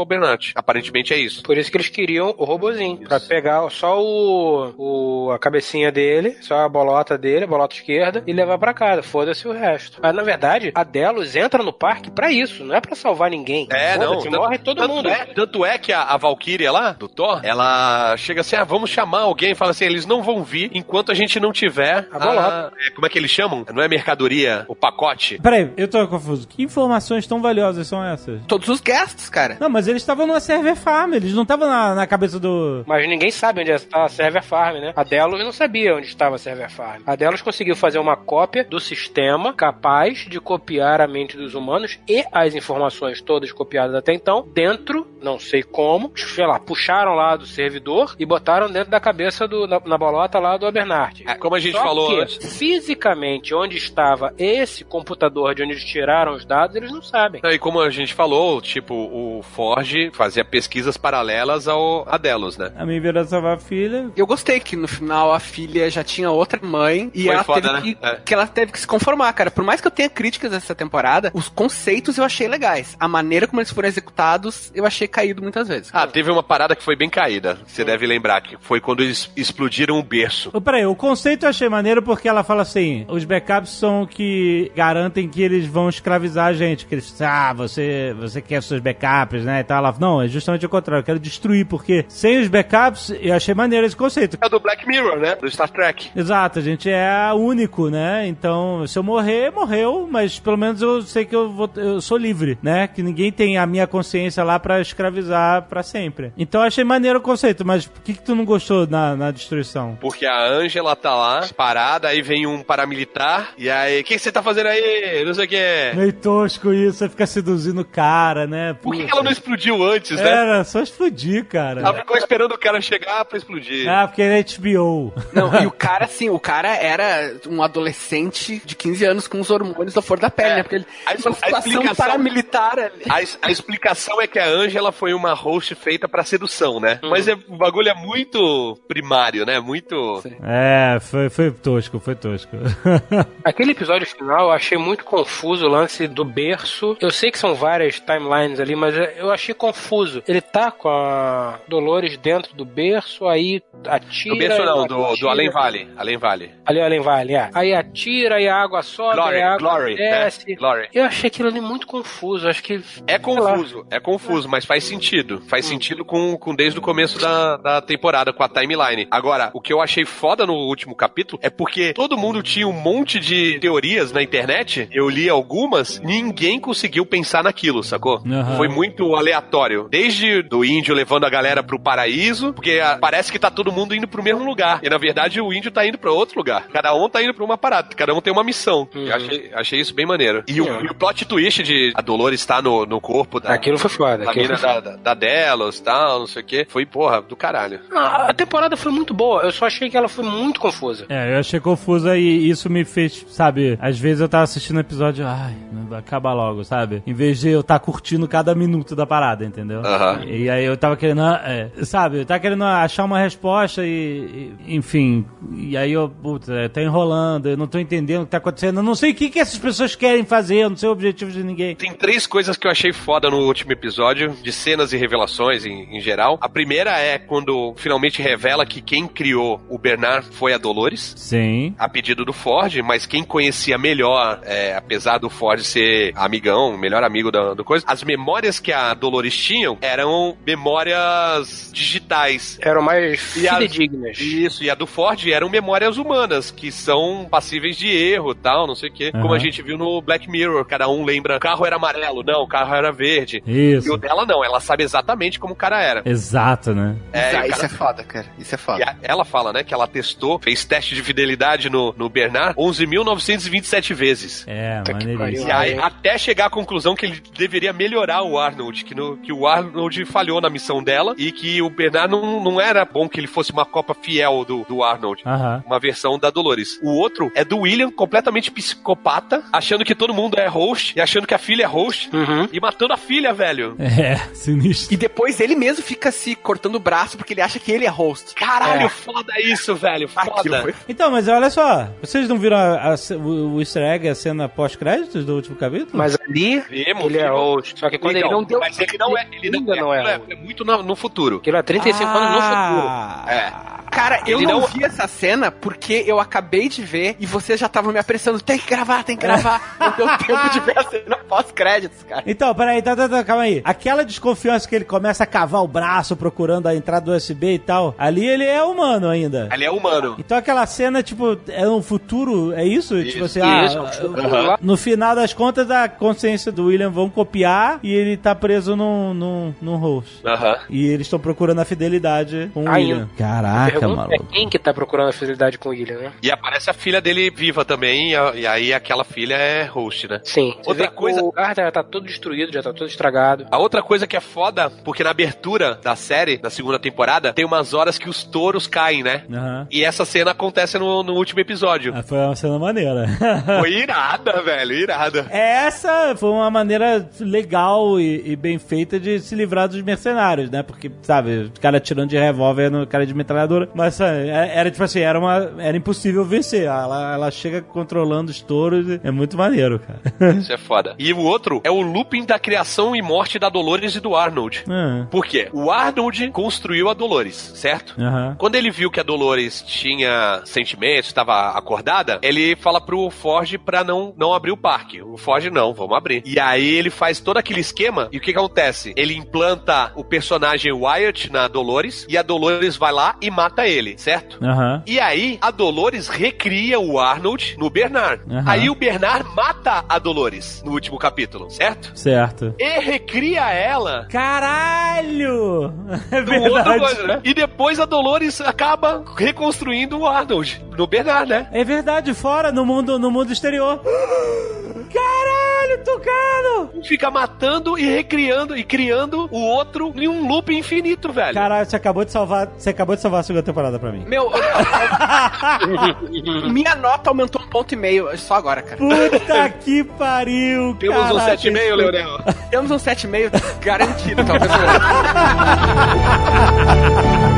Aparentemente é isso. Por isso que eles queriam o robozinho. Pra pegar só o, o- a cabecinha dele, só a bolota dele, a bolota esquerda, e levar pra casa. Foda-se o resto. Mas na verdade, a Delos entra no parque pra isso, não é pra salvar ninguém. É, não. Foda-se, morre todo tanto mundo. É, tanto é que a, a Valkyria lá, do Thor, ela chega assim: ah, vamos chamar alguém. Fala assim: eles não vão vir enquanto a gente não tiver. A bolota. é, como é que eles chamam? Não é mercadoria, o pacote. Peraí, eu tô confuso. Que informações tão valiosas são essas? Todos os guests, cara. Não, mas eles estavam numa server farm, eles não estavam na, na cabeça do. Mas ninguém sabe onde está a Server Farm, né? A Delos não sabia onde estava a Server Farm. A Delos conseguiu fazer uma cópia do sistema capaz de copiar a mente dos humanos e as informações todas copiadas até então dentro, não sei como, sei lá, puxaram lá do servidor e botaram dentro da cabeça do, na, na bolota lá do Bernard. É, como a gente Só falou que, antes. fisicamente, onde estava esse computador de onde eles tiraram os dados, eles não sabem. Não, E como a gente falou, tipo, o Forge fazia pesquisas paralelas ao a Delos, né? A mim virou salvar a filha. Eu gostei que no final a filha já tinha outra mãe e Foi ela foda, teve né? que, É. que ela teve que se conformar, cara. Por mais que eu tenha críticas dessa temporada, os conceitos eu achei legais. A maneira como eles foram executados, eu achei caído muitas vezes. Ah, teve uma parada que foi bem caída. Você deve lembrar que foi quando eles explodiram o berço. Ô, Peraí, o conceito eu achei maneiro porque ela fala assim: os backups são o que garantem que eles vão escravizar a gente. Que eles, ah, você, você quer seus backups, né? E tal. Ela, não, é justamente o contrário, eu quero destruir, porque sem os backups, eu achei maneiro esse conceito. É do Black Mirror, né? Do Star Trek. Exato, a gente é único, né? Então, se eu morrer, morreu, mas pelo menos eu sei que eu, vou, eu sou livre, né? Que ninguém tem a minha consciência lá pra escravizar pra sempre. Então, eu achei maneiro o conceito, mas por que, que tu não gostou na, na destruição? Porque a Angela tá lá, parada, aí vem um paramilitar, e aí, o que você tá fazendo aí? Não sei o que. Meio tosco isso, você fica seduzindo o cara, né? Por que que ela não explodiu antes, né? Era só explodir, cara. Ela ficou esperando o cara chegar pra explodir. Ah, porque ele é HBO. Não, e o cara, assim, o cara era um adolescente de 15 anos com os hormônios da flor da pele, É. né? Porque ele A uma situação explicação- paramilitar ali. A, a explicação é que a Angela foi uma host feita pra sedução, né? Mas é, o bagulho é muito primário, né? Muito. É, foi, foi tosco, foi tosco. Aquele episódio final eu achei muito confuso o lance do berço. Eu sei que são várias timelines ali, mas eu achei confuso. Ele tá com a Dolores dentro do berço, aí atira. Do berço não, do, do. Além Vale. Além Vale. Ali, Além Vale, é. Aí atira e a água sobe, Glory, a água Glory, né? desce. Glory. Eu achei aquilo ali muito confuso. Acho que. É sei lá. confuso, é confuso, mas faz sentido. Faz sentido com, com desde o começo da, da temporada, com a timeline. Agora, o que eu achei foda no último capítulo é porque todo mundo tinha um monte de teorias na internet. Eu li algumas, ninguém conseguiu pensar naquilo, sacou? Aham. Foi muito aleatório. Desde do índio levando a galera pro paraíso, porque ah, parece que tá todo mundo indo pro mesmo lugar. E na verdade o índio tá indo pra outro lugar. Cada um tá indo pra uma parada, cada um tem uma missão. Uhum. Eu achei, achei isso bem maneiro. E, o, e o plot twist de a Dolores estar no, no corpo da, Aquilo foi foda. da aquilo mina foi da, da, da Delos e tal, não sei o que. Foi, porra, do caralho. Ah, A temporada foi muito boa, eu só achei que ela foi muito confusa. É, eu achei confusa e isso me fez, sabe? Às vezes eu tava assistindo o episódio, ai, acaba logo, sabe? Em vez de eu estar curtindo cada minuto da parada, entendeu? Aham. E aí eu tava querendo, é, sabe? Eu tava querendo achar uma resposta e, e- enfim. E aí eu, putz, é, tá enrolando, eu não tô entendendo o que tá acontecendo. Eu não sei o que, que essas pessoas querem fazer, eu não sei o objetivo de ninguém. Tem três coisas que eu achei foda no último episódio, de cenas e revelações em, em geral. A primeira é quando finalmente revela que quem criou o Bernard foi a Dolores. Sim. A pedido do Ford, mas quem conhecia melhor, é, apesar do Ford ser amigão, melhor amigo da, do coisa, as memórias que a Dolores tinham eram memórias digitais. Eram mais E as- fidedignas. Isso, e a do Ford eram memórias humanas, que são passíveis de erro tal, não sei o quê. Aham. Como a gente viu no Black Mirror, cada um lembra, o carro era amarelo, não, o carro era verde. Isso. E o dela não, ela sabe exatamente como o cara era. Exato, né? É, isso, o isso cara- é foda, cara. Isso é E foda. a- ela fala, né, que ela testou, fez teste de fidelidade no, no Bernard 11.927 vezes. É, que maneiríssimo. E aí, até chegar à conclusão que ele deveria melhorar o Arnold, que, no- que o Arnold falhou na missão dela e que o Bernard não, não era bom que ele fosse uma copa fiel do, do Arnold. Aham. Uma versão da Dolores. O outro é do William, completamente psicopata, achando que todo mundo é host e achando que a filha é host Uhum. e matando a filha, velho. É, sinistro. E depois ele mesmo fica se cortando o braço porque ele acha que ele é host. Caralho, É. foda isso, velho. Foda. foi Então, mas olha só, vocês não viram a- a o, o easter egg, a cena pós-créditos do último capítulo? Mas ali, Vimos, ele é host. Só que quando Então, ele não deu... Mas ele não é. Ele não, ainda não é. é, é muito no, no futuro. Aquilo é 35 anos no futuro. Ah, É. Cara, eu Ele não, não- vi essa cena porque eu acabei de ver e vocês já estavam me apressando. Tem que gravar, tem que gravar. Não deu tempo de ver a cena pós-créditos, cara. Então, peraí, tá, tá, tá, calma aí. Aquela desconfiança que ele começa a cavar o braço procurando a entrada do USB e tal, ali ele é humano ainda. Ele é humano. Então aquela cena, tipo, é um futuro, é isso? Isso, tipo assim, isso, ah, é um futuro lá. no final das contas, a consciência do William vão copiar e ele tá preso num, num, num host. Aham. E eles estão procurando a fidelidade com o Ainda. William. Caraca, pergunta é maluco. quem que tá procurando a fidelidade com o William, né? E aparece a filha dele viva também, e, aí aquela filha é host, né? Sim. Você Outra coisa- O lugar já tá todo destruído, já tá todo estragado. A outra coisa que é foda, porque na abertura da série, da segunda temporada, tem umas horas que os touros caem, né? E essa cena acontece no, no último episódio. Ah, foi uma cena maneira. Foi irada, velho, irada. Essa foi uma maneira legal e, e bem feita de se livrar dos mercenários, né? Porque, sabe, o cara atirando de revólver no cara de metralhadora. Mas sabe, era, era tipo assim, era, uma, era impossível vencer. Ela, ela chega controlando os touros. É muito maneiro, cara. Isso é foda. E o outro é o looping da criação e morte da Dolores e do Arnold. Ah, Por quê? O Arnold construiu a Dolores, certo? Aham. Quando ele viu que a Dolores tinha sentimentos, estava acordada, ele fala pro Forge pra não, não abrir o parque. O Forge não, vamos abrir. E aí ele faz todo aquele esquema e o que, que acontece? Ele implanta o personagem Wyatt na Dolores e a Dolores vai lá e mata ele, certo? Aham. E aí, a Dolores recria o Arnold no Bernard. Aham. Aí o Bernard mata a Dolores no último capítulo, certo? Certo. E recria ela Caralho! É verdade. coisa, né? E depois a Dolores acaba reconstruindo o Arnold no Bernard, né? É verdade, fora, no mundo, no mundo exterior. Caralho, tocado! Um fica matando e recriando e criando o outro em um loop infinito, velho. Caralho, você acabou de salvar. Você acabou de salvar a segunda temporada pra mim. Meu, minha nota aumentou um ponto e meio só agora, cara. Puta que pariu, Temos um caraca, 7,5, isso- Leonel. Temos um 7,5 garantido, talvez.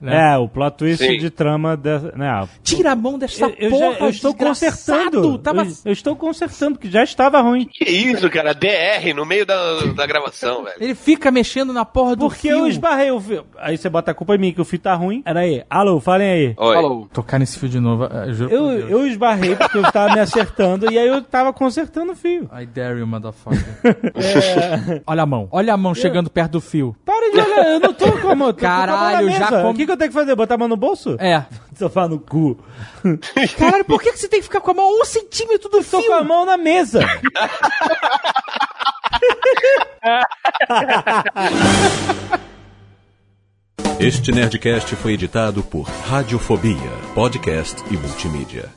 não. É, o plot twist Sim. de trama dessa. Né, Tira a mão dessa eu, eu porra, já, eu estou consertando. Tava... Eu, eu estou consertando, porque já estava ruim. Que isso, cara? DR no meio da, da gravação, velho. Ele fica mexendo na porra do Porque fio. eu esbarrei o fio. Aí você bota a culpa em mim, que o fio tá ruim. Era aí. Alô, falem aí. Oi. Falou. Tocar nesse fio de novo, eu juro Eu, por Deus. eu esbarrei porque eu tava me acertando e aí eu tava consertando o fio. I dare you, motherfucker. Olha a mão. Olha a mão chegando perto do fio. Para de olhar, eu não tô com a mão. tô com a Caralho, já com- O que, que eu tenho que fazer? Botar a mão no bolso? É. Sofá no cu. Caralho, por que, que você tem que ficar com a mão um centímetro do Tô fio? com a mão na mesa. Este Nerdcast foi editado por Radiofobia, podcast e multimídia.